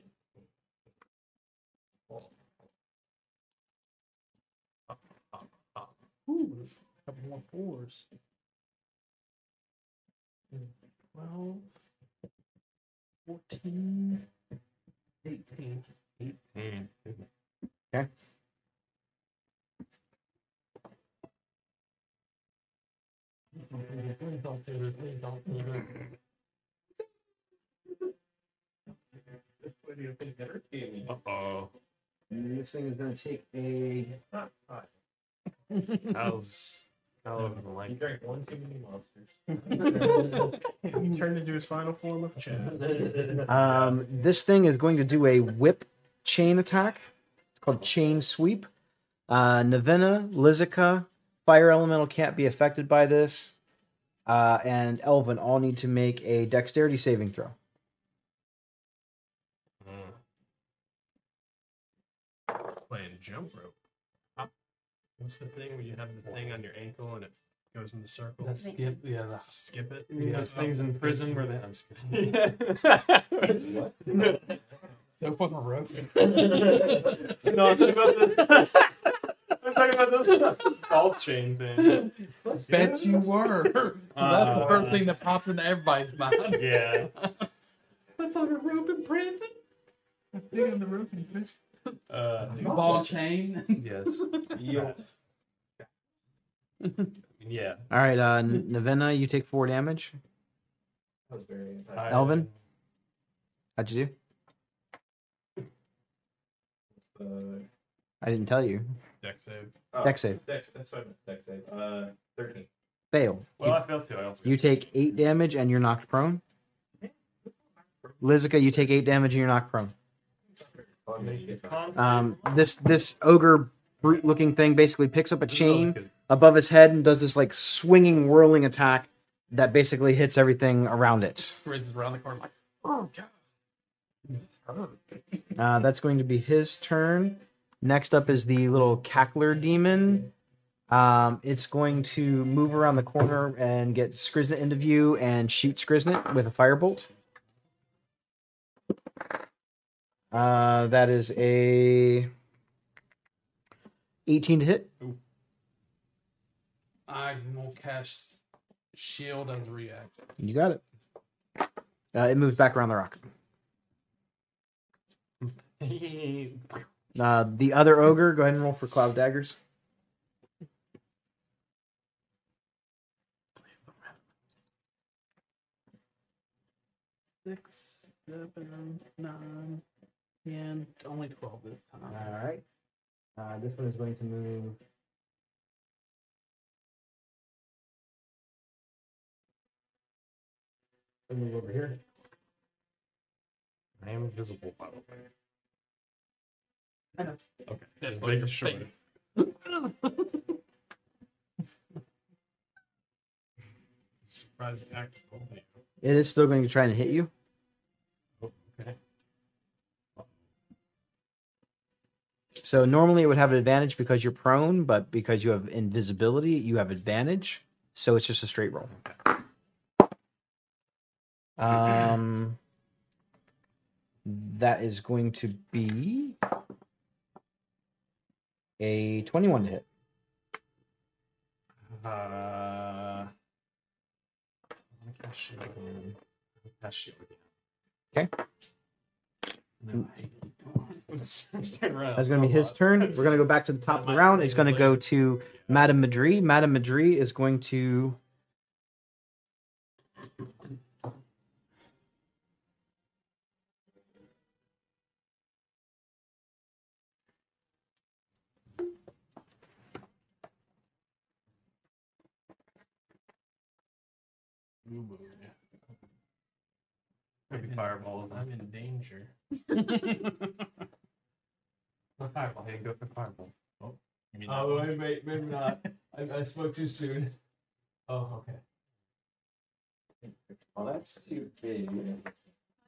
A: Ooh, a couple more fours. 12, 14, 18.
D: Eighteen.
A: Please don't save it. Please don't save it.
F: What do you think they're giving?
D: Uh oh.
B: And this thing is going to take a.
D: That was Elvin doesn't like
F: drank one too many monsters.
C: he turned into his final form of Chad.
B: Um, this thing is going to do a whip chain attack. It's called Chain Sweep. Uh, Navina, Lizica, Fire Elemental can't be affected by this. Uh, and Elvin all need to make a dexterity saving throw.
C: Playing jump rope. Huh? What's the thing where you have the thing on your ankle and it goes in the circle?
A: That's skip. Yeah, that's
C: skip it.
D: You mean those things in prison where they. I'm just kidding.
A: so on a rope.
D: no, I'm talking about this. I'm talking about those ball chain thing.
A: Bet you were. That's the first uh, thing that pops into everybody's mind.
D: Yeah.
A: What's on a rope in prison?
C: A thing on the rope in prison.
D: Uh,
A: Ball chain.
D: yes. Yeah. yeah.
B: All right, uh, N- Navina, you take four damage.
F: That was very anti-
D: I-
B: Elvin? How'd you do?
F: Uh,
B: I didn't tell you.
C: Dex save.
F: oh,
B: Dex save.
F: Dex, that's what I meant. Dex save. Uh, 13.
B: Fail.
D: Well, I failed too. I also.
B: You take eight damage and you're knocked prone. Lizica, you take eight damage and you're knocked prone.
F: I'll make it.
D: Con-
B: Um, this this ogre brute looking thing basically picks up a
D: This is always
B: chain above his head and does this like swinging, whirling attack that basically hits everything around it.
A: Squeezes around the corner like, oh god.
B: Uh, that's going to be his turn. Next up is the little cackler demon. Um, it's going to move around the corner and get Skriznet into view and shoot Skriznet with a firebolt. Uh, that is a 18 to hit.
A: I will cast shield as a reaction.
B: You got it. Uh, it moves back around the rock. Uh, the other ogre, go ahead and roll for cloud daggers.
A: Six, seven, nine, ten, only twelve this time.
B: All right. Uh, this one is going to move. I'll Move over here.
D: I am invisible, by the way.
B: I know.
D: Okay.
A: Yeah,
D: Just making sure.
C: Surprise tactical.
B: It is still going to try and hit you. So normally it would have an advantage because you're prone, but because you have invisibility, you have advantage. So it's just a straight roll. Um, that is going to be a 21 to hit.
D: Uh, I'm cast shield again. I'm cast shield again.
B: Okay. That's going to be his turn. We're going to go back to the top of the round. It's going to go to Madame Madri. Madame Madri is going to.
D: Maybe fireballs.
C: I'm in danger.
D: No fireball. Hey, go for fireball.
C: Oh, you mean
I: Oh, wait, wait, maybe not. I, I spoke too soon. Oh, okay.
F: Well, that's too big.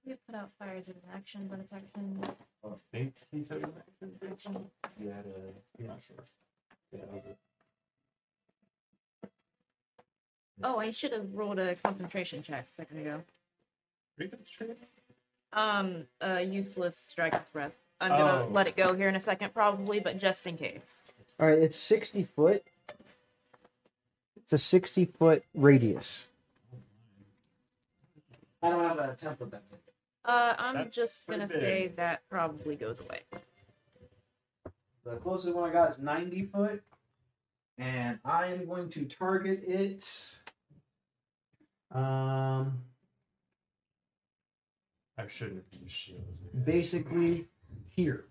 E: You put out fires as an action, but it's action.
D: I think he said it was action.
F: You had a.
D: I'm not sure. Yeah, that was it.
E: Oh, I should have rolled a concentration check a second ago.
D: Are
E: Um, a useless strike with breath. I'm gonna
D: Oh.
E: let it go here in a second, probably, but just in case.
B: All right, it's 60 foot. It's a 60 foot radius. I don't have a temper back.
E: Uh, I'm
D: That's
E: just gonna
D: pretty
E: say that probably goes away.
B: The closest one I got is 90 foot. And I am going to target it. Um,
D: I shouldn't have used shields.
B: basically here.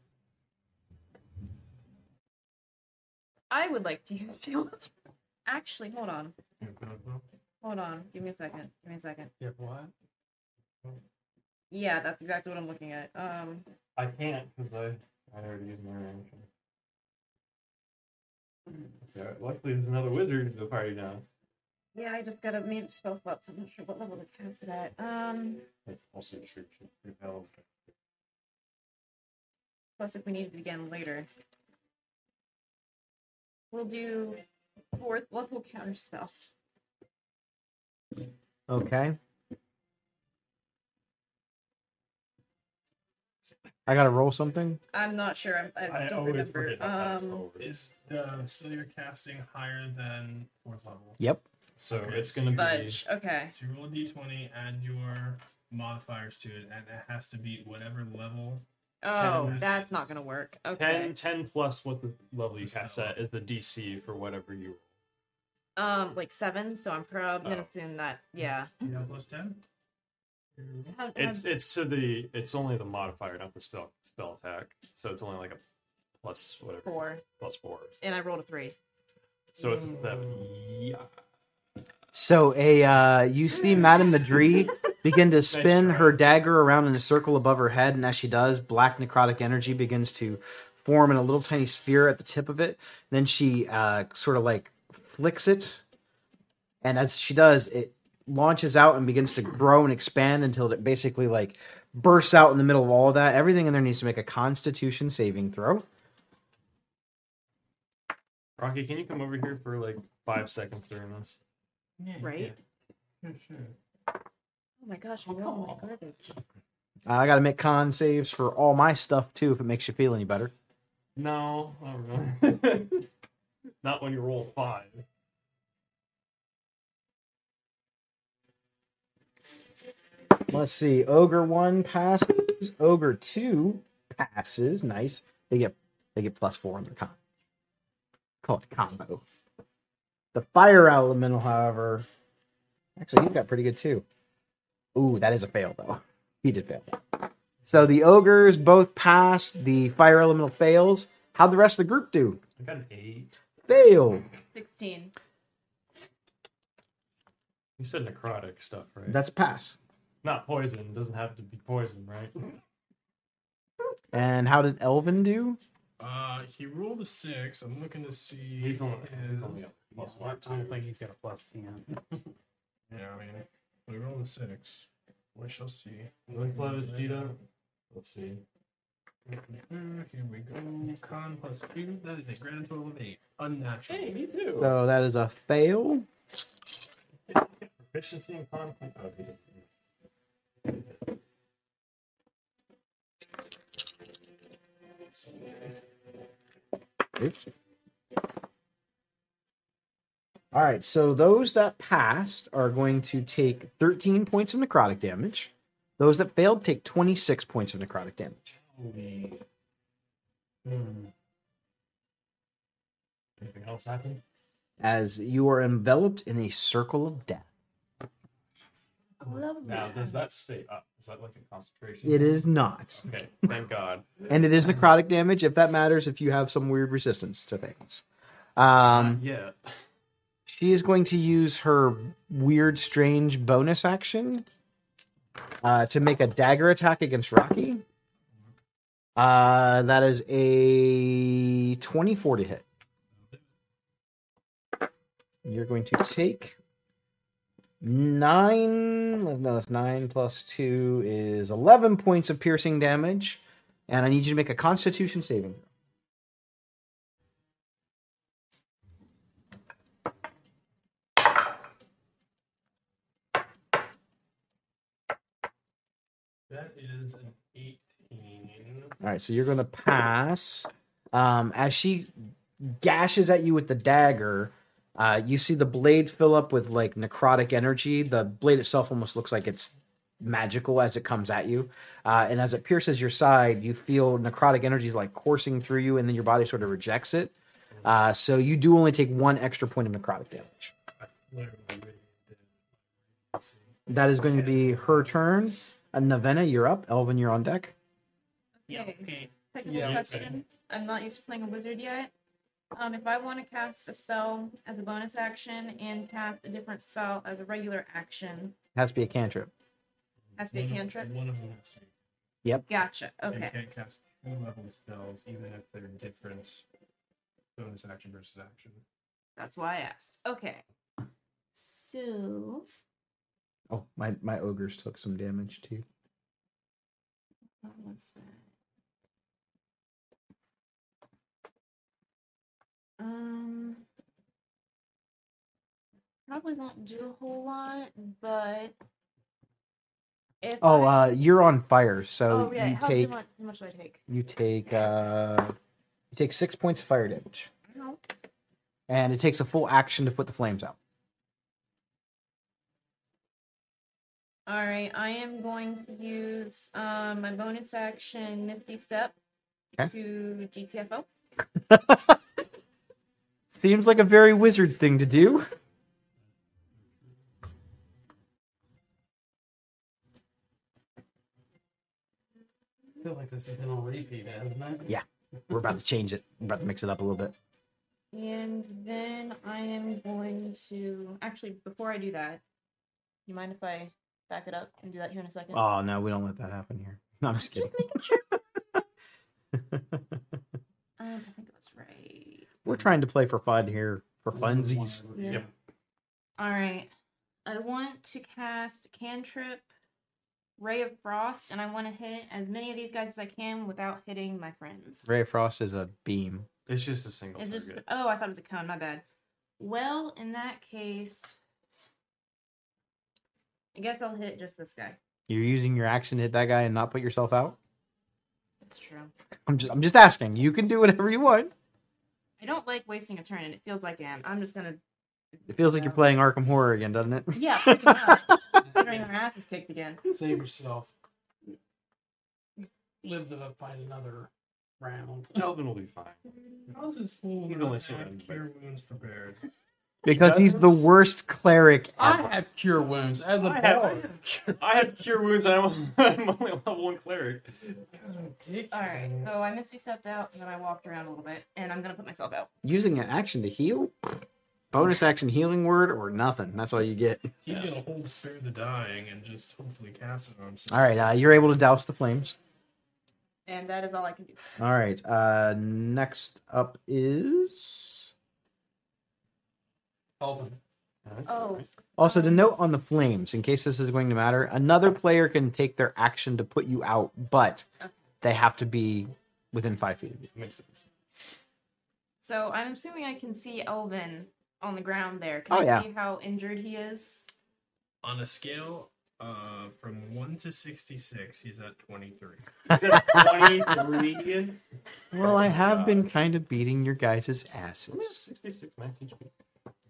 E: I would like to use shields. Actually, hold on. Hold on. Give me a second. Give me a second.
A: Yeah, what?
E: Yeah, that's exactly what I'm looking at. Um,
D: I can't because I I already used my reaction. Okay, luckily there's another wizard in the party now.
E: Yeah, I just got a make spell slots. I'm not sure what level to cast it at. Um,
D: That's also true. she's repelled.
E: plus if we need it again later. We'll do fourth level counter spell.
B: Okay. I gotta roll something.
E: I'm not sure. I'm, I,
C: I
E: don't
C: always
E: remember.
D: forget about that
E: Um.
C: Is the spell you're casting higher than fourth level?
B: Yep.
D: So
C: Okay,
D: it's gonna be
E: fudge. Okay.
C: So you roll a d20, add your modifiers to it, and it has to beat whatever level.
E: Oh,
C: Ten.
E: that's not gonna work. Okay.
D: 10, 10 plus what the level you cast at is the DC for whatever you roll.
E: Um, like seven. So I'm probably gonna
D: Oh.
E: assume that. Yeah.
C: You have plus 10?
E: How, how-
D: It's it's to the it's only the modifier, not the spell spell attack. So it's only like a plus whatever
E: four,
D: plus four.
E: and I rolled a three.
D: So it's that yeah.
B: So a uh, you see Madame Madri begin to spin her dagger around in a circle above her head, and as she does, black necrotic energy begins to form in a little tiny sphere at the tip of it. Then she uh, sort of like flicks it, and as she does, it launches out and begins to grow and expand until it basically like bursts out in the middle of all of that. Everything in there needs to make a Constitution saving throw.
D: Rocky, can you come over here for like five seconds during this?
E: Right.
C: Yeah, sure.
E: Oh my gosh, I'm rolling like garbage.
B: Uh, I got to make con saves for all my stuff too, if it makes you feel any better.
D: No, not really. not when you roll five.
B: Let's see. Ogre one passes. Ogre two passes. Nice. They get they get plus four on their con. Call it a combo. The fire elemental, however, actually he's got pretty good too. Ooh, that is a fail though. He did fail. So the ogres both pass. The fire elemental fails. How'd the rest of the group do?
D: I got an eight.
B: Fail.
E: Sixteen.
D: You said necrotic stuff, right?
B: That's a pass.
D: not poison. It doesn't have to be poison, right?
B: And how did Elvin do?
C: Uh, he rolled a six. I'm looking to see.
D: He's only
C: his-
D: he's only a plus
A: I
D: one
A: don't
D: too.
A: think he's got a plus ten.
C: Yeah, I mean, we roll a six. We shall see.
D: Let's let us. Let's see. Mm-hmm.
C: Here we go. Mm-hmm. Con plus two. That is a grand total of eight. Unnatural.
D: Hey, me too.
B: So that is a fail.
D: Proficiency in conflict. Oh, he did.
B: Oops. All right, so those that passed are going to take 13 points of necrotic damage. Those that failed take 26 points of necrotic damage.
D: Holy. Hmm. Anything else happen?
B: As you are enveloped in a circle of death.
E: Lovely.
D: Now, does that stay up? Is that like a concentration?
B: It is not.
D: Okay, thank God.
B: And it is necrotic damage if that matters if you have some weird resistance to things. Um,
D: yeah.
B: She is going to use her weird, strange bonus action uh, to make a dagger attack against Rocky. Uh, that is a 24 to hit. You're going to take nine. No, that's nine plus two is 11 points of piercing damage. And I need you to make a constitution saving throw.
C: That is an 18.
B: All right, so you're going to pass. Um, as she gashes at you with the dagger, uh, you see the blade fill up with like necrotic energy. The blade itself almost looks like it's magical as it comes at you. Uh, and as it pierces your side, you feel necrotic energy like coursing through you, and then your body sort of rejects it. Uh, so you do only take one extra point of necrotic damage.
C: Literally did. Let's see.
B: That is going to be her turn. Uh, Navenna, you're up. Elvin, you're on deck.
C: Yeah,
E: Okay.
C: okay.
E: Technical
A: Yeah, okay.
E: question. I'm not used to playing a wizard yet. Um, if I want to cast a spell as a bonus action and cast a different spell as a regular action,
B: Has to be a cantrip.
E: has to be a
C: One of-
E: cantrip.
C: One of them has to be.
E: Gotcha.
C: So you
E: Okay.
C: can't cast two level spells even if they're different bonus action versus action.
E: That's why I asked. Okay. So
B: Oh, my my ogres took some damage too.
E: what was that? Um, probably won't do a whole lot, but if
B: Oh,
E: I-
B: uh, you're on fire, so
E: oh yeah,
B: you
E: how,
B: take
E: much, how much do I take?
B: you take uh you take six points of fire damage,
E: No.
B: and it takes a full action to put the flames out.
E: All right, I am going to use um, my bonus action Misty Step
B: Okay.
E: to GTFO.
B: Seems like a very wizard thing to do.
A: I feel like this has been on repeat, hasn't it?
B: Yeah. We're about to change it. We're about to mix it up a little bit.
E: And then I am going to actually before I do that, you mind if I back it up and do that here in a second?
B: Oh no, we don't let that happen here. No, I'm just kidding.
E: making sure. Um, I think it was right.
B: We're trying to play for fun here, for funsies.
E: Yeah.
D: Yep.
E: All right. I want to cast cantrip Ray of Frost, and I want to hit as many of these guys as I can without hitting my friends.
B: Ray of Frost is a beam.
D: It's just a single
E: It's
D: target.
E: just oh, I thought it was a cone. My bad. Well, in that case, I guess I'll hit just this guy.
B: You're using your action to hit that guy and not put yourself out.
E: That's true.
B: I'm just I'm just asking. You can do whatever you want.
E: I don't like wasting a turn, and it feels like I am. I'm just gonna.
B: It feels like you're playing Arkham Horror again, doesn't it?
E: Yeah, pretty much. Considering our ass is kicked again.
A: Save yourself. Live to fight another round.
D: Elvin will be fine.
C: How's his full
D: He's
C: not
D: only
C: have
D: seen
C: cure wounds prepared?
B: Because he's the worst cleric
A: I have cure wounds as a
D: I have, I
A: bard.
D: have cure, I have cure wounds and I'm, I'm only a level one cleric.
E: All right, so I misty stepped out, and then I walked around a little bit, and I'm gonna put myself out.
B: Using an action to heal? Bonus action healing word or nothing. That's all you get.
C: He's gonna hold spare the dying and just hopefully cast it on himself.
B: All right, uh, you're able to douse the flames.
E: And that is all I can do.
B: All right. Uh, next up is
A: Elvin.
E: Oh,
B: also to note on the flames, in case this is going to matter. Another player can take their action to put you out, but they have to be within five feet of you.
D: Makes sense.
E: so I'm assuming I can see Elvin on the ground there. Can
B: Oh,
E: I
B: yeah.
E: see how injured he is?
C: On a scale uh, from one to sixty-six, he's at twenty-three.
D: Is it 23?
B: Well, I have
D: God.
B: been kind of beating your guys' asses.
D: 66 max HP.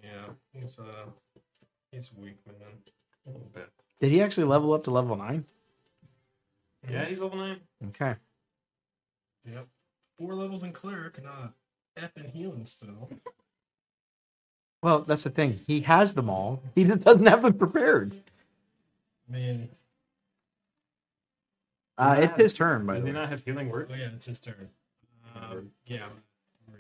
C: Yeah, he's uh, he's weak, man.
D: A little bit.
B: Did he actually level up to level nine?
D: Yeah, he's level 9.
B: Okay.
C: Yep. Four levels in cleric and a F and healing spell.
B: Well, that's the thing. He has them all. He just doesn't have them prepared.
C: I mean,
B: Uh, it's his turn, by
D: Does
B: the
D: he
B: way.
D: not have healing word?
C: oh yeah, it's his turn. Um, yeah,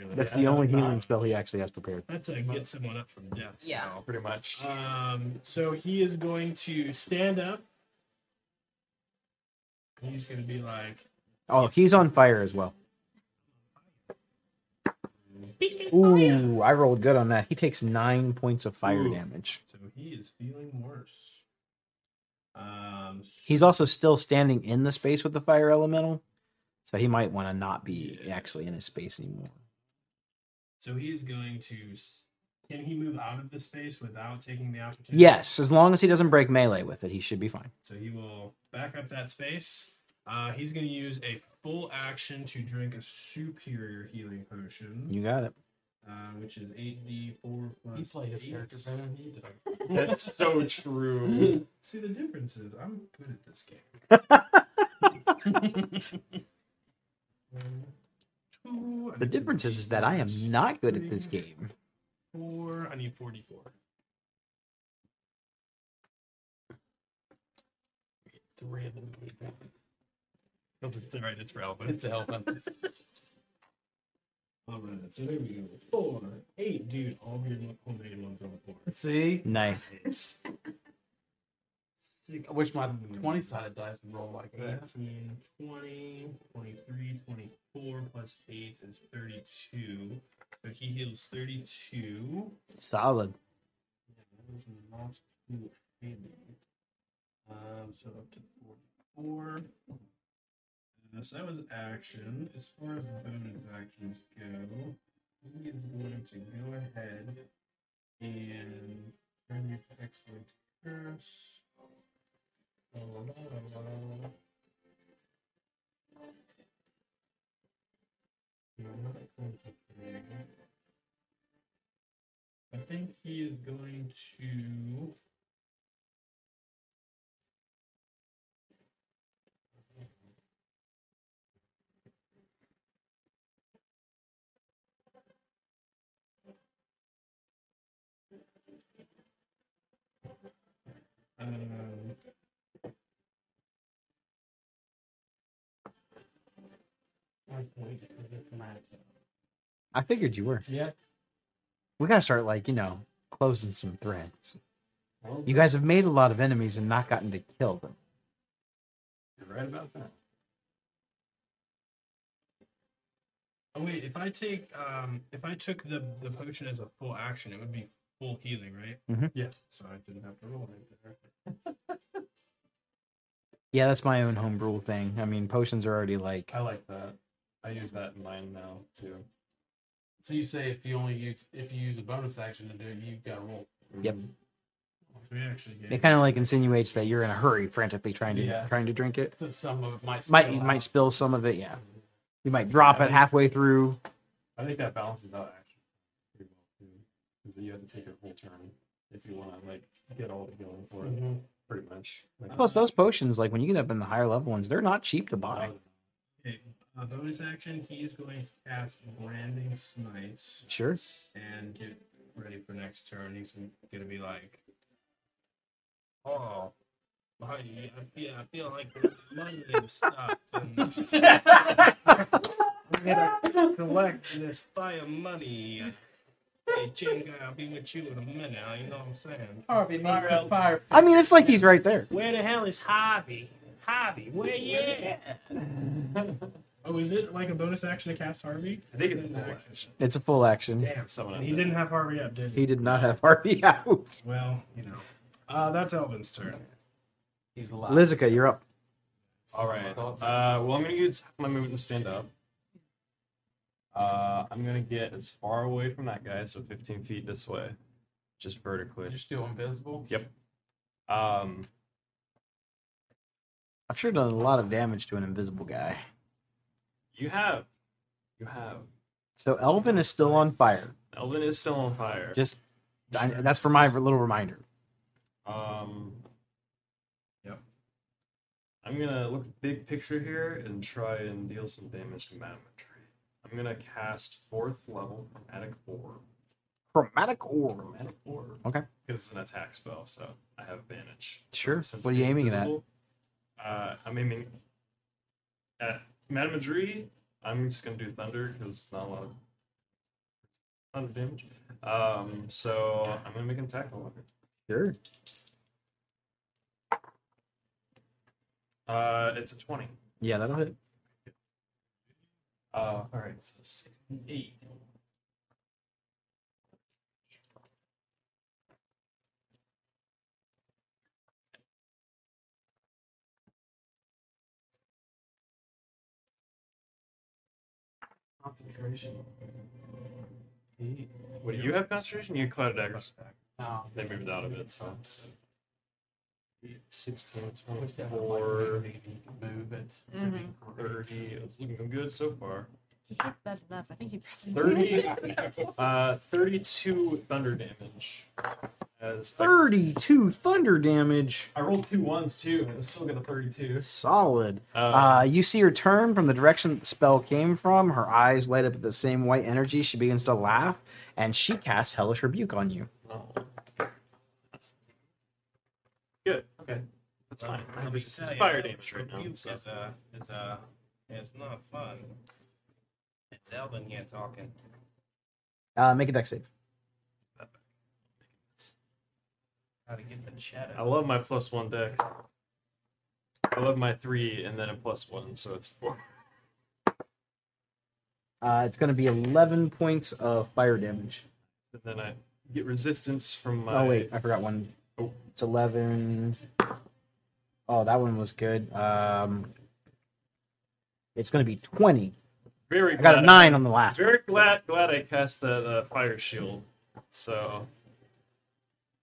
C: really.
B: That's the only healing spell he actually has prepared.
C: That's a get someone up from death.
E: Yeah.
D: Pretty much.
C: Um, so he is going to stand up. He's going to be like,
B: Oh, he's on fire as well. Ooh, I rolled good on that. He takes nine points of fire
D: Ooh.
B: damage.
C: so he is feeling worse. Um,
B: He's also still standing in the space with the fire elemental, so he might want to not be
C: Yeah.
B: actually in his space anymore.
C: So he is going to. Can he move out of the space without taking the opportunity?
B: Yes, as long as he doesn't break melee with it, he should be fine.
C: So he will back up that space. Uh, he's going to use a full action to drink a superior healing potion,
B: You got it.
C: uh, which is 8d4 plus.
A: You play his
C: eight.
A: character better than he does.
D: That's so true.
C: See, the difference is I'm good at this game. One, two, I
B: The difference is, is that I am not good at this game.
C: Four. I need 44.
A: Three of them.
C: It's all right. It's for Alvin.
A: It's Elvin.
C: All right, so there we go. Four, eight, dude. All your all negative ones on the floor.
A: See,
B: Nice.
C: Six,
A: I wish my 20 sided dice would roll like that.
C: 18, 20, 23, 24 plus 8 is 32. So he heals 32.
B: Solid.
C: That is not too heavy. Um, so up to 44. Uh, so that was action. As far as bonus actions go, he is going to go ahead and turn your excellent curse. La, think he not going to. I he is going to.
B: I figured you were.
I: Yeah.
B: We gotta start like you know closing some threads. You guys have made a lot of enemies and not gotten to kill them.
I: You're right about that.
C: Oh wait, if I take um if I took the the potion as a full action, it would be full healing, right?
B: Mhm.
I: Yeah.
C: So I didn't have to roll anything.
B: Yeah, that's my own home rule thing. I mean, potions are already like
D: I like that. I use that in mine now too.
A: So you say if you only use if you use a bonus action to do it, you've got to roll.
B: Yep.
C: We actually get
B: it kind of like insinuates that you're in a hurry, frantically trying to
A: Yeah.
B: trying to drink it.
A: So some of it might
B: Might
A: spill
B: you
A: out.
B: might spill some of it. Yeah, you might drop it halfway through.
D: I think that balances out actually pretty well too, because you have to take a whole turn if you want to like get all the healing for it.
C: Mhm.
D: Pretty much. Like,
B: Plus, those potions, like when you get up in the higher level ones, they're not cheap to buy.
C: Okay, a bonus action. He is going to cast branding smite
B: Sure.
C: and get ready for next turn. He's gonna be like, "Oh, I, I feel, I feel like there's money and stuff, and I'm gonna collect this fire money." Hey, Chinga, I'll be with you in a minute. You know what I'm saying?
A: Harvey needs
C: Fire
A: to
C: out.
A: fire.
B: I mean, it's like he's right there.
C: Where the hell is Harvey? Harvey, where you at? oh, is it like a bonus action to cast Harvey?
D: I think it's a full
C: action?
D: action.
B: It's a full action.
C: Damn.
D: Someone
C: And he didn't have Harvey up, did he?
B: He did not have Harvey out.
C: Well, you know. Uh, that's Elvin's turn.
A: He's the last.
B: Lizica, you're up.
D: All right. Uh, well, I'm gonna use my movement to stand up. Uh, I'm gonna get as far away from that guy, so 15 feet this way, just vertically.
A: You're still invisible.
D: Yep. Um,
B: I've sure done a lot of damage to an invisible guy.
D: You have, you have.
B: So Elvin is still on fire.
D: Elvin is still on fire.
B: Just I, that's for my little reminder.
D: Um.
C: Yep.
D: I'm gonna look big picture here and try and deal some damage to Madame Tree. I'm gonna cast fourth level chromatic orb.
B: Chromatic orb.
D: Chromatic orb.
B: Okay.
D: Because it's an attack spell, so I have advantage.
B: Sure.
D: Since
B: What are you aiming it at?
D: Uh, I'm aiming at Madame Madri. I'm just gonna do thunder because it's not a lot of thunder damage. Um, so I'm gonna make an attack roll.
B: Sure.
D: Uh, it's a twenty.
B: Yeah, that'll hit.
D: Uh, all right, so sixty-eight. Concentration. Eight. What do you have concentration? You have cloud daggers.
A: Oh,
D: They moved out of it, so. it's- 16,
A: which definitely
D: 24,
A: move it. Move it.
E: Mhm.
D: 30. It's looking good so far.
E: He hits that enough. I think he.
D: 30, uh, 32 thunder damage. As I,
B: Thirty-two thunder damage.
D: I rolled two ones too, and it's still got a 32.
B: Solid.
D: Uh,
B: Uh, you see her turn from the direction that the spell came from. Her eyes light up with the same white energy. She begins to laugh, and she casts Hellish Rebuke on you.
D: oh. That's good. Okay. That's fine. I have
C: Let me
D: resistance
C: tell
D: to
C: ya,
D: fire damage right now. So.
C: Is, uh, is, uh, it's not fun.
J: It's Elvin here talking.
B: Uh, make a Dex save.
J: How to get the chat
D: I love my plus one dex. I love my three and then a plus one, so it's four.
B: Uh, it's going to be 11 points of fire damage.
D: And then I get resistance from my.
B: Oh wait, I forgot one.
D: Oh.
B: It's 11. Oh, that one was good. Um, it's going to be 20.
D: Very
B: I got a nine on the last.
D: Very glad glad I cast that uh, fire shield. So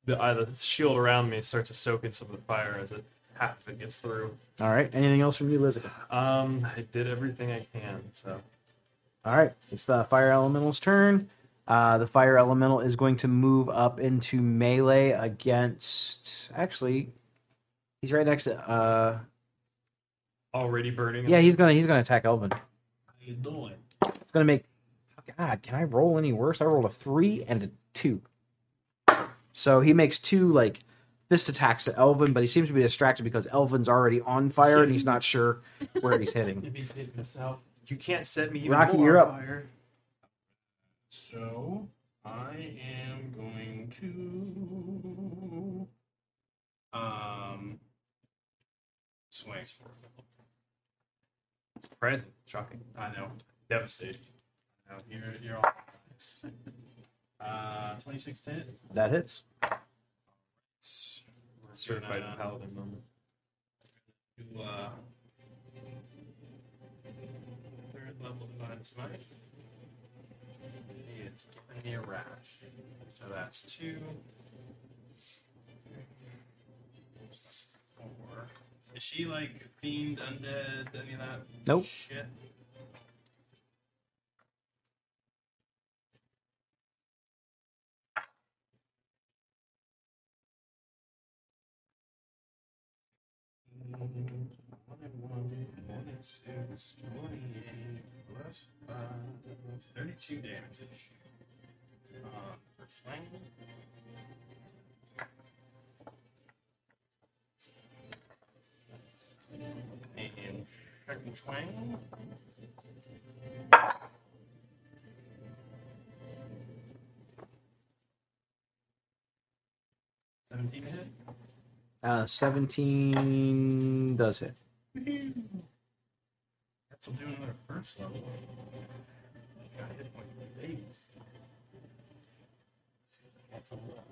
D: the uh, the shield around me starts to soak in some of the fire as it half of it gets through.
B: All right. Anything else from you, Lizzie?
D: Um, I did everything I can. So
B: All right. It's the fire elemental's turn. Uh, the fire elemental is going to move up into melee against. Actually, he's right next to. Uh,
D: already burning.
B: yeah, he's gonna he's gonna attack Elvin.
J: How you doing?
B: It's gonna make. God, can I roll any worse? I rolled a three and a two. So he makes two like fist attacks at Elvin, but he seems to be distracted because Elvin's already on fire and he's not sure where he's hitting.
A: If he's hitting himself.
D: You can't set me even
B: Rocky,
D: more
B: you're
D: on
B: up.
D: fire.
C: So I am going to um swing.
D: Surprising, shocking,
C: I know.
D: devastating.
C: Now you're you're all nice. Uh, twenty six ten.
B: That hits.
D: Certified
C: Gonna
D: paladin moment.
C: do uh third level divine smite. It's giving me a rash. So that's two. That's four. Is she like fiend, undead, any of that
B: Nope.
C: shit? Twenty-six, twenty-eight, plus five, thirty-two damage. Uh, for swing. And second swing. Seventeen hit.
B: Uh, 17 does hit.
C: That's will do another first level. Got hit point for days.
A: That's a lot.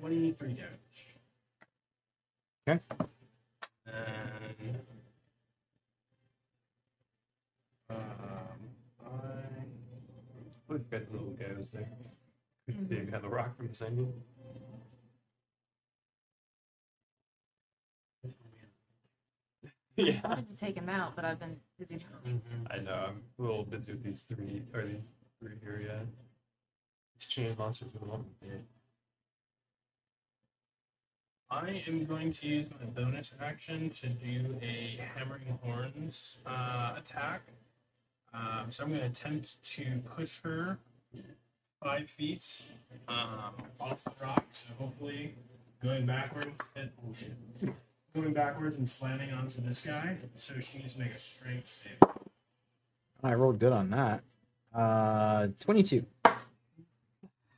C: Twenty-three damage.
B: Okay.
C: And um, I
D: We've got the little guy was there. Couldn't see him behind the rock from this angle.
E: I wanted to take him out, but I've been busy. doing
D: I know. I'm a little busy with these three or these three here. Yeah. These chain monsters with one. Yeah.
C: I am going to use my bonus action to do a hammering horns uh, attack. Um, so I'm going to attempt to push her five feet um, off the rock. So hopefully going backwards and oh shit, going backwards and slamming onto this guy. So she needs to make a strength save.
B: I rolled good on that. Uh, 22.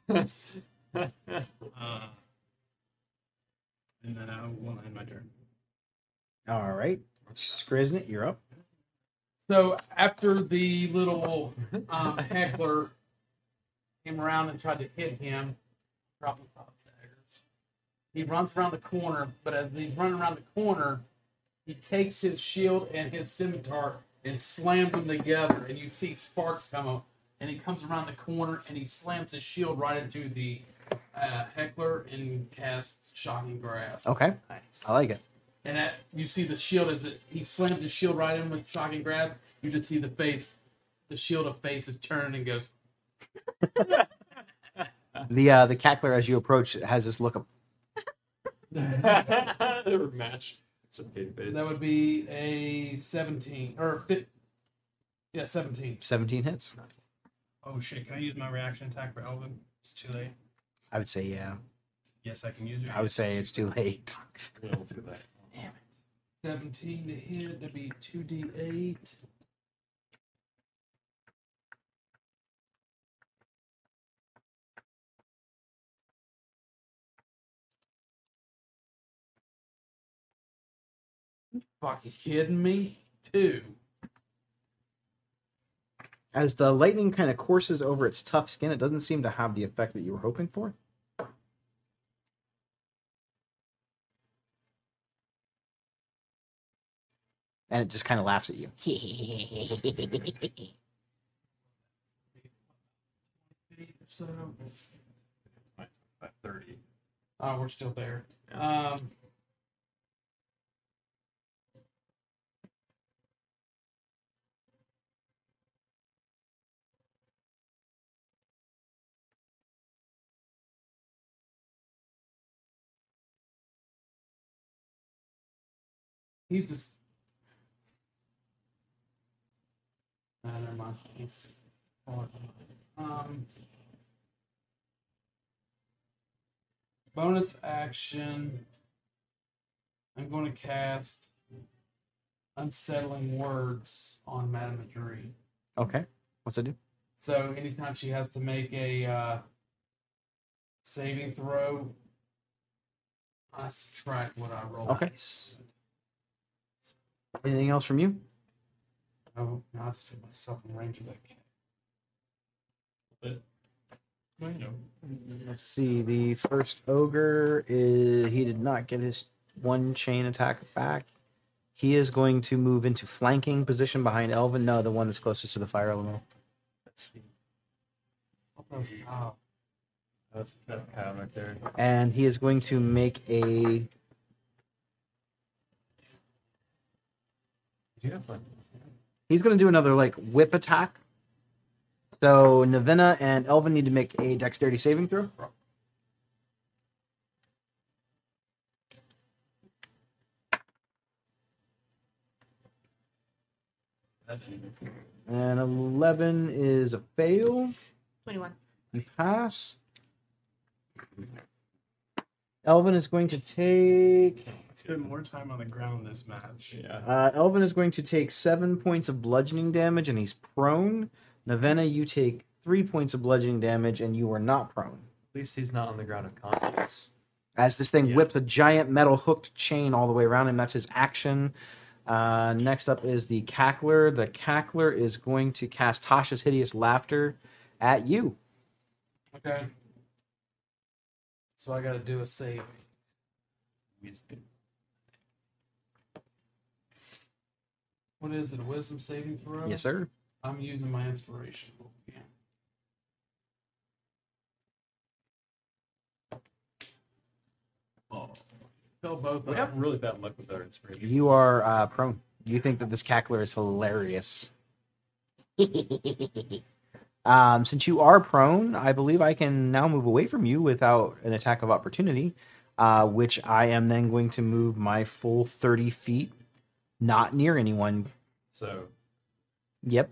C: Uh, and then I will end my turn.
B: All right. Skriznet, you're up.
A: So after the little um, heckler came around and tried to hit him, dropping five daggers, he runs around the corner. But as he's running around the corner, he takes his shield and his scimitar and slams them together, and you see sparks come up. And he comes around the corner and he slams his shield right into the uh, heckler and casts shocking grasp.
B: Okay.
D: Nice.
B: I like it.
A: And that you see the shield as it he slams the shield right in with shocking grab. You just see the face, the shield of face is turning and goes.
B: The uh, the cackler as you approach has this look of
D: they were matched. It's okay.
A: That would be a seventeen or fif- Yeah, 17.
B: 17 hits.
C: Oh shit! Can I use my reaction attack for Elvin? It's too late.
B: I would say yeah.
C: Yes, I can use it.
B: I would say it's too late.
D: We'll do that.
A: 17 to hit, that'd be 2d8. Fucking kidding me? Two.
B: As the lightning kind of courses over its tough skin, it doesn't seem to have the effect that you were hoping for. And it just kind of laughs at you.
A: Eight so.
D: 30.
A: Oh, we're still there. Um, he's this. Uh, never mind. He's. Um. bonus action. I'm going to cast Unsettling Words on Madame Madrid.
B: Okay. What's it do?
A: So anytime she has to make a uh, saving throw, I subtract what I roll.
B: Okay. Anything else from you?
A: Oh, no, I just put myself in range of that cat.
D: Well, you know,
B: Let's see. The first ogre is he did not get his one chain attack back. He is going to move into flanking position behind Elvin. No, the one that's closest to the fire elemental.
D: let's see.
A: That was Kyle.
D: That's, that's Kyle right there.
B: And he is going to make a
D: Did you have fun?
B: He's going to do another like whip attack. So Navina and Elvin need to make a dexterity saving throw. And 11 is a fail.
H: 21.
B: You pass. Elvin is going to take.
C: Spend more time on the ground this match.
D: Yeah.
B: Uh, Elvin is going to take seven points of bludgeoning damage, and he's prone. Navenna, you take three points of bludgeoning damage, and you are not prone.
D: At least he's not on the ground of conscious.
B: As this thing
D: Yeah.
B: whips a giant metal hooked chain all the way around him, that's his action. Uh, next up is the cackler. The cackler is going to cast Tasha's hideous laughter at you.
A: Okay. So I got to do a save. What is it? A wisdom saving throw?
B: Yes, sir.
A: I'm using my inspiration. Yeah. Oh, Fill both
D: We
A: of
D: have really bad luck with our inspiration.
B: You are uh, prone. You think that this cackler is hilarious. um, since you are prone, I believe I can now move away from you without an attack of opportunity, uh, which I am then going to move my full 30 feet, not near anyone.
D: So
B: Yep.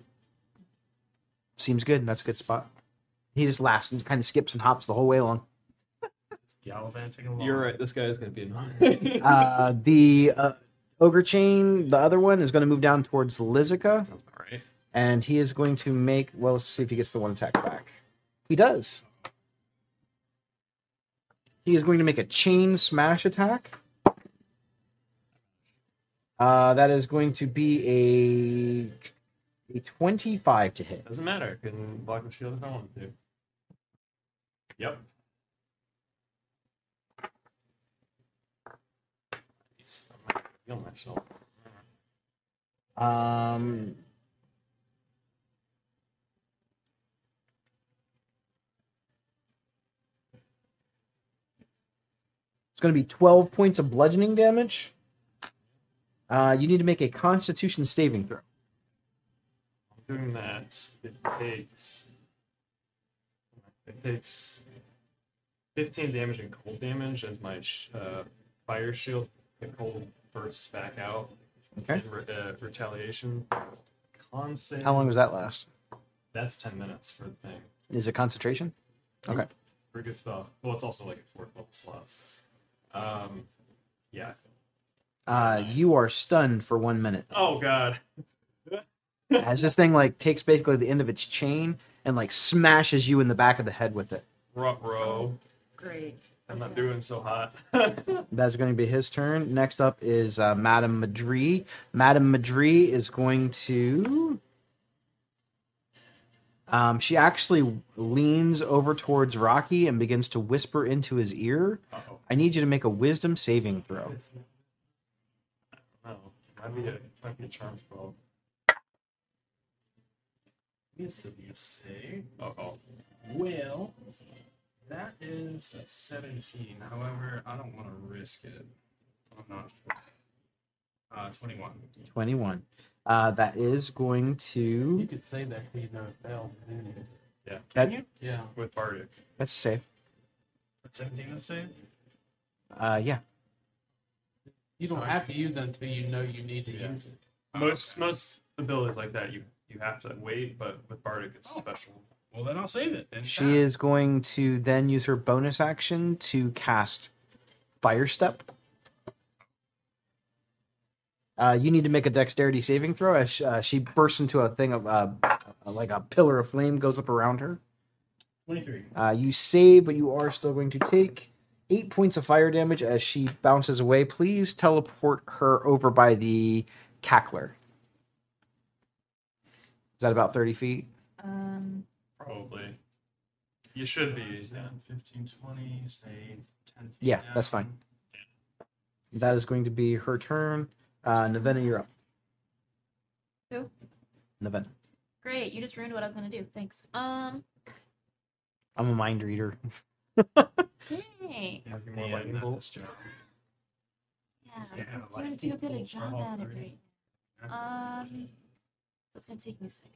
B: Seems good. That's a good spot. He just laughs and kind of skips and hops the whole way along.
C: Gallivanting along.
D: you're right. This guy is going to be annoying.
B: Uh, the uh, ogre chain, the other one, is going to move down towards Lizica.
D: Sounds about right.
B: and he is going to make well let's see if he gets the one attack back he does he is going to make a chain smash attack uh, that is going to be a a 25 to hit
D: Doesn't matter. I Can block and shield if I wanted to. Yep. Nice. I'm not feeling myself.
B: um it's going to be 12 points of bludgeoning damage uh, you need to make a constitution saving throw
D: Doing that, it takes. It takes 15 damage and cold damage as my uh, fire shield. The cold bursts back out.
B: Okay.
D: In re- uh, retaliation. On save.
B: How long does that last?
D: That's ten minutes for the thing.
B: Is it concentration? Okay.
D: Pretty good spell. Well, it's also like a fourth level slots. Um, yeah.
B: Uh, you are stunned for one minute.
D: Oh god.
B: As this thing like takes basically the end of its chain and like smashes you in the back of the head with it.
D: Rut row.
E: Great.
D: I'm not doing so hot.
B: That's going to be his turn. Next up is uh, Madame Madri. Madame Madri is going to. Um, she actually leans over towards Rocky and begins to whisper into his ear.
D: Uh-oh.
B: I need you to make a wisdom saving throw.
D: No. Might be a might be a charm spell.
C: Wisdom, you say?
D: Uh oh.
C: Well, that is a 17. However, I don't want to risk it. I'm not sure. Uh, 21.
B: 21. Uh, that is going to.
A: You could save that till you know it failed. didn't you?
D: Yeah.
B: That,
C: you?
A: Yeah.
D: With Bardic.
B: that's safe.
C: At 17 to save?
B: Uh, yeah.
A: You don't have to use it until you know you need to
D: Yeah.
A: use it.
D: Most most abilities like that you you have to wait, but with Bardic it's
C: Oh.
D: special.
C: Well, then I'll save it. Then
B: She
C: fast.
B: is going to then use her bonus action to cast Fire Step. Uh, you need to make a dexterity saving throw as uh, she bursts into a thing of uh, like a pillar of flame goes up around her.
C: 23.
B: Uh, you save, but you are still going to take eight points of fire damage as she bounces away. Please teleport her over by the cackler. Is that about 30 feet?
E: Um,
D: Probably. You should be, yeah.
C: 10, 15, 20, save 10 feet
B: Yeah, that's
C: down.
B: fine. That is going to be her turn. Uh, Nevena, you're up.
E: Who?
B: Nevena.
E: great. You just ruined what I was gonna do. Thanks. Um,
B: I'm a mind reader.
E: dang.
C: It's
D: Might be more
C: end
D: lightning bolts.
C: job.
E: Yeah,
C: Yeah,
E: I'm
C: like
E: doing too good a
C: people
E: job
C: all
E: at it
C: three.
E: right Um, so it's gonna take me a second.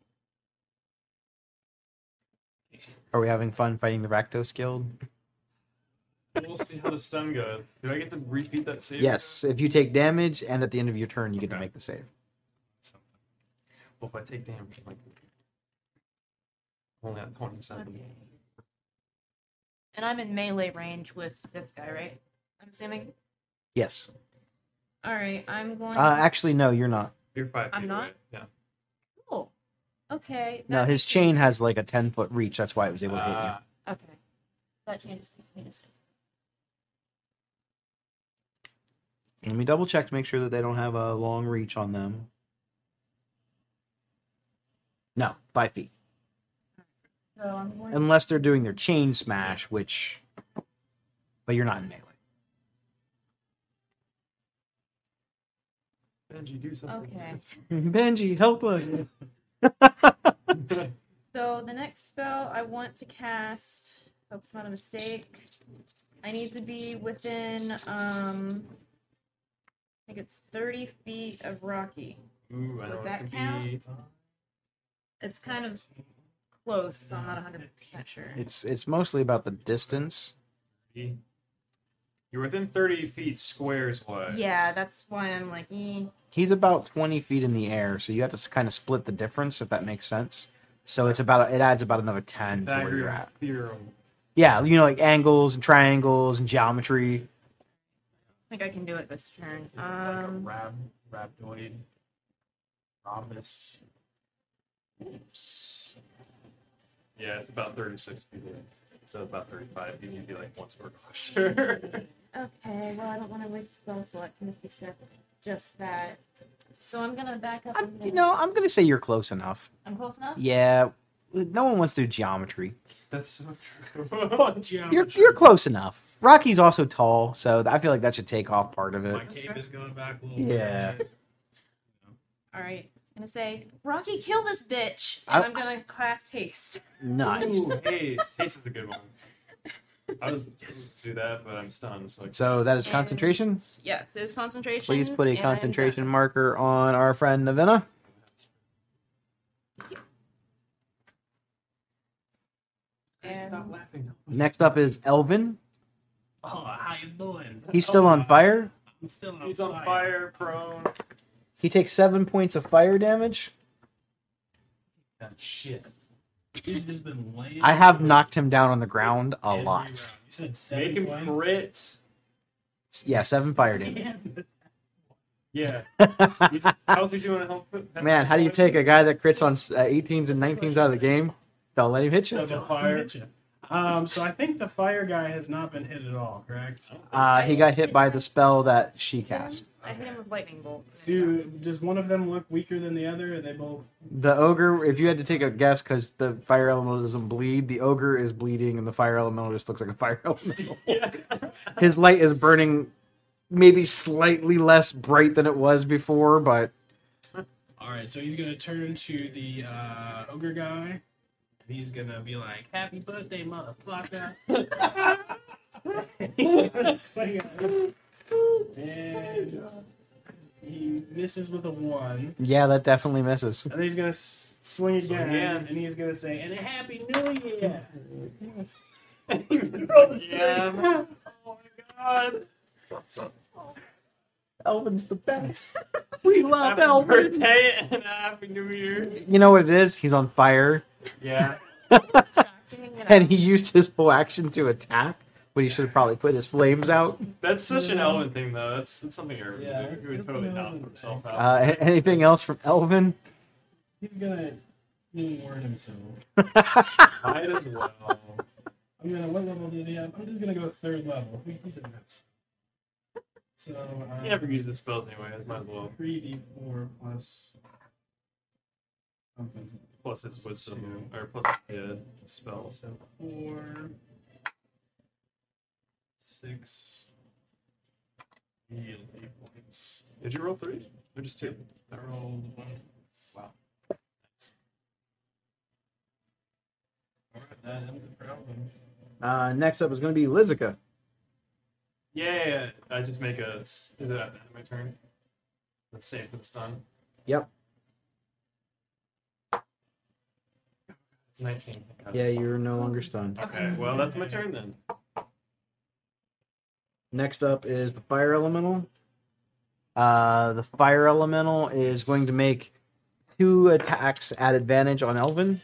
B: Are we having fun fighting the Rakdos Guild?
D: We'll see how the stun goes. Do I get to repeat that save?
B: Yes. If you take damage and at the end of your turn, you get to make the save.
D: Well, if I take damage, like only at twenty-seven.
E: Okay. And I'm in melee range with this guy, right? I'm assuming.
B: Yes.
E: All right, I'm going.
B: Uh, actually, no, you're not.
D: You're five
E: I'm
D: feet
E: not?
D: away. Yeah.
E: cool. Okay.
B: No, his
E: makes
B: chain has like a 10 foot reach. That's why it was able to hit you.
D: Uh,
E: Okay. That changes things. Wait a second.
B: Let me double check to make sure that they don't have a long reach on them. No, five feet.
E: So
B: Unless they're doing their chain smash, which. But you're not in melee.
D: Benji, do something.
E: Okay.
B: Benji, help us.
E: So the next spell I want to cast, hope it's not a mistake. I need to be within um I think it's 30 feet of Rocky.
D: Ooh, I
E: Would
D: it
E: that
D: could
E: count?
D: be.
E: It's kind of close, so I'm not 100% sure.
B: It's it's mostly about the distance.
D: You're within 30 feet squares away.
E: Yeah, that's why I'm like, eh.
B: He's about 20 feet in the air, so you have to kind of split the difference if that makes sense. So it's about it adds about another 10 to where you're at.
D: Theorem.
B: Yeah, you know, like angles and triangles and geometry.
E: I think I can do it this turn.
C: It's like a
E: Um,
C: rab, rhabdoid, rhombus. Oops.
D: Yeah, it's about 36 feet away. So about 35. You need to be like one square closer.
E: okay, well, I don't want to waste a spell select Misty Step. Just that. So I'm gonna back up.
B: I'm,
E: and
B: you know, I'm gonna say you're close enough.
E: I'm close enough?
B: Yeah, no one wants to do geometry.
D: That's so true.
C: Fuck geometry.
B: You're you're close enough. Rocky's also tall, so I feel like that should take off part of it.
C: My cape is going back a little
B: Yeah.
C: bit.
E: All right. I'm gonna say, Rocky, kill this bitch,
B: I-
E: and I'm gonna cast haste.
B: Nice.
D: Ooh, haste. Haste is a good one. I was yes. do that, but I'm stunned. So,
B: So that is
E: And-
B: concentration.
E: Yes, there's concentration.
B: Please put a
E: and I'm
B: concentration
E: done.
B: marker on our friend Navina.
E: And
C: Stop laughing.
B: Next up is Elvin.
C: Oh, how you doing?
B: He's still on oh, fire.
C: I'm still on
D: He's on fire, prone.
B: He takes seven points of fire damage.
A: That shit.
C: He's just been laying.
B: I have knocked him down on the ground a lot.
C: You said seven
D: Make him
C: points?
D: crit.
B: Yeah, seven fire
C: He
B: damage.
C: hasn't-
D: Yeah. You t- How's he doing? Help?
B: Man, how do you take a guy that crits on uh, 18s and 19s out of the game? Don't let him hit you.
C: Seven fire. Um, so I think the fire guy has not been hit at all, correct?
B: Uh, he got hit by the spell that she cast.
E: I hit him with lightning bolt.
C: Do does one of them look weaker than the other? Are they both?
B: The ogre, if you had to take a guess, because the fire elemental doesn't bleed, the ogre is bleeding, and the fire elemental just looks like a fire elemental.
D: Yeah.
B: His light is burning, maybe slightly less bright than it was before, but
C: All right, so he's gonna turn to the uh, ogre guy. And He's gonna be like, "Happy birthday, motherfucker!" he's gonna swing and he misses with a one.
B: yeah, that definitely misses.
C: And he's gonna s- swing again,
D: again.
C: and he's gonna say, "And a happy new year."
D: yeah. Oh my god.
B: Oh, Elvin's the best. We love
D: Happy
B: Elvin.
D: birthday and happy new year.
B: You know what it is? He's on fire,
D: Yeah.
B: and he used his whole action to attack, but he should have probably put his flames out.
D: That's such an Elvin thing, though. That's, that's something Irvin
C: Yeah,
D: would
C: that's-
D: do. He would totally
C: an
D: knock himself out.
B: Uh, anything else from Elvin?
C: He's gonna reward himself.
D: I might as well.
C: I'm gonna. What level does he have? I'm just gonna go third level. We can do this. So. Uh,
D: He never uses spells anyway. Might as well.
C: Three d four plus. Something.
D: Plus his wisdom, or plus yeah, spells.
C: So four. Six. He heals eight points.
D: Did you roll three? Or just two?
C: I rolled one.
D: Wow.
C: Alright, that ends the problem.
B: Uh, next up is going to be Lizica.
D: Yeah, I just make a. Is it at the end of my turn? Let's save for the stun.
B: Yep.
D: It's 19.
B: Yeah, you're no longer stunned.
D: Okay, well, that's my turn then.
B: Next up is the fire elemental. Uh, the fire elemental is going to make two attacks at advantage on Elvin.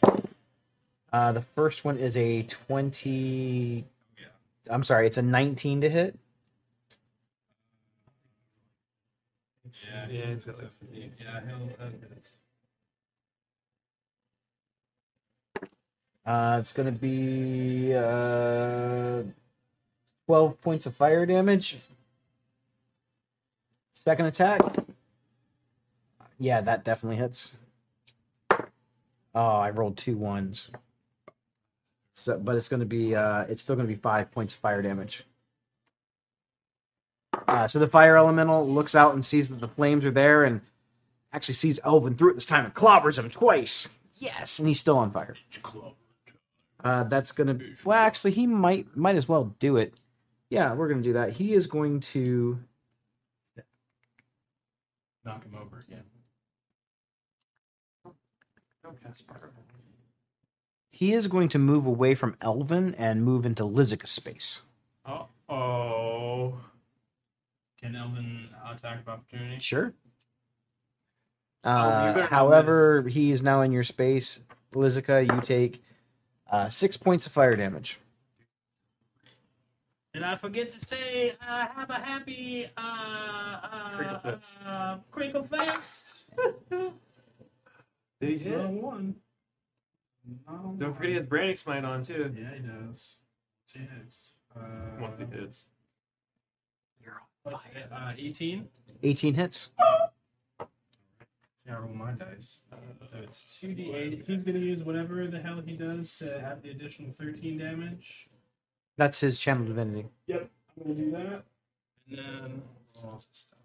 B: Uh, the first one is a 20. I'm sorry, it's a 19 to hit.
C: Yeah,
D: Yeah, he's got like 50.
C: Yeah, he'll. Uh, it's,
B: Uh, it's going to be uh, 12 points of fire damage. Second attack. Yeah, that definitely hits. Oh, I rolled two ones. So, but it's going to be, uh, it's still going to be five points of fire damage. Uh, so the fire elemental looks out and sees that the flames are there and actually sees Elvin through it this time and clobbers him twice. Yes, and he's still on fire. Uh, that's gonna. Be, well, actually, he might might as well do it. Yeah, we're gonna do that. He is going to.
C: knock him over again.
D: Don't.
B: He is going to move away from Elvin and move into Lizica space.
D: Oh. Oh.
C: Can Elvin attack of opportunity?
B: Sure.
D: Oh,
B: Uh,
D: better not
B: however, he is now in your space. Lizica, you take uh, six points of fire damage.
C: Did I forget to say uh, have a happy uh, uh,
D: Crinkle Fest.
C: uh, Crinkle Fest?
D: Did he
C: one.
D: Don't forget he has Branding Smite on too.
C: Yeah, he does. He hits. Uh,
D: Once he hits.
C: What's uh, 18.
B: 18 hits.
C: See, I roll my dice. So it's 2d8. He's going to use whatever the hell he does to add the additional 13 damage.
B: That's his channel divinity.
C: Yep, I'm going to do that. And then. Oh, stuff.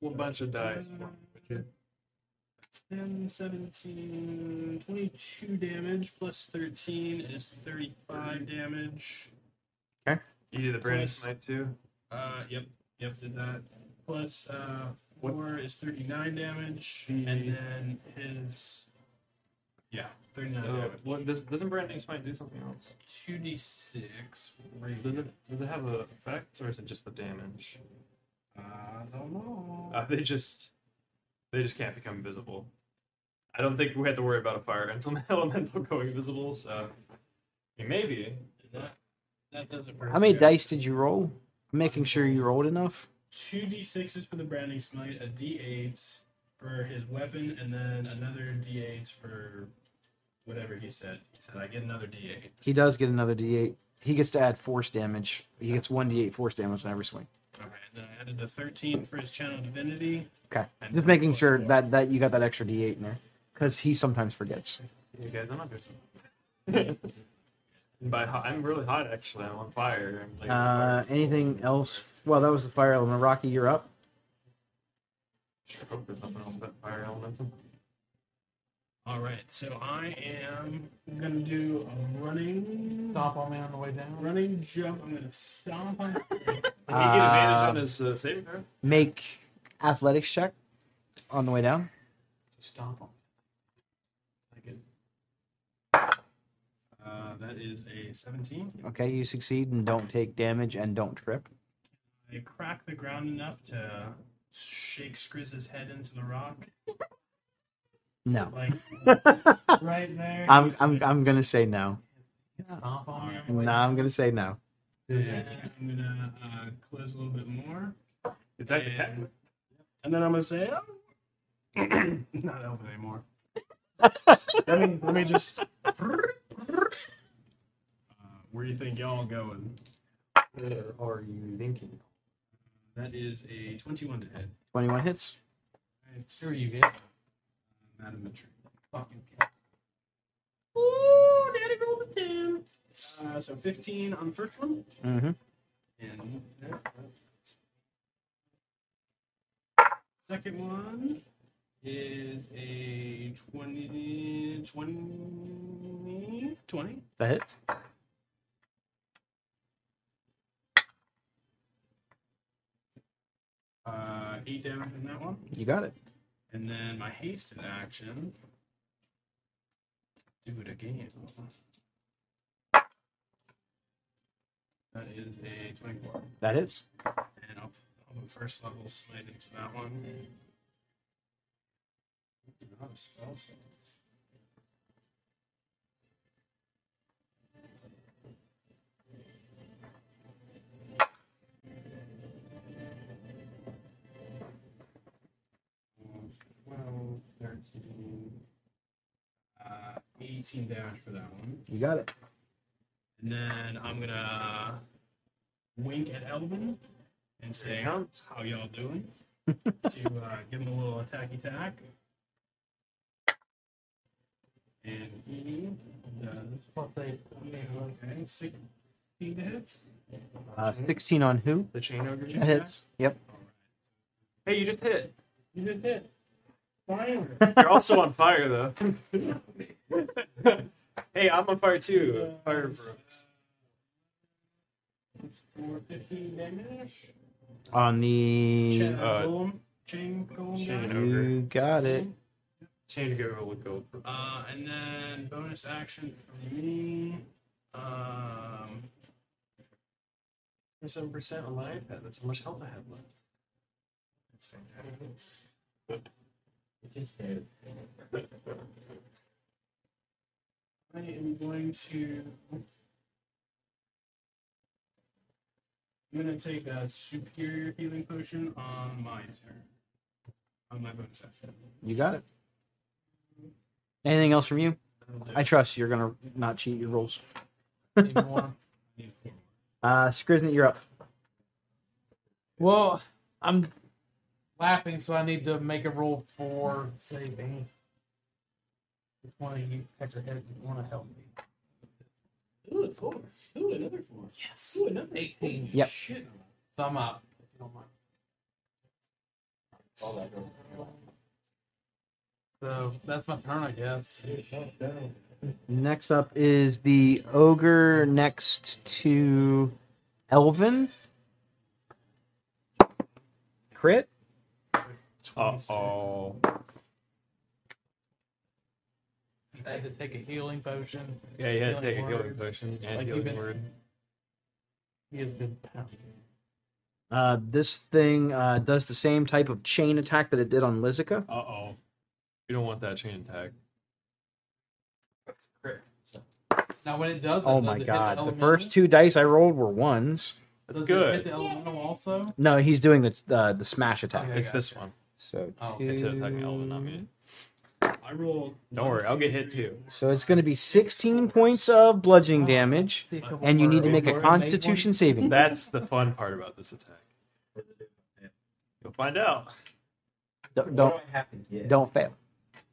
D: One bunch of dice. Would you?
C: 10, 17, 22 damage plus 13 is 35 damage.
D: You did the Branding
C: Plus-
D: Smite too?
C: Uh, yep, yep, did that. Plus, uh, 4 is 39 damage. And then his. Yeah, 39
D: So,
C: damage.
D: what does doesn't Branding Smite do something else?
C: 2d6.
D: Does
C: radiant.
D: it does it have a effect or is it just the damage?
C: I don't know.
D: Uh, they just they just can't become invisible. I don't think we had to worry about a fire elemental elemental going invisible. So I mean, maybe.
C: That, that does it
B: How many
C: his
B: dice did you roll? I'm making sure you rolled enough.
C: Two d6s for the branding smite, a d8 for his weapon, and then another d8 for whatever he said. He said, I get another d8.
B: He does get another D8. He gets to add force damage. He gets one D8 force damage on every swing.
C: Okay, then I added the 13 for his channel divinity.
B: Okay.
C: And
B: Just making sure
C: four.
B: that, that you got that extra D8 in there. Because he sometimes forgets.
D: You guys, I'm not good. By hot, I'm really hot actually. I'm on fire. I'm like,
B: Uh, anything else? Well, that was the fire element. Rocky, you're up.
D: Sure, hope there's something else but fire elemental.
C: All right, so I am gonna do a running,
A: stop on me on the way down.
C: running jump. I'm gonna stomp on.
D: Can he get advantage
B: Uh,
D: on his uh, saving throw?
B: Make athletics check on the way down.
A: Stomp on me. Like it.
C: Uh, that is a 17.
B: Okay, you succeed and don't take damage and don't trip.
C: I crack the ground enough to shake Skrizz's head into the rock,
B: No.
C: like right there.
B: I'm I'm
C: like-
B: I'm gonna say no.
A: Stomp on me on the way
B: No, I'm gonna say no.
C: And I'm gonna uh, close a little bit more,
D: It's like
C: and, and then I'm gonna say, oh. not open anymore. let me let me just. Uh, where do you think y'all going?
D: Where are you thinking?
C: That is a 21 to hit.
B: 21 hits.
A: Who are you getting?
C: Madam Matry.
A: Fucking cat.
C: Ooh, daddy rolled a 10. Uh, so 15 on the first one.
B: Mm-hmm.
C: And second one is a 20, 20, 20.
B: That hits.
C: Uh, 8 damage in that one.
B: You got it.
C: And then my hasted action. Do it again. That is a 24.
B: That hits.
C: And I'll, I'll first level slate into that one. Not a spell slot. Twelve, thirteen, uh, 18 damage for that one.
B: You got it.
C: And then I'm gonna wink at Elvin and say, "How y'all doing?" to uh, give him a little attacky tack. And he does
A: Plus eight.
C: okay, sixteen to hit.
B: Uh, 16 on who?
D: The chain ogre.
B: That hits. Yep.
D: Hey, you just hit.
C: You just hit. Finally.
D: You're also on fire though. hey, I'm on fire too. Fire bro.
C: For 15 damage.
B: On the.
C: Chain
D: Uh,
C: golem. Chain golem
D: chain ogre.
B: You got it.
D: Chain ogre would go. For,
C: Uh, and then bonus action for me. Um,
D: Seven percent on my iPad. That's how much health I have left.
C: that's fantastic. I am going to. I'm going to take a superior healing potion on my turn. On my bonus action.
B: You got it. Anything else from you? I trust you're gonna not cheat your rolls.
A: Need more.
C: Need four more.
B: Uh, Skriznet, you're up.
A: Well, I'm laughing, so I need to make a roll for savings. Which one of you peckerheads want to help me?
C: Ooh, four. Ooh, another four.
A: Yes.
C: Ooh, another 18.
B: Yep.
C: Shit.
A: So I'm up. If you don't mind. So that's my turn, I guess.
B: Next up is the ogre next to Elvin. Crit.
D: Uh oh.
A: I had to take a healing potion.
D: Yeah, you had to take a
A: Healing
D: healing potion and
A: Like
D: healing
A: even-
D: word.
A: He has been pounded.
B: Uh, this thing uh, does the same type of chain attack that it did on Lizica.
D: Uh oh. You don't want that chain tag.
F: That's a crit. So.
A: Now when it does,
B: Oh
A: does
B: my god. The
A: elemental?
B: first two dice I rolled were ones.
D: That's
A: Does it hit
D: good.
A: the elemental also?
B: No, he's doing the the, the smash attack.
A: Okay.
D: It's
A: gotcha.
D: this one.
B: So
A: Oh,
B: two,
D: It's attacking Elvin, not me.
C: I rolled.
D: Don't worry, I'll get hit too.
B: So it's going to be 16 points of bludgeoning damage,
A: See a couple
B: and you need to make a Constitution saving.
D: That's the fun part about this attack. You'll find out.
B: Don't don't,
F: do I have to get?
B: don't fail.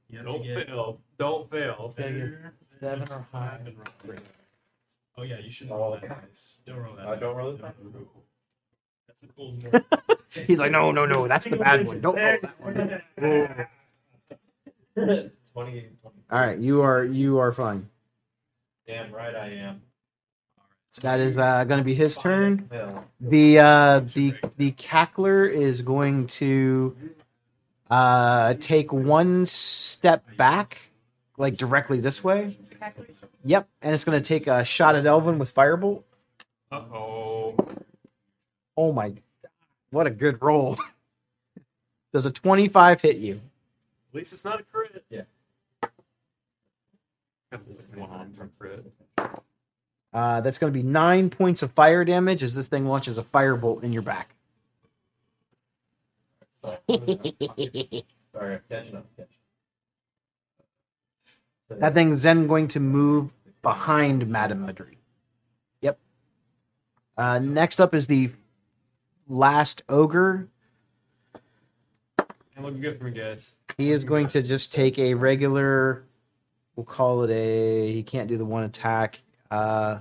C: You have
D: Don't
C: get-
D: fail. Don't fail.
A: Big as seven or higher.
C: Oh yeah, you shouldn't
F: Oh,
C: roll that dice. Don't roll that.
F: Uh, don't roll this
C: dice.
F: one?
C: That's a cool.
B: He's like, no, no, no, that's the bad one. Don't roll that one.
F: 20, 20.
B: All right, you are you are fine.
F: Damn right I am.
B: That is uh, going to be his turn.
F: Hell.
B: The uh, the the cackler is going to uh, take one step back, like directly this way. Yep, and it's going to take a shot at Elvin with firebolt.
D: Uh oh.
B: Oh my, what a good roll! Does a twenty-five hit you?
D: At least it's not a crit.
F: Yeah.
D: One on from crit.
B: Uh, that's going to be nine points of fire damage as this thing launches a firebolt in your back.
F: Sorry, catching up.
B: That thing's then going to move behind Madame Madrid. Yep. Uh, next up is the last ogre.
D: And looking good for me, guys.
B: He is going to just take a regular. We'll call it a. He can't do the one attack. Uh,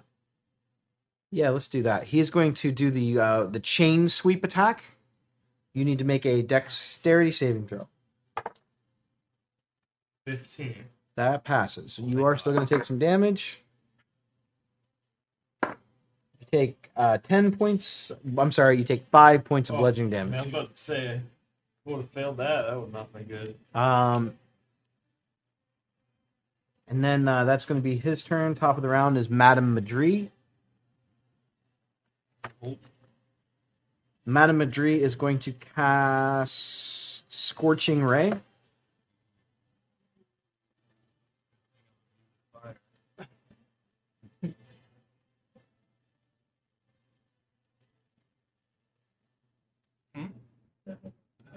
B: yeah, let's do that. He is going to do the uh, the chain sweep attack. You need to make a dexterity saving throw.
D: 15.
B: That passes. You are still going to take some damage. You take uh, 10 points. I'm sorry, you take 5 points of
D: Oh,
B: bludgeoning
D: I, mean, I
B: damage.
D: was about to say, would have failed that. That would not be good.
B: Um, and then uh, that's going to be his turn. Top of the round is Madame Madri. Madame Madri is going to cast Scorching Ray.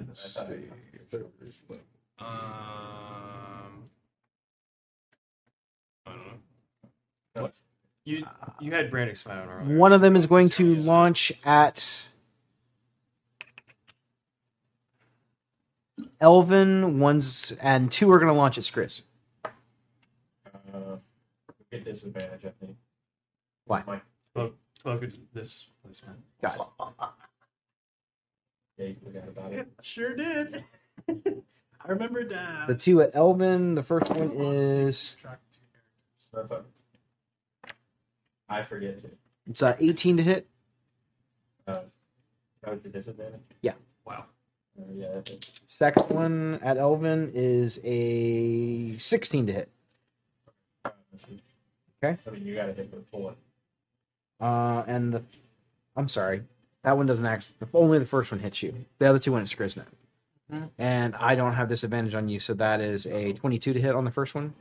C: Let's see. Um, I don't know.
D: You you had brand expound earlier.
B: One of them is going to launch at Elvin. One's and two are going to launch at Skris.
F: Uh, get disadvantage, I think.
B: Why?
F: My,
D: Look at this this one.
B: Got it.
F: yeah, you forgot about it.
C: Sure did. I remember that.
B: The two at Elvin. The first one is
F: So that's forget to.
B: it's uh, 18 to hit.
F: Uh, that was the disadvantage?
B: Yeah.
D: Wow.
F: Yeah.
B: Second one at Elvin is a 16 to hit.
F: Let's see.
B: Okay.
F: I mean, you got to hit for four.
B: Uh, and the I'm sorry, that one doesn't actually. Only the first one hits you. The other two went at Skriznet.
A: Mhm.
B: And I don't have disadvantage on you, so that is a 22 to hit on the first one,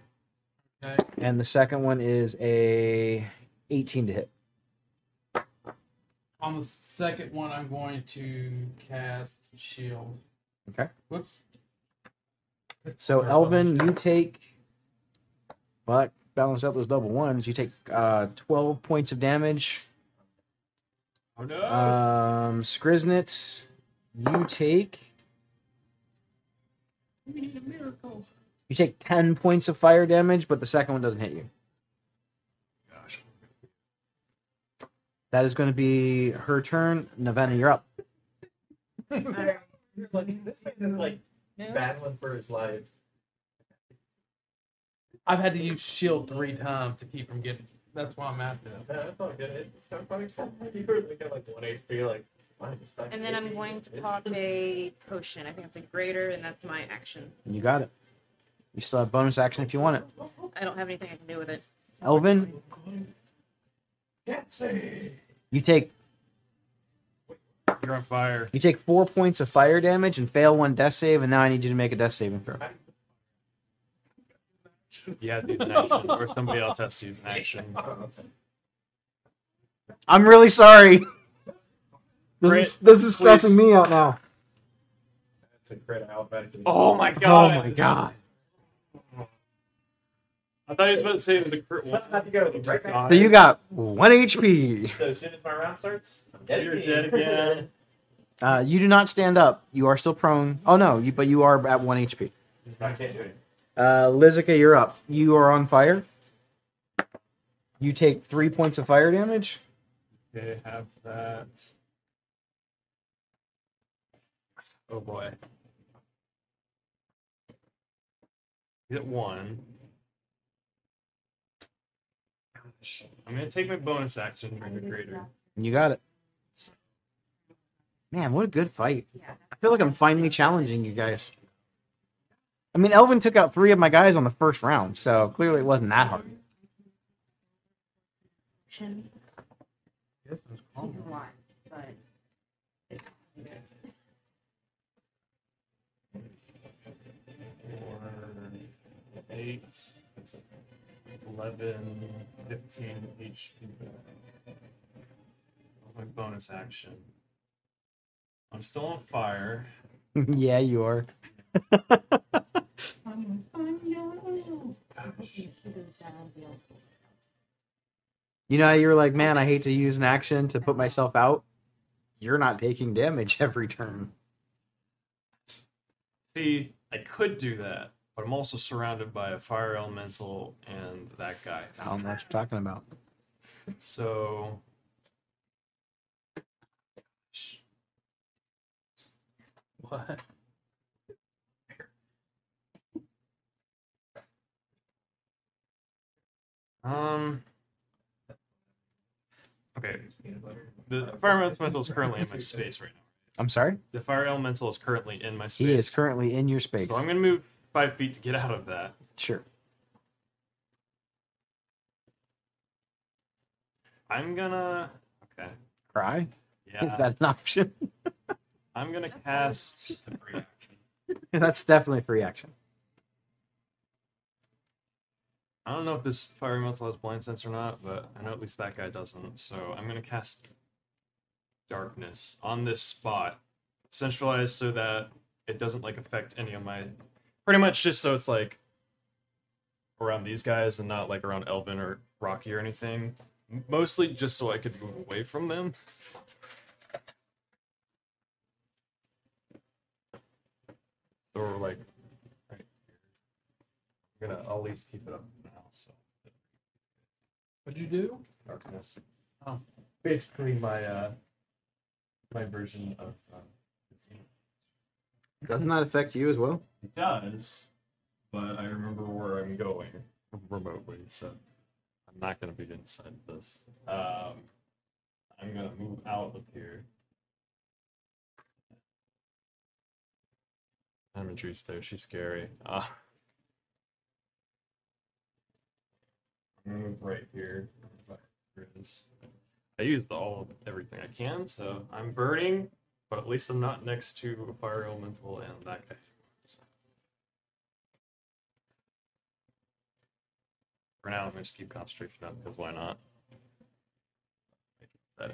A: Okay.
B: and the second one is a 18 to hit.
A: On the second one, I'm going to cast shield.
B: Okay.
A: Whoops.
B: So Elvin, you take, but balance out those double ones. You take uh, 12 points of damage.
D: Oh no.
B: Um, you take. You take 10 points of fire damage, but the second one doesn't hit you. That is going to be her turn. Navena, you're up.
F: This man is like battling for his life.
A: I've had to use shield three times to keep from getting. That's why I'm at this.
F: Yeah, that's not good. It's kind funny. You heard we got like one HP, like. mine is fucking
H: And then I'm going to pop a potion. I think it's a greater, and that's my action.
B: You got it. You still have bonus action if you want it.
H: I don't have anything I can do with it.
B: Elvin, you take
D: You're on fire.
B: you take four points of fire damage and fail one death save, and now I need you to make a death saving throw.
D: You have to use an action, or somebody else has to use an action.
B: I'm really sorry. This is this is stressing
D: please.
B: me out now.
F: It's a crit alphabetically.
D: Oh,
B: oh my
D: god!
B: Oh my god.
D: I thought he was about to say the crit was.
F: Let's not to go. Right back.
B: So you got one HP.
F: So as soon as my round starts, I'm dead
D: You're
F: again.
D: dead again.
B: Uh, you do not stand up. You are still prone. Oh no, you, but you are at one HP.
F: I can't do it.
B: Uh, Lizica, you're up. You are on fire. You take three points of fire damage.
D: Okay, have that. Oh boy. Get one. Gosh. I'm gonna take my bonus action for the greater.
B: You got it. Man, what a good fight. I feel like I'm finally challenging you guys. I mean, Elvin took out three of my guys on the first round, so clearly it wasn't that hard.
D: Eight, 11, 15 each. My bonus action. I'm still on fire.
B: yeah, you are. You know, you were like, man, I hate to use an action to put myself out. You're not taking damage every turn.
D: See, I could do that, but I'm also surrounded by a fire elemental and that guy.
B: I don't know what you're talking about.
D: So.
A: What?
D: Um. Okay. The fire elemental is currently in my space right now.
B: I'm sorry?
D: The fire elemental is currently in my space.
B: He is currently in your space.
D: So I'm gonna move five feet to get out of that.
B: Sure.
D: I'm gonna. Okay.
B: Cry?
D: Yeah.
B: Is that an option?
D: I'm gonna cast.
C: It's a free action.
B: That's definitely a free action.
D: I don't know if this fire elemental has blind sense or not, but I know at least that guy doesn't. So I'm gonna cast darkness on this spot, centralized so that it doesn't like affect any of my. Pretty much just so it's like around these guys and not like around Elvin or Rocky or anything. Mostly just so I could move away from them. Or like right here. I'm gonna I'll at least keep it up now. So
A: What'd you do?
D: darkness. Oh, basically my uh my version of uh,
B: Doesn't that affect you as well?
D: it does, but I remember where I'm going remotely, so I'm not gonna be inside this. Um, I'm gonna move out of here. Elementary there. She's scary. Uh, I'm gonna move right here. I used all everything I can, so I'm burning, but at least I'm not next to a fire elemental and that guy. For now, I'm gonna just keep concentration up because why not? That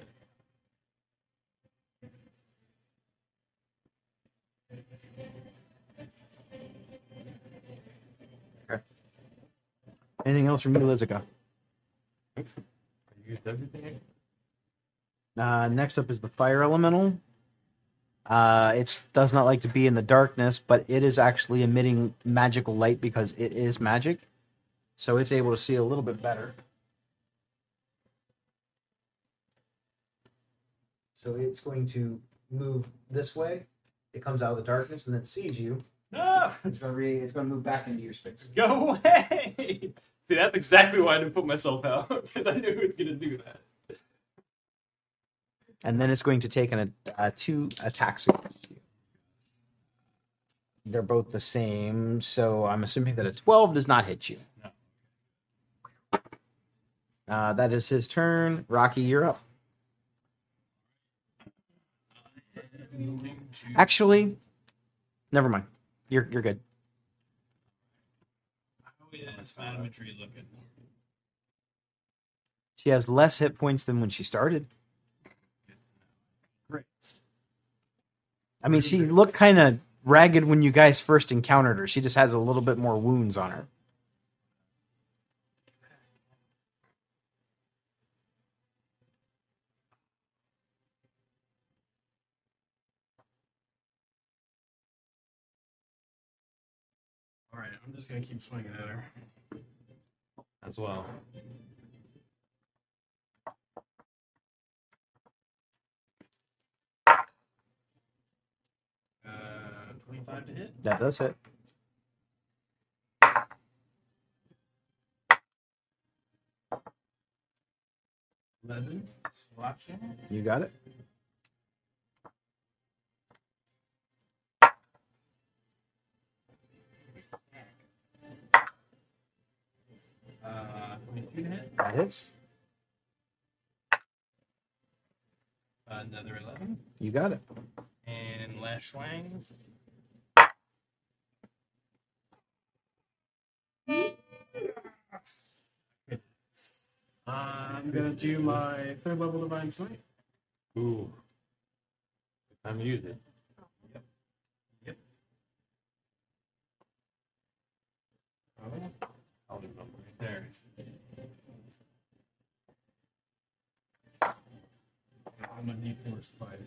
B: Anything else from you, Lizica?
D: I used everything.
B: Uh, next up is the fire elemental. Uh, it does not like to be in the darkness, but it is actually emitting magical light because it is magic. So it's able to see a little bit better. So it's going to move this way. It comes out of the darkness and then sees you.
D: Ah,
B: It's going to re- it's going to move back into your space.
D: go away! See, that's exactly why I didn't put myself out because I knew it was gonna do that.
B: And then it's going to take an, uh, two attacks against you. They're both the same, so I'm assuming that a 12 does not hit you.
D: No.
B: Uh, that is his turn. Rocky, you're up.
C: To
B: Actually, never mind. You're you're good.
C: How is
J: Madame looking.
B: She has less hit points than when she started.
D: Great.
B: I mean, she looked kind of ragged when you guys first encountered her. She just has a little bit more wounds on her.
C: All right, I'm just gonna keep swinging at her.
D: As well.
C: Uh, 25 to hit.
B: That does hit.
C: Eleven. Swatching.
B: You got it.
C: Uh, 22 to hit.
B: That hits.
C: Another 11.
B: You got it.
C: And last swing. I'm gonna do my third level divine smite.
D: Ooh. Good time to use it.
C: Yep.
D: Oh, I'll do number right there.
C: I'm a D4 spider.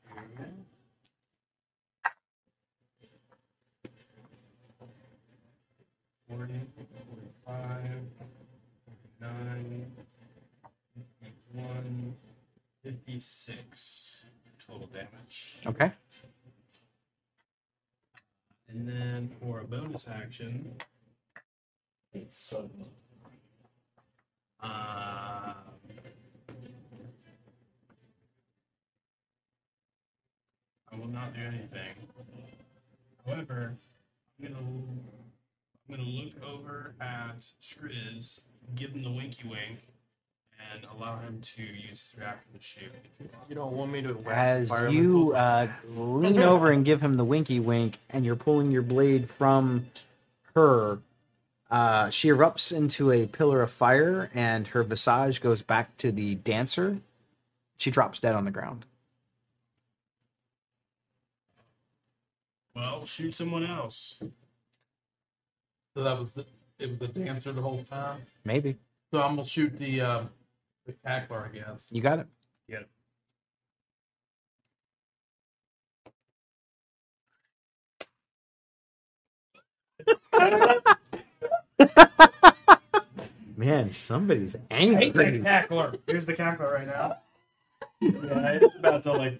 C: 40, 45, 49, 51, 56 total damage.
B: Okay.
C: And then for a bonus action, uh, I will not do anything. However, I'm gonna I'm gonna look over at Skriz, give him the winky wink, and allow him to use his reaction to shoot.
D: You don't want me to whack
B: As you uh, lean over and give him the winky wink, and you're pulling your blade from her, uh, she erupts into a pillar of fire, and her visage goes back to the dancer. She drops dead on the ground.
C: Well, shoot someone else.
A: So that was the it was the dancer the whole time.
B: Maybe
A: So I'm gonna shoot the uh, the cackler, I guess.
B: you got it. Yeah. Man, somebody's
C: Hate that
B: angry.
C: cackler. Here's the cackler right now.
D: yeah, it's about to like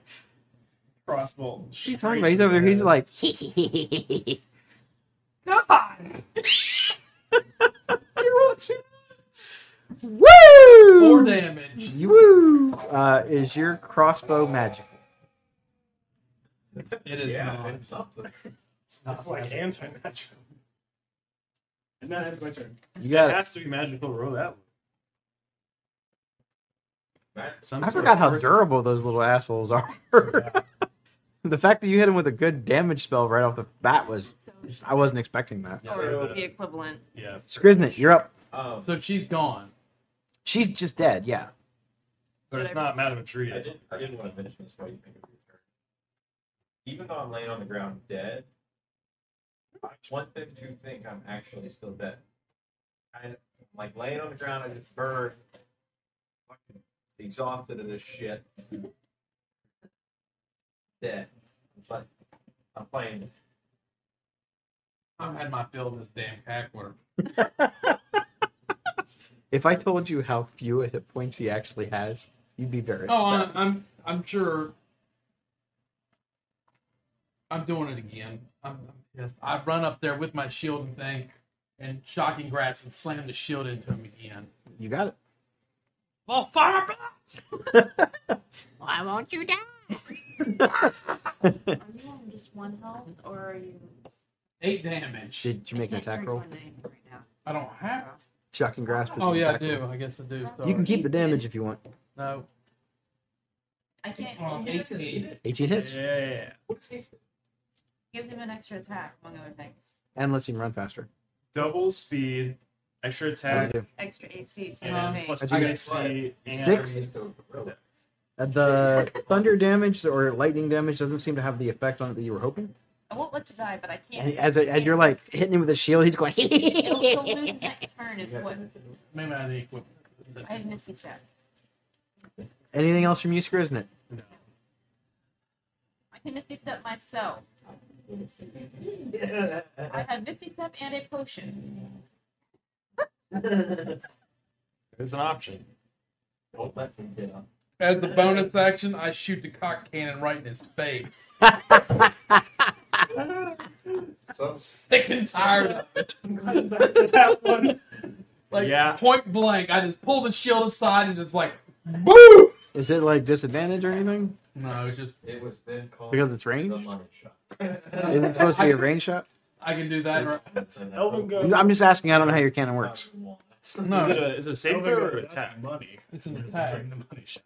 D: crossbow.
B: What are you talking about? He's over there. He's like, woo!
A: Four damage.
B: Woo! Uh, is your crossbow magical?
A: It is
C: Yeah,
A: not.
C: it's something. It's like anti-magical. And that ends my turn.
B: You got it.
D: has to be magical to roll that one. Some
B: I forgot how
D: first-
B: durable those little assholes are. the fact that you hit him with a good damage spell right off the bat was I wasn't expecting that.
H: Or the equivalent.
D: Yeah.
B: Skriznet, you're up.
F: um,
A: So she's gone.
B: She's just dead. Yeah.
D: But it's not Madame Tree.
F: I didn't, I didn't want to mention this while you think of your turn. Even though I'm laying on the ground dead, I want them to think I'm actually still dead. I, am like laying on the ground, I just burned, fucking exhausted of this shit. Dead. But I'm playing.
A: I've had my fill of this damn cackler.
B: If I told you how few hit points he actually has, you'd be very.
A: Oh, I'm,
B: upset.
A: I'm I'm sure. I'm doing it again. I'm, I'm pissed. I run up there with my shield and thing, and shocking grasp and slam the shield into him again.
B: You got it.
A: Well, son of
G: Why won't you die?
E: Are you on just one health or are you?
A: Eight damage.
B: Did you make an attack roll?
H: right.
A: I don't have.
B: Shocking grasp. is
A: Oh
B: an
A: yeah, I
B: attack
A: do.
B: roll.
A: I guess I do.
B: You can keep the damage if you want.
A: No.
H: I can't.
A: Well,
H: do it 'cause
A: 18.
B: 18 hits
D: Yeah. Yeah.
H: Gives him an extra attack, among other things.
B: and lets him run faster.
D: Double speed, extra
B: What do
D: attack,
B: do?
H: Extra AC too.
D: and
H: I
D: then
H: think.
D: plus
B: I
D: two
B: got
D: AC and
B: Six? Uh, the thunder damage or lightning damage doesn't seem to have the effect on it that you were hoping.
H: I won't let you die, but I can't.
B: And as as you're like hitting him with a shield, he's going.
H: It'll still lose his next turn. Is what
A: Maybe I need equip.
H: I have Misty Step.
B: Anything else from you, Screw, isn't it?
H: I can Misty Step myself. I have Misty Step and a potion.
D: there's an option.
F: Hope that can get up.
A: As the bonus action, I shoot the cock cannon right in his face. so I'm sick and tired of it.
C: that one.
A: Like
D: Yeah.
A: point blank, I just pull the shield aside and just like, boo!
B: Is it like disadvantage or anything?
A: No, it's just
F: It was then called
B: Because it's range?
F: the money shot.
B: Is it supposed to be a range shot?
A: I can do that. Right?
C: Elvin goes.
B: I'm just asking. I don't know how your cannon works.
A: No,
D: Is it a, is it a save
C: Elvin
D: throw or
C: goes,
D: attack?
C: Money.
A: it's an attack.
C: Bring the money shot.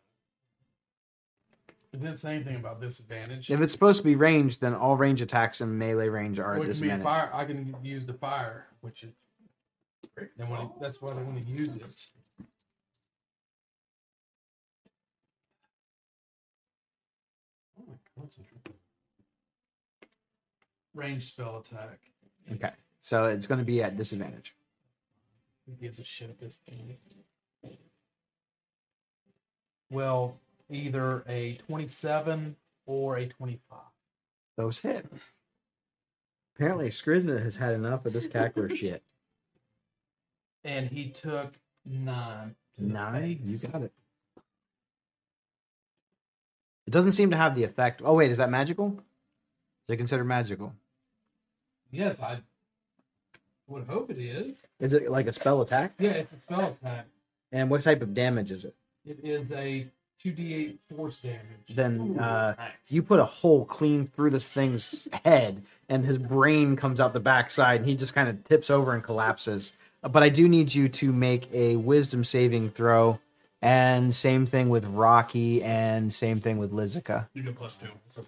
A: It didn't say anything about disadvantage.
B: If it's supposed to be ranged, then all range attacks and melee range are
A: can
B: disadvantage.
A: fire. I can use the fire, which is. Then when it, that's why I want to use it. Oh range spell attack.
B: Okay, so it's going to be at disadvantage.
A: Who gives a shit at this point? Well, either a 27 or a 25.
B: Those hit. Apparently, Skriznet has had enough of this cackler shit.
A: And he took nine. to the
B: Nine, you
A: face.
B: got it. It doesn't seem to have the effect. Oh wait, is that magical? Is it considered magical?
A: Yes, I would hope it is.
B: Is it like a spell attack?
A: Yeah, it's a spell attack.
B: And what type of damage is it?
A: It is a 2d8 force damage.
B: Then uh,
D: Nice.
B: you put a hole clean through this thing's head, and his brain comes out the backside, and he just kind of tips over and collapses. But I do need you to make a Wisdom saving throw, and same thing with Rocky, and same thing with Lizica.
C: You get plus two.
A: That's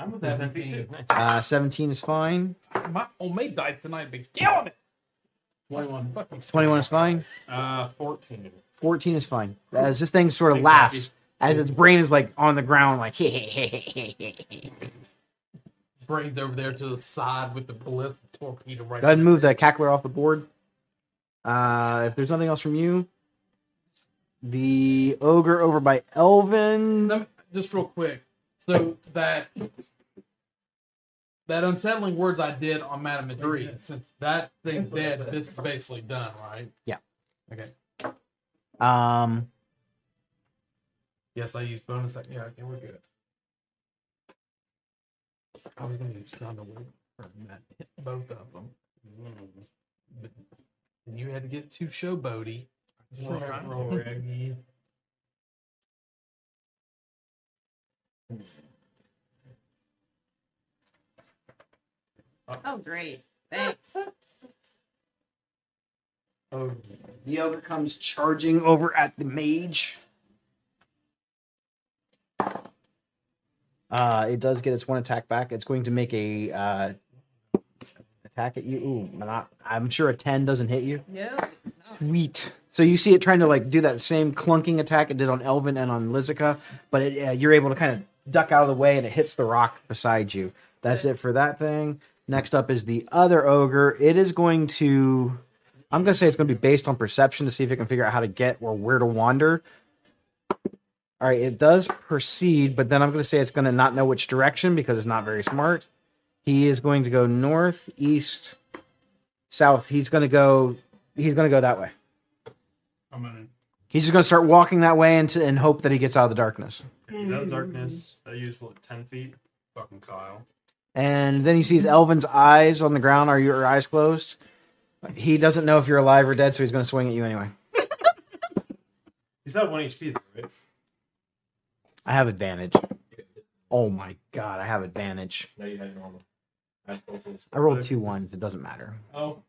D: I'm
A: a
D: with
A: 17.
D: too. Nice.
B: Uh, Seventeen is fine.
A: My homemade dice tonight been killing it. 21. Fucking
B: Twenty-one is fine.
D: Uh, 14.
B: 14 is fine. As this thing sort of
D: Thanks,
B: laughs, as its brain is like on the ground, like,
A: brains over there to the side with the ballistic torpedo right
B: Go ahead and move the cackler off the board. Uh, if there's nothing else from you, the ogre over by Elvin.
A: Me- just real quick. So that that unsettling words I did on Madame Madrid, since that thing's dead, this is basically done, right?
B: Yeah.
A: Okay.
B: Um,
A: Yes, I used bonus. ac- Yeah, okay, we're good. I was going to use stun to win or hit both of them, but you had to get too showboaty.
H: Oh, great. Thanks.
A: Oh,
B: the ogre comes charging over at the mage. Uh, it does get its one attack back. It's going to make a uh, attack at you. Ooh, not, I'm sure a 10 doesn't hit you.
H: No.
B: Sweet. So you see it trying to like do that same clunking attack it did on Elvin and on Lizica, but it, uh, you're able to kind of duck out of the way and it hits the rock beside you. That's it for that thing. Next up is the other ogre. It is going to. I'm going to say it's going to be based on perception to see if it can figure out how to get or where to wander. All right, it does proceed, but then I'm going to say it's going to not know which direction because it's not very smart. He is going to go north, east, south. He's going to go. He's going to go that way.
C: I'm gonna.
B: He's just going to start walking that way and, and hope that he gets out of the darkness.
D: He's out of darkness? I use like 10 feet.
C: Fucking Kyle.
B: And then he sees Elvin's eyes on the ground. Are your eyes closed? He doesn't know if you're alive or dead, so he's going to swing at you anyway.
D: He's at one HP, though, right?
B: I have advantage. Oh my god, I have advantage.
F: No, you had normal. I had.
B: I rolled two ones. It doesn't matter.
D: Oh,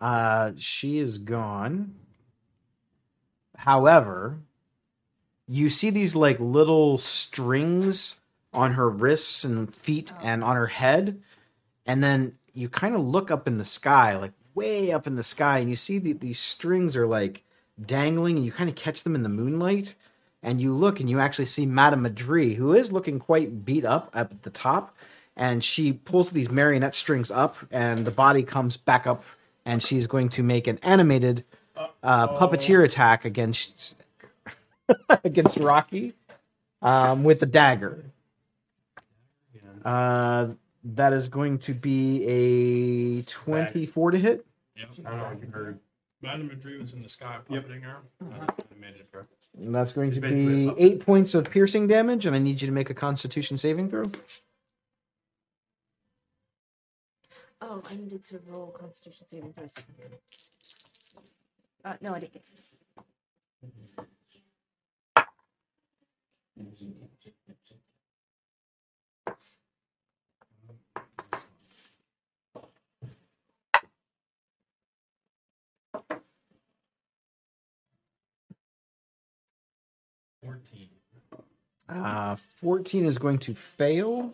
B: Uh, she is gone. However, you see these like little strings on her wrists and feet and on her head, and then you kind of look up in the sky, like way up in the sky, and you see that these strings are like dangling, and you kind of catch them in the moonlight. And you look, and you actually see Madame Madri, who is looking quite beat up up at the top, and she pulls these marionette strings up, and the body comes back up and she's going to make an animated uh, puppeteer attack against against Rocky um, with the dagger. Uh, that is going to be a twenty-four to hit.
C: Yep.
D: I don't know if you heard.
C: Madame Madrid was in the sky puppeting her. Uh, I made it her.
B: And that's going to
D: Basically a
B: be
D: puppet.
B: eight points of piercing damage, and I need you to make a Constitution saving throw.
H: Oh, I needed to roll Constitution saving throw. second. Uh, no, I didn't.
D: Fourteen.
B: Uh, 14 is going to fail.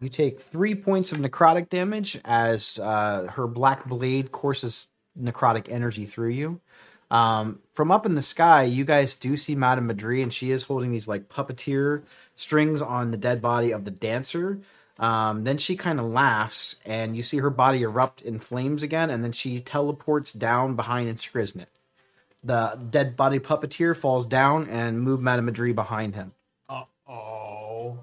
B: You take three points of necrotic damage as uh, her black blade courses necrotic energy through you. Um, from up in the sky, you guys do see Madame Madri, and she is holding these like puppeteer strings on the dead body of the dancer. Um, then she kind of laughs, and you see her body erupt in flames again, and then she teleports down behind Skriznet the dead body puppeteer falls down and move Madame Madri behind him.
D: Uh oh.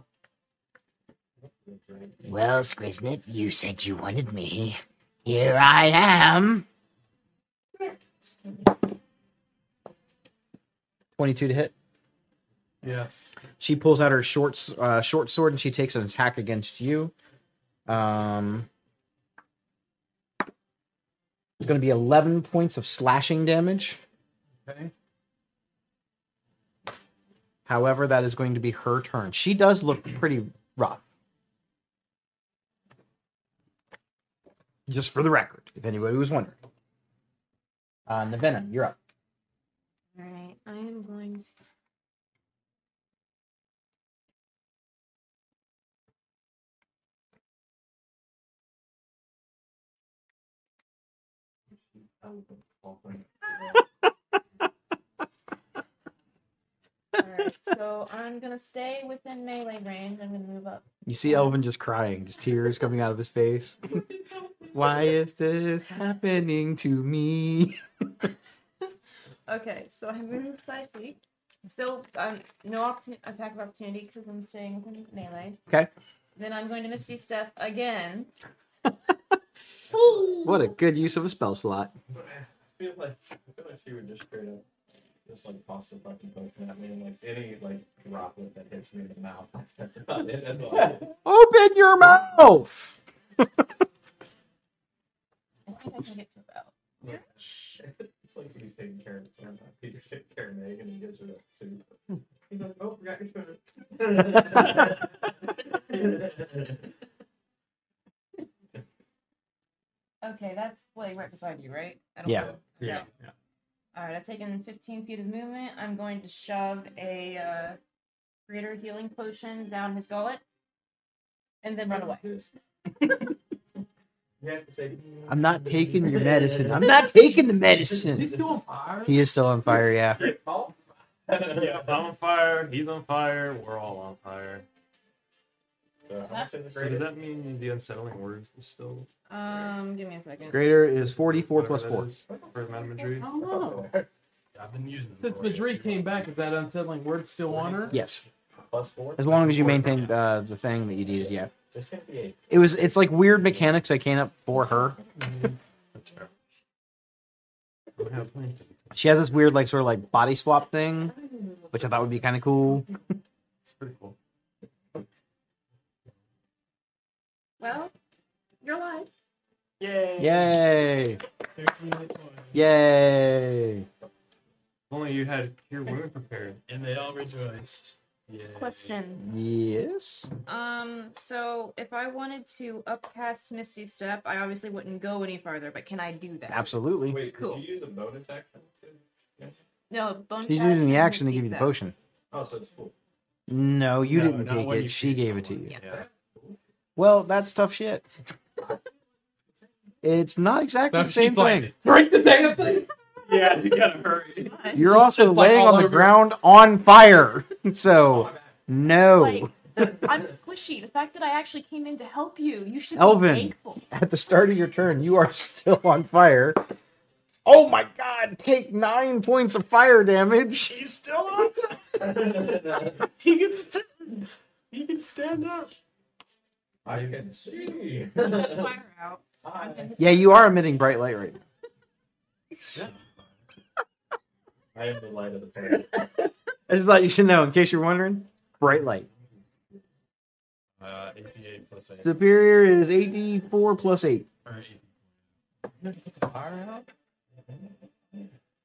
G: Well, Skriznet, you said you wanted me. Here I am.
B: 22 to hit.
A: Yes.
B: She pulls out her short uh, short sword and she takes an attack against you. Um, it's going to be 11 points of slashing damage.
A: Okay.
B: However, that is going to be her turn. She does look pretty rough. Just for the record, if anybody was wondering. Uh, Navenna, you're up.
H: All right, I am going to. All right, so I'm gonna stay within melee range. I'm gonna move up.
B: You see Elvin just crying, just tears coming out of his face. Why is this happening to me?
E: Okay, so I moved five feet. Still, um, no opportu- attack of opportunity because I'm staying within melee.
B: Okay.
E: Then I'm going to Misty Step again.
B: What a good use of a spell slot.
F: I feel like I feel like she would just straight up just like toss the fucking potion at me and like any like droplet that hits me in the mouth. That's about it. That's all. I do.
B: Open your mouth!
E: I think I can get to about.
F: It's like he's taking care of or not, Peter's taking care of Meg and he gives her that soup. He's like, oh, forgot your spoon.
E: Okay, that's like right beside you, right? I don't
B: Yeah.
E: know.
D: Yeah. yeah.
E: All right, I've taken 15 feet of movement. I'm going to shove a uh, greater healing potion down his gullet, and then run away.
F: You have to say,
B: I'm not taking your medicine. I'm not taking the
A: Is he
B: medicine.
A: still on fire?
B: He is still on fire, yeah.
D: yeah, I'm on fire. He's on fire. We're all on fire.
F: So how much
D: So does that mean the unsettling word is still
E: Um, give me a second.
B: Greater is 44 plus
D: that
B: 4.
D: is for Madame Madrid?
A: I don't know.
C: I've been using
A: Since Madrid came back, is that unsettling word still on her?
B: Yes.
F: Plus four?
B: As long as you maintain uh, the thing that you needed, yeah.
F: This can't be eight.
B: It was it's like weird mechanics I came up for her.
D: That's fair. don't have plenty.
B: She has this weird, like, sort of like body swap thing, which I thought would be kind of cool.
D: It's pretty cool.
H: Well, you're alive.
D: Yay!
B: Yay!
C: 13 hit points.
B: Yay!
D: If only you had your wound prepared.
C: And they all rejoiced.
D: Yeah.
E: Question.
B: Yes.
E: Um, so if I wanted to upcast Misty Step, I obviously wouldn't go any farther, but can I do that?
B: Absolutely.
F: Wait,
E: Cool.
F: could you use a bonus action?
E: No, bone
B: She's
E: chat
B: using the action to give you the potion.
F: Oh, so it's full.
B: No, you
C: No,
B: didn't take it. She
C: choose
B: gave it to you.
C: someone.
E: Yeah.
B: Well, that's tough shit. It's not exactly
A: No,
B: the same
A: she's like,
B: thing.
A: break the damn thing.
D: Yeah, you gotta hurry.
B: You're also
A: It's
B: laying
A: all
B: on the
A: over.
B: ground on fire. So, oh, no.
H: Like, the, I'm squishy. The fact that I actually came in to help you, you should
B: Elvin.
H: be thankful.
B: At the start of your turn, you are still on fire. Oh my god, take nine points of fire damage.
C: He's still on top. he gets a turn. He can stand up.
F: I can see.
H: Fire out. I'm in-
B: Yeah, you are emitting bright light right now.
F: I am the light of the party.
B: I just thought you should know, in case you're wondering. Bright light.
C: Uh, 88 plus 8.
B: Superior is 84 plus 8.
C: Or 80.
A: You have to put the fire out?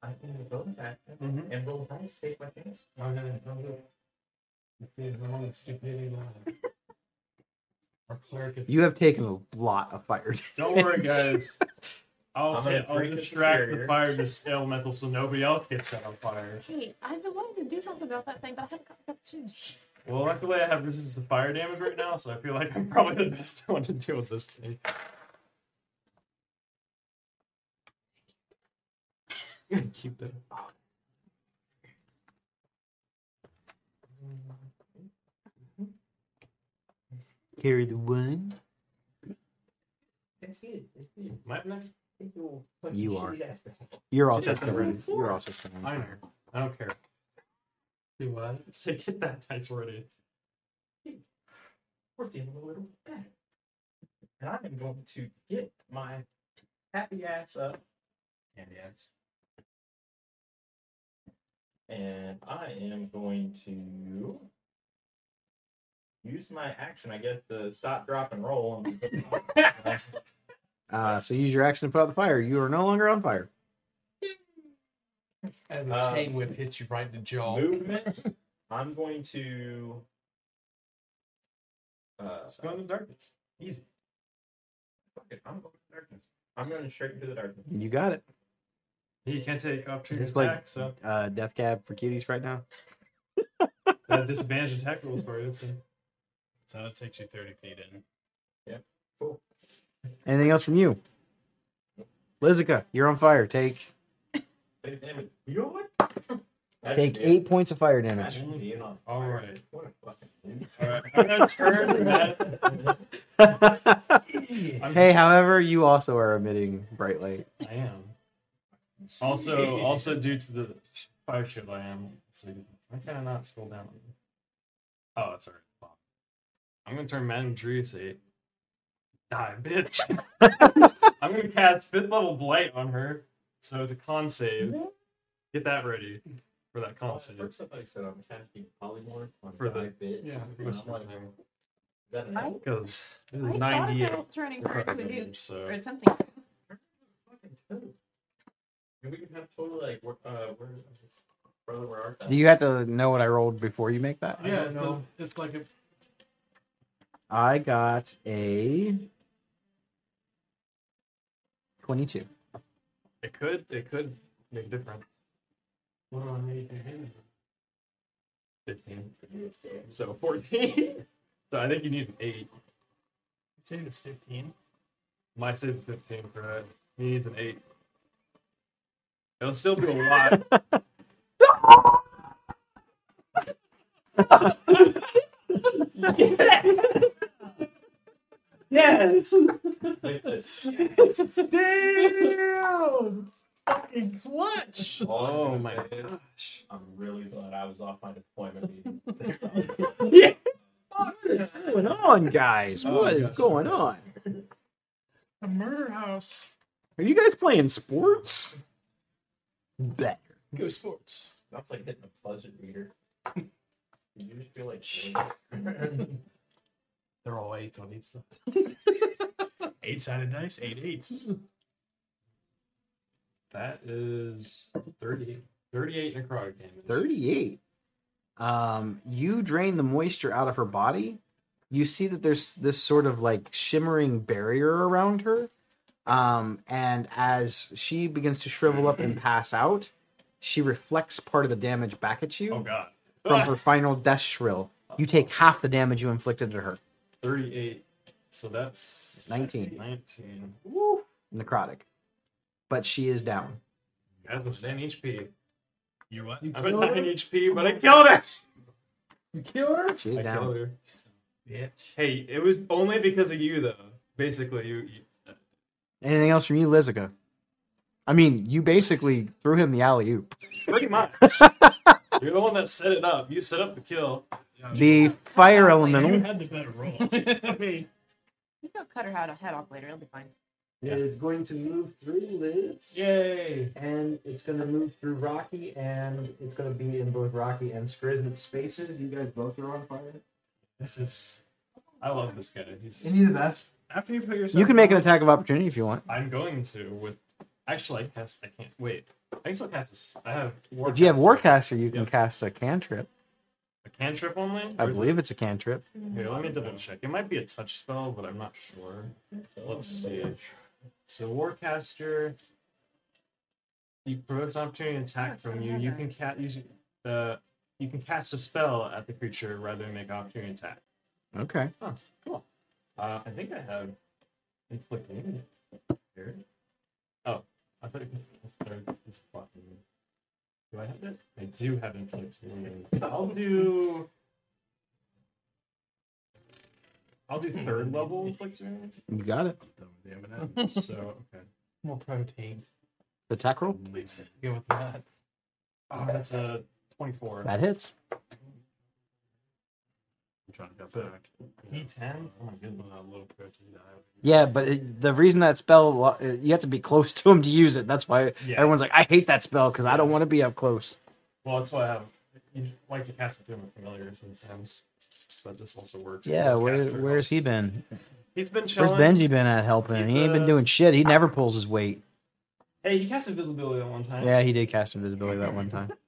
F: I can do bonus action
A: Mhm.
F: and roll dice, take my chance.
A: Okay, okay. Let's see I'm on the stupidity line. Our cleric is
B: You have taken a lot of fire.
D: Don't worry, guys. I'll,
F: I'm
D: ta-
F: gonna
D: I'll
F: drink the
D: distract the fire this elemental so nobody else gets set on fire.
H: Hey, I've been wanting to do something about that thing, but I haven't got the opportunity.
D: Well, luckily I have resistance to fire damage right now, so I feel like I'm probably the best one to deal with this thing. Keep that.
B: Carry the one.
F: That's good. That's good.
D: Am next?
F: Take your fucking
B: You are.
F: shitty ass back.
B: You're also
D: Yeah.
B: still ready. You're also still on
D: I know. I don't care.
A: do what?
D: Say, get that dice ready.
F: We're feeling a little better. And I am going to get my happy ass up. Candy ass. And I am going to use my action, I guess, to stop, drop, and roll. And
B: Uh, so use your action to put out the fire. You are no longer on fire.
A: As a
F: Uh,
A: chain whip hits you right in the jaw.
F: movement. I'm going to. Uh,
D: Let's go into darkness.
F: easy. Fuck it, I'm going to darkness. I'm going straight into the darkness.
B: You got it.
D: He can't take opportunity
B: It's like-
D: attack, so
B: Uh, death cab for cuties right now.
D: that disadvantage attack rules for you. So.
C: So it takes you 30 feet in.
F: Cool.
B: Anything else from you? Lizica, you're on fire. Take
F: Wait, damn. You know what?
B: take eight points of fire damage.
F: Imagine being on
D: All
F: fire.
D: right.
F: What a fucking dude.
D: All right. I'm gonna turn that.
B: hey, however, you also are emitting bright light.
D: I am. Also, also due to the fire shield, I am. Let's see. Why can I not scroll down? Oh, it's already. Blocked. I'm gonna turn Madame Dree to die, bitch. I'm gonna cast fifth level blight on her, so it's a con save. Get that ready for that con save.
F: First somebody said I'm casting polymorph on
D: For the-
F: die bit.
A: Yeah.
F: And I'm like, is that an
H: I-
F: elf?
D: Because this is
H: I thought
D: 98.
H: about turning her into a
D: damage,
H: dude or
D: so
H: attempting to.
F: Fucking two. And we can have total like where, uh, where, brother, where art thou?
B: Do you have to know what I rolled before you make that?
A: Yeah,
C: don't
A: it's, it's like a
B: I got a twenty-two.
D: it could it could make a difference.
A: what do I need to hit?
D: 15. So 14. so I think you need an 8.
C: It's in this 15.
D: My save's 15 for that. He needs an 8. It'll still do a lot. yes!
F: Like this.
C: Damn! Fucking clutch!
F: All
D: Oh my gosh.
F: I'm really glad I was off my deployment meeting.
B: What's going on, guys?
A: Oh,
B: What is
A: gosh.
B: going on?
C: A murder house.
B: Are you guys playing sports? better.
C: Go sports.
F: That's like hitting a pleasure meter. You just feel like
A: They're all eights on each side.
C: Eight sided dice, eight eights.
D: That is 30, 38 necrotic damage.
B: 38. Um, you drain the moisture out of her body. You see that there's this sort of like shimmering barrier around her. Um, and as she begins to shrivel up and pass out, she reflects part of the damage back at you
D: Oh god.
B: from her final death shrill. You take half the damage you inflicted to her.
D: 38. So that's
B: 19.
D: 19. Woo.
B: Necrotic. But she is down.
D: Guys, I'm 10 HP.
C: You're what?
D: I'm at 9 HP, but I killed her.
A: You killed her?
B: She is
D: I
B: down.
D: killed her.
A: Bitch.
D: Hey, it was only because of you, though. Basically, you. you uh,
B: Anything else from you, Lizica? I mean, you basically threw him the alley oop.
D: pretty much. You're the one that set it up. You set up the kill.
B: The fire
C: You
B: elemental
C: had the better roll. I mean,
H: You can cut her head head off later. It'll be fine.
B: It is going to move through Liz.
D: Yay!
B: and it's going to move through Rocky, and it's going to be in both Rocky and Skriznet's spaces. You guys both are on fire.
D: This is. I love this guy. He's.
B: Isn't he the best?
C: after you put yourself.
B: You can make an
C: down-
B: attack of opportunity if you want.
D: I'm going to with. Actually, I cast. I can't. Wait. I can still cast this. I have. War
B: If you have Warcaster, you can
D: Yep.
B: cast a cantrip.
D: A cantrip only?
B: I
D: is it-
B: believe it's a cantrip.
D: Here, let me double check. It might be a touch spell, but I'm not sure. Let's see. So Warcaster, you provokes an opportunity attack from you. You can cat use the you can cast a spell at the creature rather than make an opportunity attack.
B: Okay.
D: Cool. Uh, I think I have inflicting here. Oh, I thought it was third. Fucking. Do I have it? I do have inflicting. I'll do. I'll do third level inflicting.
B: You got it.
C: Damn it.
D: So okay.
A: More protein.
B: Attack roll.
A: Go with that.
D: Oh, that's a twenty-four.
B: That hits.
C: I'm trying to get
D: So,
C: back.
D: D10. Oh my goodness.
C: Uh, low protein diet.
B: Yeah, but it, the reason that spell, uh, you have to be close to him to use it. That's why
D: Yeah.
B: everyone's like, I hate that spell because I don't want to be up close.
D: Well, that's why I have. You like to cast it through a familiar sometimes, but this also works.
B: Yeah,
D: with
B: where,
D: caster
B: where's he
D: helps.
B: been?
D: He's been
B: Where's
D: chilling.
B: Benji been at helping?
D: He's,
B: He ain't been
D: uh,
B: doing shit. He never pulls his weight.
D: Hey, he cast invisibility that one time.
B: Yeah, he did cast invisibility that one time.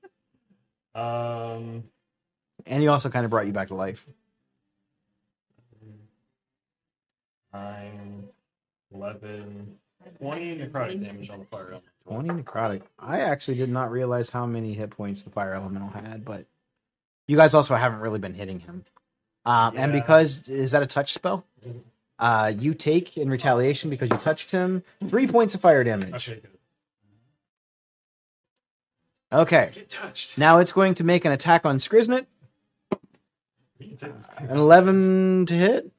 D: Um.
B: And he also kind of brought you back to life.
D: Nine, 11, 20 necrotic damage on the fire element.
B: 20 necrotic. I actually did not realize how many hit points the fire elemental had, but you guys also haven't really been hitting him. Um, And because is that a touch spell? Uh, you take in retaliation because you touched him three points of fire damage.
D: Okay.
B: Okay,
D: Get touched.
B: now it's going to make an attack on Skriznet.
D: We can take this
B: An eleven to hit.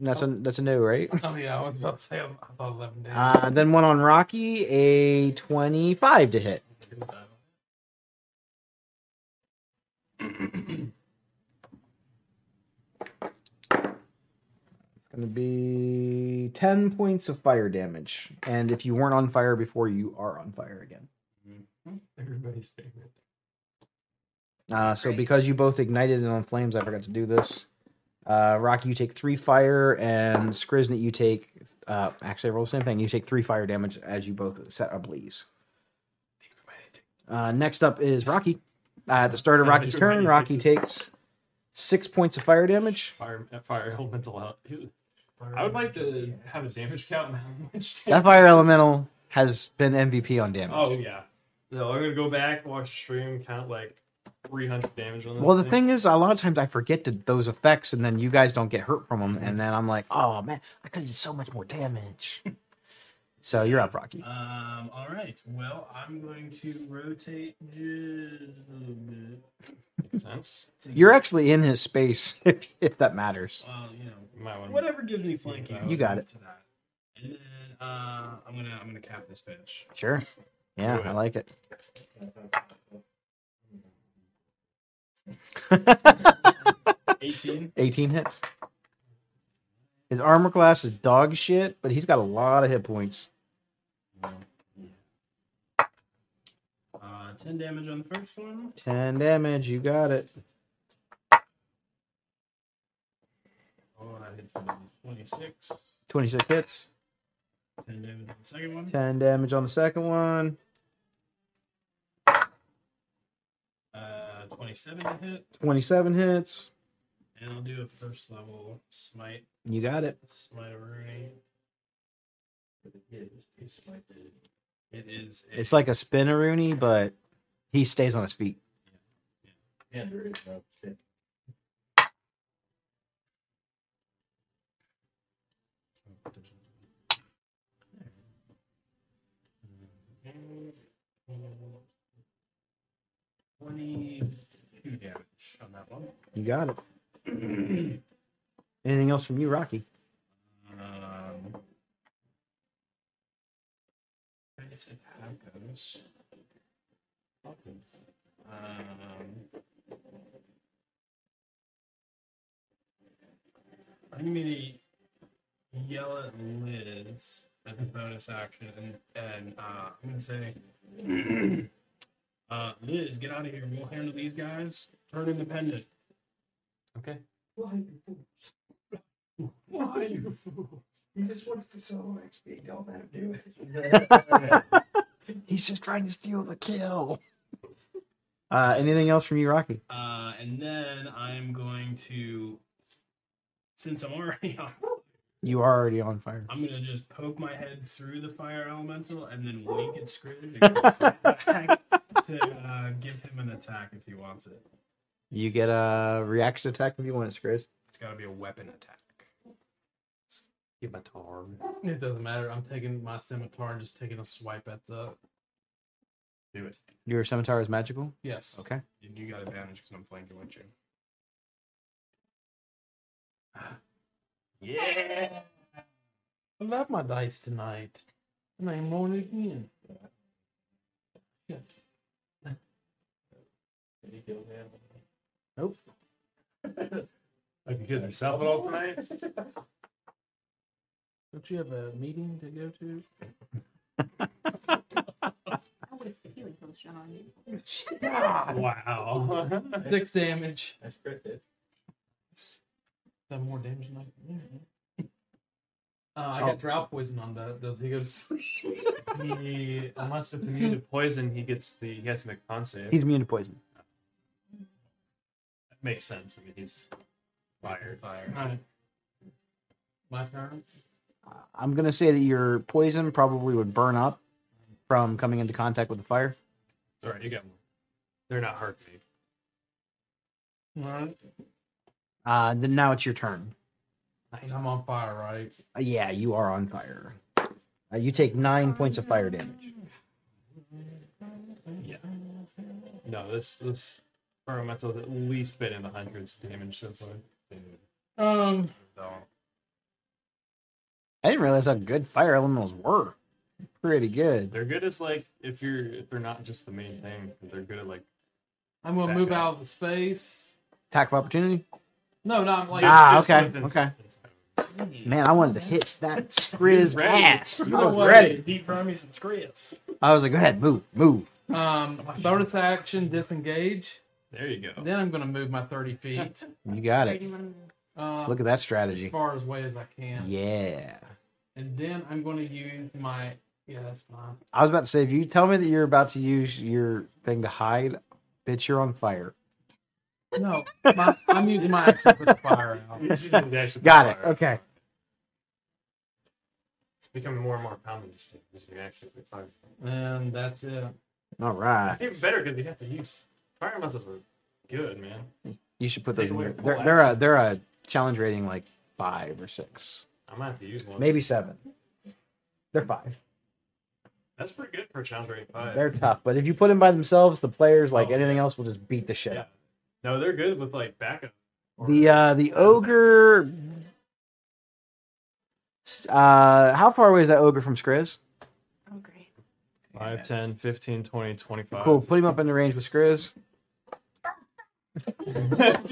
B: That's a that's a no, right?
A: Oh yeah, I was about to say I thought eleven days.
B: Uh, then one on Rocky, a twenty-five to hit. It's going to be 10 points of fire damage. And if you weren't on fire before, you are on fire again.
D: Everybody's favorite.
B: Uh, so because you both ignited and on flames, I forgot to do this. Uh, Rocky, you take three fire, and Skriznet, you take. Uh, actually, I roll the same thing. You take three fire damage as you both set ablaze. Uh, next up is Rocky. Uh, at the start of Rocky's turn, Rocky takes six points of fire damage.
D: Fire, fire elemental health. He's, I would like to have a damage count. and how much
B: That fire elemental has been MVP on damage.
D: Oh yeah. No, I'm gonna go back, watch the stream, count like 300 damage on that.
B: Well, the thing is, a lot of times I forget to, those effects, and then you guys don't get hurt from them, and then I'm like, oh man, I could have did so much more damage. so you're up, Rocky.
C: Um. All right. Well, I'm going to rotate just a little bit.
D: makes sense.
C: to
B: You're
C: get-
B: actually in his space, if if that matters.
C: Well, you know,
D: You might want
C: whatever gives me flanking.
B: You got it.
C: To that. And then uh, I'm gonna I'm gonna cap this bitch.
B: Sure. Yeah, I like it.
C: 18.
B: 18 hits. His armor class is dog shit, but he's got a lot of hit points.
C: Uh, Uh, 10 damage on the first one.
B: 10 damage. You got it.
C: Oh, I hit 26.
B: 26 hits.
C: 10 damage on the second one.
B: 10 damage on the second one.
C: Uh, 27 to hit.
B: 27 hits.
C: And I'll do a first level smite.
B: You got it.
C: Smite Rooney. It is. A,
B: It's like a spinaroonie, but he stays on his feet.
F: And there is
C: damage on that one.
B: You got it. Anything else from you, Rocky?
C: Um, I guess it happens. Um, I'm gonna yell at Liz as a bonus action, and and uh, I'm gonna say, uh, Liz, get out of here. We'll handle these guys. Turn independent.
D: Okay.
I: Why you fools? Why you fools? He just wants the solo XP. Don't let him do it.
B: He's just trying to steal the kill. Uh, anything else from you, Rocky?
C: Uh, and then I'm going to, since I'm already on,
B: You are already on fire.
C: I'm gonna just poke my head through the fire elemental and then wink at Scrooge to, go back to uh, give him an attack if he wants it.
B: You get a reaction attack if you want it, Skriz.
C: It's got to be a weapon attack.
D: Scimitar.
A: It doesn't matter. I'm taking my scimitar and just taking a swipe at the.
C: Do it.
B: Your scimitar is magical?
A: Yes.
B: Okay.
C: And you got advantage because I'm flanking with you.
D: Yeah.
A: I love my dice tonight. And I'm rolling it again. Yeah.
B: Nope.
D: Have you killed yourself at all tonight?
A: Don't you have a meeting to go to?
H: I would have healing potion on you.
D: Wow.
A: Six damage.
F: That's cryptic.
A: That more damage than I can. Uh, I got drought poison on that. Does he go to sleep?
D: he, unless it's immune to poison, he gets the he has to make a con save.
B: He's immune to poison.
D: That makes sense. I mean, he's fired.
C: Fire.
A: Alright. My turn.
B: I'm going to say that your poison probably would burn up from coming into contact with the fire.
D: It's all right. You got one. They're not hurting me.
A: Alright.
B: Uh, then now it's your turn. Nice.
A: I'm on fire, right?
B: Uh, yeah, you are on fire. Uh, you take nine points of fire damage.
D: Yeah. No, this this environmental's at least been in the hundreds of damage so far.
A: Um,
B: I didn't realize how good fire elementals were. Pretty good.
D: They're good as like if you're if they're not just the main thing. They're good at like
A: I'm gonna move
D: up.
A: out of the space.
B: Attack of opportunity.
A: No, not like
B: Ah,
D: just
B: okay,
D: within
B: okay. Man, I wanted to hit that Skriz ass. You
A: No
B: was
A: way.
B: ready.
C: Deep fry me some screens.
B: I was like, go ahead, move, move.
A: um bonus action disengage.
D: There you go.
A: Then I'm gonna move my 30 feet.
B: You got it.
H: do you want to move?
A: Uh,
B: Look at that strategy.
A: as far as away as I can.
B: Yeah.
A: And then I'm gonna use my yeah, that's fine.
B: I was about to say, if you tell me that you're about to use your thing to hide, bitch, you're on fire.
A: No, my, I'm using my action to put the fire out.
D: He's using
B: Got it.
D: fire.
B: Okay.
D: It's becoming more and more common these days. Using your action to fire.
A: And that's it.
B: All right.
D: It's even better because you have to use fire elementals were good, man.
B: You should put
D: Take
B: those in
D: away
B: your.
D: full
B: They're, they're a they're a challenge rating like five or six,
D: I might have to use one.
B: maybe seven. They're five.
D: That's pretty good for a challenge rating five.
B: They're tough, but if you put them by themselves, the players like
D: Oh,
B: anything else will just beat the shit.
D: Yeah.
B: out.
D: No, they're good with like backup. Or-
B: The uh the ogre. Uh, how far away is that ogre from Skriz?
H: Oh, great.
D: 5, 10, 15, 20, 25.
B: Cool. Put him up in the range with Skriz.
D: Dude, you come behind the box, you see-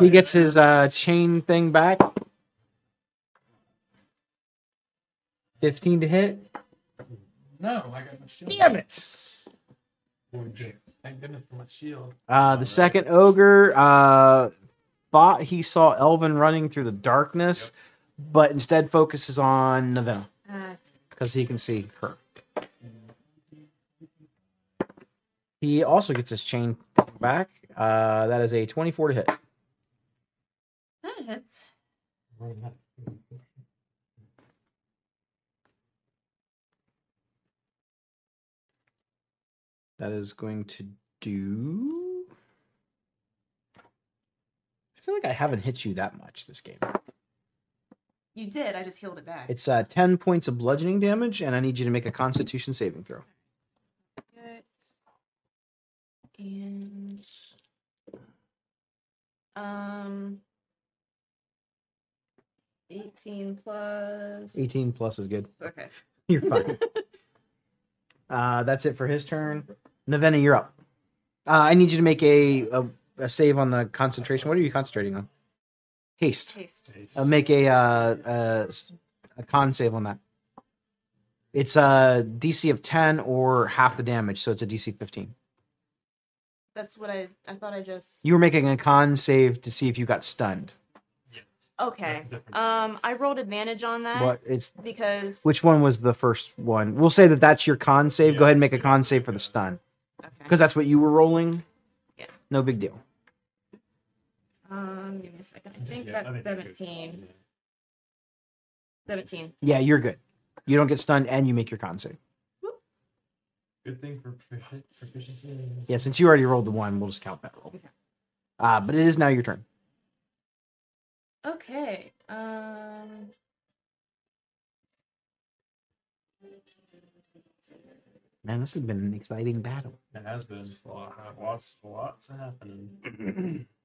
B: He gets his uh chain thing back. Fifteen to hit.
A: No, I got my shield.
B: Damn it!
A: Thank goodness for my shield.
B: Uh, the second ogre uh, thought he saw Elvin running through the darkness, but instead focuses on Navenna
E: Uh,
B: because he can see her. He also gets his chain back. Uh, that is a 24 to hit.
K: That hits.
B: That is going to do. I feel like I haven't hit you that much this game.
E: you did. I just healed it back.
B: It's uh, 10 points of bludgeoning damage, and I need you to make a constitution saving throw.
E: Good. And um, eighteen plus.
B: 18 plus is good.
E: Okay.
B: You're fine. uh, that's it for his turn. Navenna, you're up. Uh, I need you to make a, a a save on the concentration. What are you concentrating on? Haste.
E: Taste.
B: Uh, make a uh, uh, a con save on that. It's a DC of 10 or half the damage, so it's a DC 15.
E: That's what I. I thought I just.
B: You were making a con save to see if you got stunned.
E: Okay. Um, I rolled advantage on that
B: What it's
E: because.
B: which one was the first one? We'll say that that's your con save. Go ahead and make a con save for the stun
E: Okay.
B: because that's what you were rolling.
E: Yeah.
B: No big deal.
E: Um, give me a second. I think
D: Yeah, I
E: that's
D: think you're good.
E: 17. 17.
B: Yeah, you're good. You don't get stunned and you make your con save.
D: Good thing for profici- proficiency.
B: Yeah, since you already rolled the one, we'll just count that roll. Uh, but it is now your turn.
E: Okay. Um.
B: Man, this has been an exciting battle.
D: It has been a lot, lots, lots happening.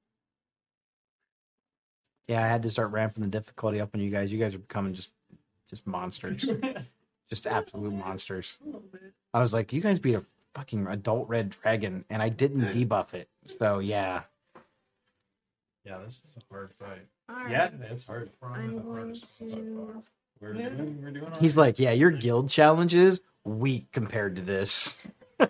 B: Yeah, I had to start ramping the difficulty up on you guys. You guys are becoming just just monsters. just absolute monsters. I was like, you guys beat a fucking adult red dragon and I didn't debuff it. So yeah.
C: Yeah, this is a hard fight.
E: Alright.
D: yeah, it's hard.
E: I'm
C: the
E: going
C: hardest one so far.
E: to.
D: We're
E: Move.
D: doing, we're doing
B: He's
D: right.
B: like, yeah, your guild challenges weak compared to this.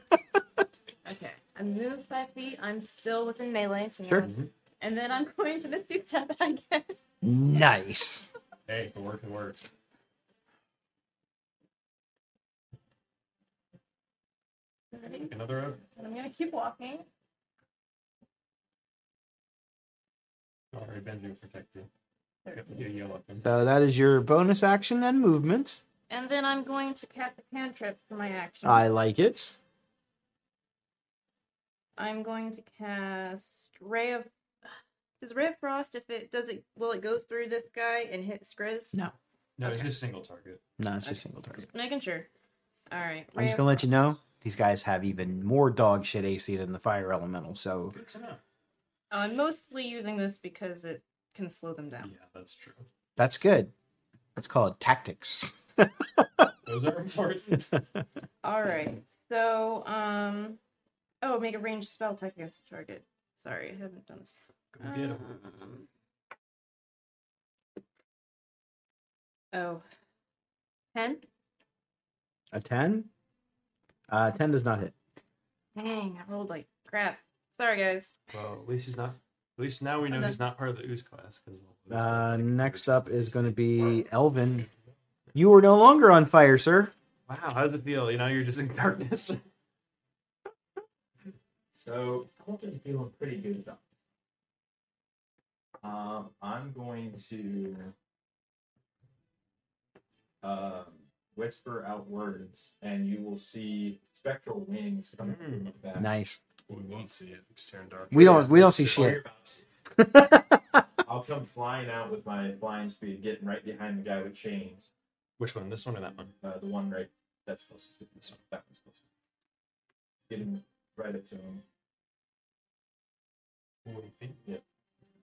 E: Okay. I moved five feet. I'm still within melee. So
B: Sure.
E: now- And then I'm going to Misty Step again.
B: Nice.
D: hey, if it works, it works.
E: Ready?
D: Another up.
E: And I'm going to keep walking.
D: All right, Benji will protect you. Yep, you yell at him.
B: So that is your bonus action and movement.
E: And then I'm going to cast a cantrip for my action.
B: I like it.
E: I'm going to cast Ray of. Does Ray of Frost, if it does it, will it go through this guy and hit Skriz?
B: No.
D: No, it's just single target.
B: No, it's just single target.
E: Just making sure. All right.
B: I'm just gonna let you know these guys have even more dog shit AC than the fire elemental. So
D: Good to know.
E: I'm mostly using this because it can slow them down.
D: Yeah, that's true.
B: that's good. That's called tactics.
D: Those are important.
E: All right. So, um, oh, make a ranged spell attack against the target. Sorry, I haven't done this.
D: Go get 'em.
E: Um, oh. 10?
B: A ten. Uh, ten does not hit.
E: Dang, I rolled like crap. Sorry, guys.
D: Well, at least he's not. At least now we know he's not part of the ooze class. 'cause all those
B: Uh,
D: like,
B: next up is going to be
D: Wow.
B: Elvin. You are no longer on fire, sir.
D: Wow, how does it feel? You know, you're just in darkness.
F: So I've been feeling pretty good about. Um, I'm going to um, whisper out words, and you will see spectral wings coming from the back.
B: Nice.
C: We won't see it. It's turned dark.
B: We don't. We don't see shit.
F: you're about to see. I'll come flying out with my flying speed, getting right behind the guy with chains.
D: Which one? This one or that one?
F: Uh, the one right that's closest to this one. That one's closer. Getting right up to him.
D: Forty feet.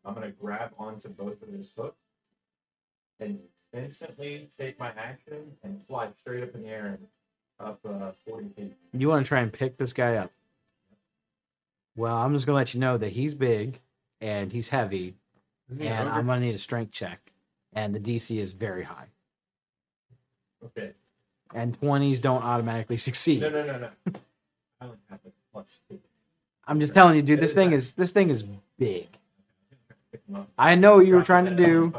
F: I'm gonna grab onto both of his hooks and instantly take my action and fly straight up in the air and up uh, 40 feet.
B: You want to try and pick this guy up? Well, I'm just gonna let you know that he's big and he's heavy,
D: he
B: and
D: ogre?
B: I'm gonna need a strength check, and the DC is very high,
F: Okay.
B: and 20s don't automatically succeed.
F: No, no, no, no. I only have a plus nuts.
B: I'm just telling you, dude. This thing is this thing is big. I know what you were trying to do,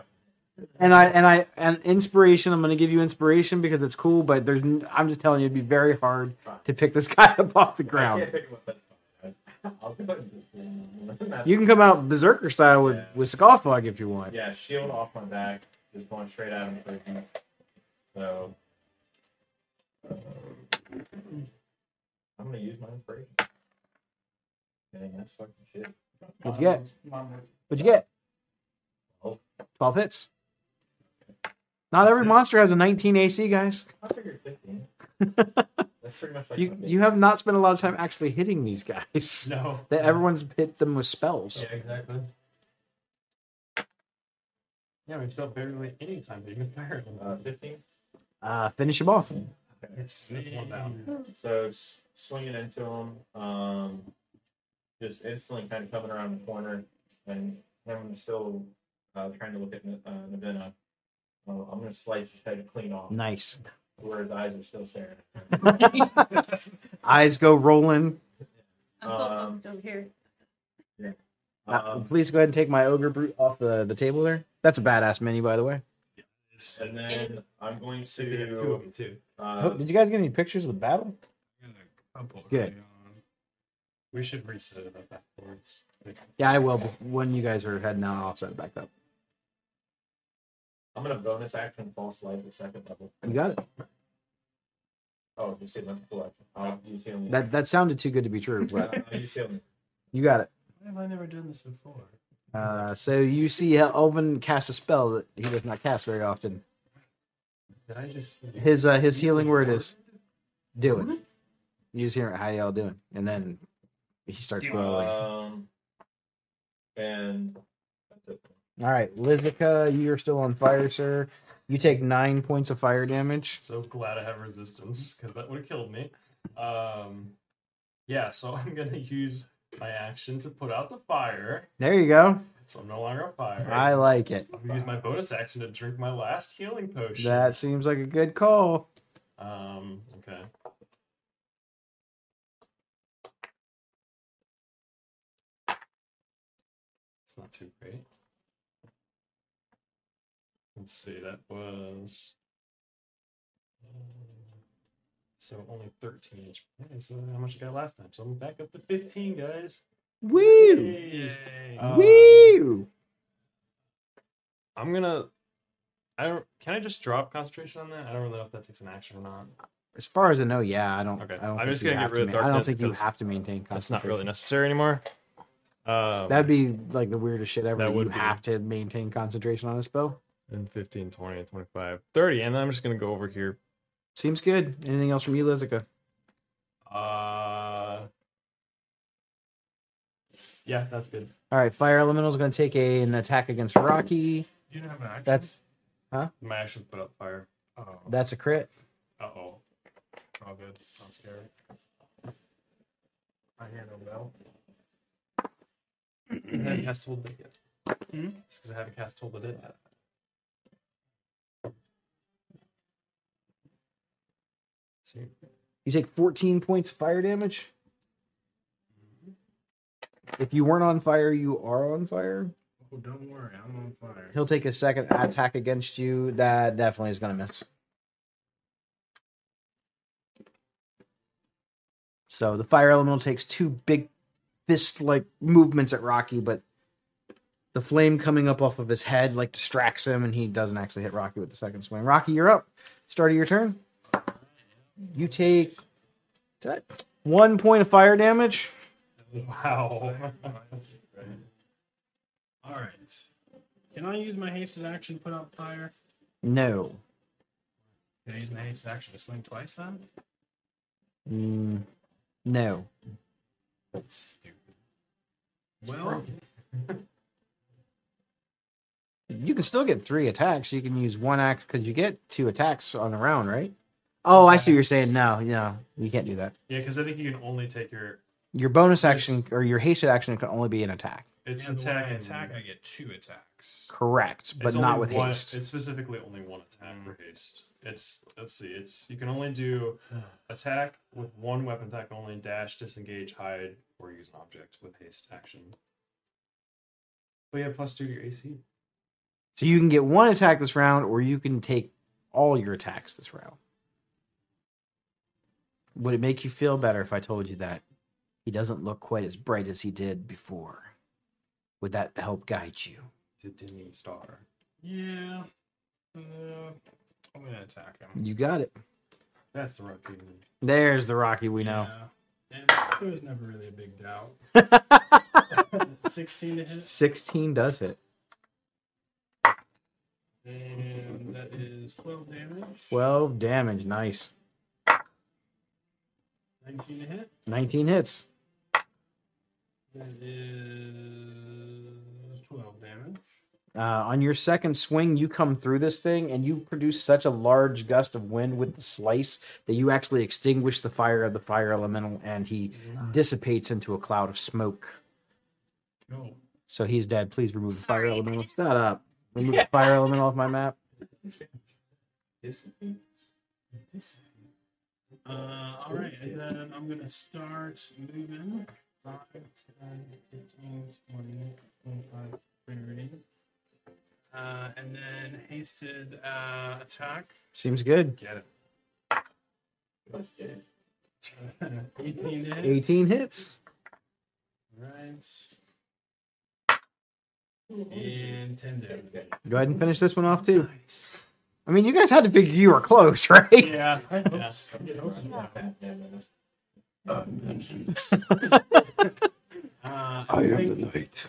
B: and I and I and inspiration. I'm going to give you inspiration because it's cool. But there's, I'm just telling you, it'd be very hard to pick this guy up off the ground.
F: can't pick him up, that's fine. I'll go ahead and just-
B: You can come out berserker style with with Scoffog if you want.
F: Yeah, shield off my back, just going straight at him for a. So uh, I'm gonna use my inspiration. Dang, that's fucking shit.
B: What'd you get? What'd you get?
F: Twelve.
B: Twelve hits. Not every monster has a 19 AC, guys.
F: I figured 15. That's pretty much like
B: You you have not spent a lot of time actually hitting these guys.
D: No.
B: That everyone's hit them with spells.
D: Yeah, exactly. Yeah, we spent barely any time being fire.
F: uh, 15.
B: Uh, finish him off.
D: It's, it's one down.
F: So swinging into him, um, just instantly kind of coming around the corner, and him still uh, trying to look at uh, Navina. Uh, I'm gonna slice his head clean off,
B: Nice.
F: where his eyes are still staring.
B: Eyes go rolling.
H: I'm still
F: Um,
H: focused here.
B: Uh,
F: Um,
B: please go ahead and take my ogre brute off the, the table there. That's a badass menu, by the way.
F: and then I'm going
D: So you have two of
F: to.
D: them too.
B: Oh,
F: Uh,
B: did you guys get any pictures of the battle?
C: Couple
B: Good.
C: early on.
D: We should reset it up afterwards.
B: Yeah, I will. But when you guys are heading out, I'll set it back up.
F: I'm gonna bonus action false light at second level.
B: You got it.
F: Oh, you see that's cool action. I'll use healing.
B: That that sounded too good to be true, but
F: I'll use healing.
B: you got it.
D: Why have I never done this before?
B: Uh, so you see how Elvin cast a spell that he does not cast very often.
D: Did I just
B: His uh, his healing word is do it. You just hear how y'all doing, and then he starts glowing.
F: Um, and that's it.
B: All right, Lizica, you're still on fire, sir. You take nine points of fire damage.
D: So glad I have resistance because that would have killed me. Um, yeah, so I'm gonna use my action to put out the fire,
B: There you go.
D: so I'm no longer on fire.
B: I like it.
D: I'm gonna use my bonus action to drink my last healing potion.
B: That seems like a good call.
D: Um, okay. It's not too great. Let's see, that was. um, So only 13 each. Yeah, so how much I got last time? So I'm back up to 15, guys.
B: Woo!
C: Yay.
D: Um,
B: Woo!
D: I'm gonna. I don't. Can I just drop concentration on that? I don't really know if that takes an action or not.
B: As far as I know, yeah, I don't.
D: Okay,
B: I don't
D: I'm just gonna get
B: have
D: rid
B: to
D: of
B: ma- I don't think you have to maintain concentration.
D: That's not really necessary anymore. Um,
B: That'd be like the weirdest shit ever.
D: That
B: That
D: would
B: you
D: be.
B: have to maintain concentration on a spell.
D: And 15, 20, 25, 30. And I'm just going to go over here.
B: Seems good. Anything else from you, Lizica?
D: Uh, yeah, that's good.
B: All right, Fire Elemental is going to take a, an attack against Rocky.
C: You don't have an action.
B: That's huh?
D: My action put up fire.
C: oh,
B: that's a crit.
D: Uh oh.
C: all good. Not scary. I handle well.
D: I haven't cast Hold It yet.
C: Hmm?
D: It's because I haven't cast Hold It yet.
B: You take 14 points fire damage. If you weren't on fire, you are on fire.
C: Oh, don't worry, I'm on fire.
B: He'll take a second attack against you. That definitely is going to miss. So the fire elemental takes two big fist like movements at Rocky, but the flame coming up off of his head like distracts him and he doesn't actually hit Rocky with the second swing. Rocky, you're up. Start of your turn. You take did one point of fire damage.
D: wow.
C: All right. Can I use my hasted action to put out fire?
B: No.
C: Can I use my hasted action to swing twice then?
B: Mm, no.
C: That's stupid. Well,
B: You can still get three attacks. You can use one act because you get two attacks on a round, right? Oh, I see what you're saying. No, no, you can't do that.
D: Yeah, because I think you can only take your
B: Your bonus action or your hasted action can only be an attack.
D: it's
C: and when I
D: attack and
C: attack, I get two attacks.
B: Correct, but
D: it's
B: not
D: only
B: with
D: one-
B: haste.
D: It's specifically only one attack for mm. haste. It's let's see. It's you can only do attack with one weapon type only, dash, disengage, hide, or use an object with haste action. But yeah, plus two to your AC.
B: So you can get one attack this round, or you can take all your attacks this round. Would it make you feel better if I told you that he doesn't look quite as bright as he did before? Would that help guide you?
D: It's a dimming star.
C: Yeah. Uh, I'm gonna attack him.
B: You got it.
D: That's the rocky.
B: There's the Rocky we know.
C: Yeah. And there was never really a big doubt. 16 to hit.
B: 16 does hit.
C: And that is 12 damage.
B: 12 damage. Nice.
C: 19 to hit.
B: 19 hits.
C: That is 12 damage.
B: Uh, on your second swing, you come through this thing and you produce such a large gust of wind with the slice that you actually extinguish the fire of the fire elemental and he dissipates into a cloud of smoke.
C: Cool.
B: So he's dead. Please remove the fire
E: Sorry,
B: elemental. Shut up. Remove the fire elemental off my map.
C: Uh, all right, and then I'm gonna start moving. 5, 10, 15, 20, 25, 30. Uh, and then hasted uh, attack.
B: Seems good.
D: Get it.
C: 18 to hit.
B: 18 hits.
C: Right. And 10 damage.
B: Go ahead and finish this one off too. I mean, you guys had to figure you were close, right?
C: Yeah. I hope
D: Yeah.
C: so. Uh,
I: I am the knight.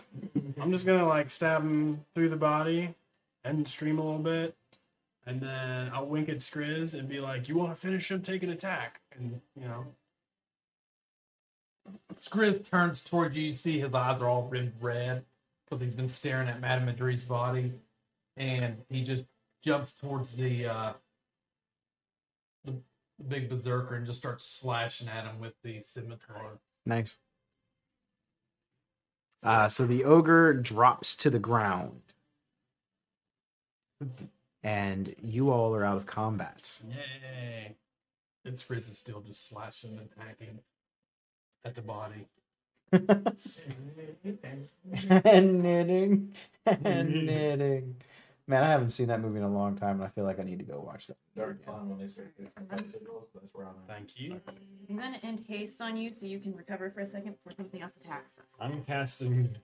C: I'm just gonna like stab him through the body and stream a little bit, and then I'll wink at Skriz and be like, "You want to finish him? Take an attack." And you know,
A: Skrith turns toward you. You see his eyes are all rimmed red because he's been staring at Madame Madri's body, and he just jumps towards the uh, the, the big berserker and just starts slashing at him with the scimitar.
B: Nice. Uh, so the ogre drops to the ground. And you all are out of combat.
C: yay!
A: And Skriz is still just slashing and hacking at the body.
B: and knitting. And knitting. Man, I haven't seen that movie in a long time, and I feel like I need to go watch that.
F: Dark fun when they start getting bicycles. That's where I'm at.
D: Thank you.
H: I'm gonna end haste on you so you can recover for a second before something else attacks us.
D: I'm casting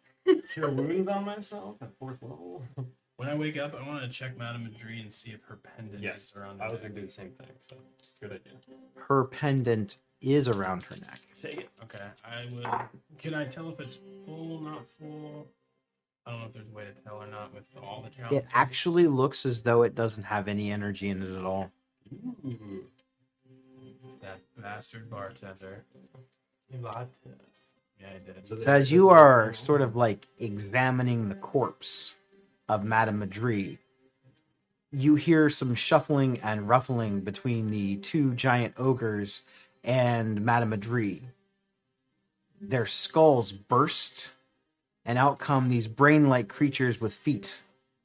D: Cure Wounds on myself at fourth level.
C: When I wake up, I want to check Madame Madri and see if her pendant
D: Yes,
C: is around.
D: Her I was
C: her
D: gonna do the same thing. So good idea.
B: Her pendant is around her neck.
D: Take it.
C: Okay, I would. Can I tell if it's full, not full? I don't know if there's a way to tell or not with all the challenges.
B: It actually looks as though it doesn't have any energy in it at all.
D: Ooh.
C: That bastard bartender.
A: He lied to us.
C: Yeah, I did.
D: So
B: So as you are sort of like examining the corpse of Madame Madri, you hear some shuffling and ruffling between the two giant ogres and Madame Madri. Their skulls burst, and out come these brain-like creatures with feet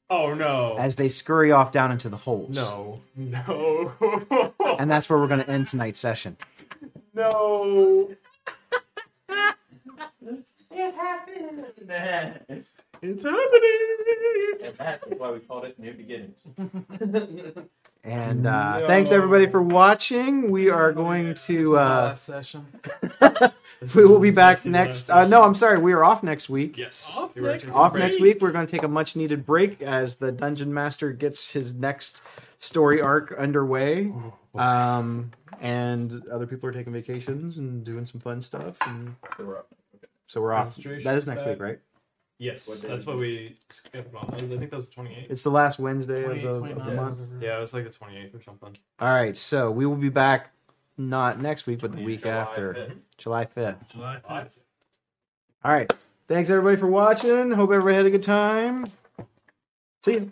D: Oh no.
B: as they scurry off down into the holes.
D: No. No.
B: And that's where we're going to end tonight's session.
D: no. It happened.
C: It's happening.
F: And that's why we called it New Beginnings.
B: And uh, thanks everybody for watching. We are going to uh,
A: last session.
B: we will be back
D: This is the
B: next. Uh, no, I'm sorry. We are off next week.
D: Yes.
C: Off
D: You
C: next
D: taking
B: Off next week. We're going to take a much needed break as the dungeon master gets his next story arc underway. Um, and other people are taking vacations and doing some fun stuff. And
F: So we're up.
B: so we're off. That is next week, right?
D: Yes,
F: What day
D: that's what we skipped on. I think that was the 28th.
B: It's the last Wednesday of
A: 28,
B: the, of the
A: 29,
B: month.
D: Yeah, it was like the 28th or something.
B: All right. So we will be back not next week, but the week
F: July
B: after,
F: 5th.
B: July 5th.
C: July 5th.
B: All right. Thanks everybody for watching. Hope everybody had a good time. See you.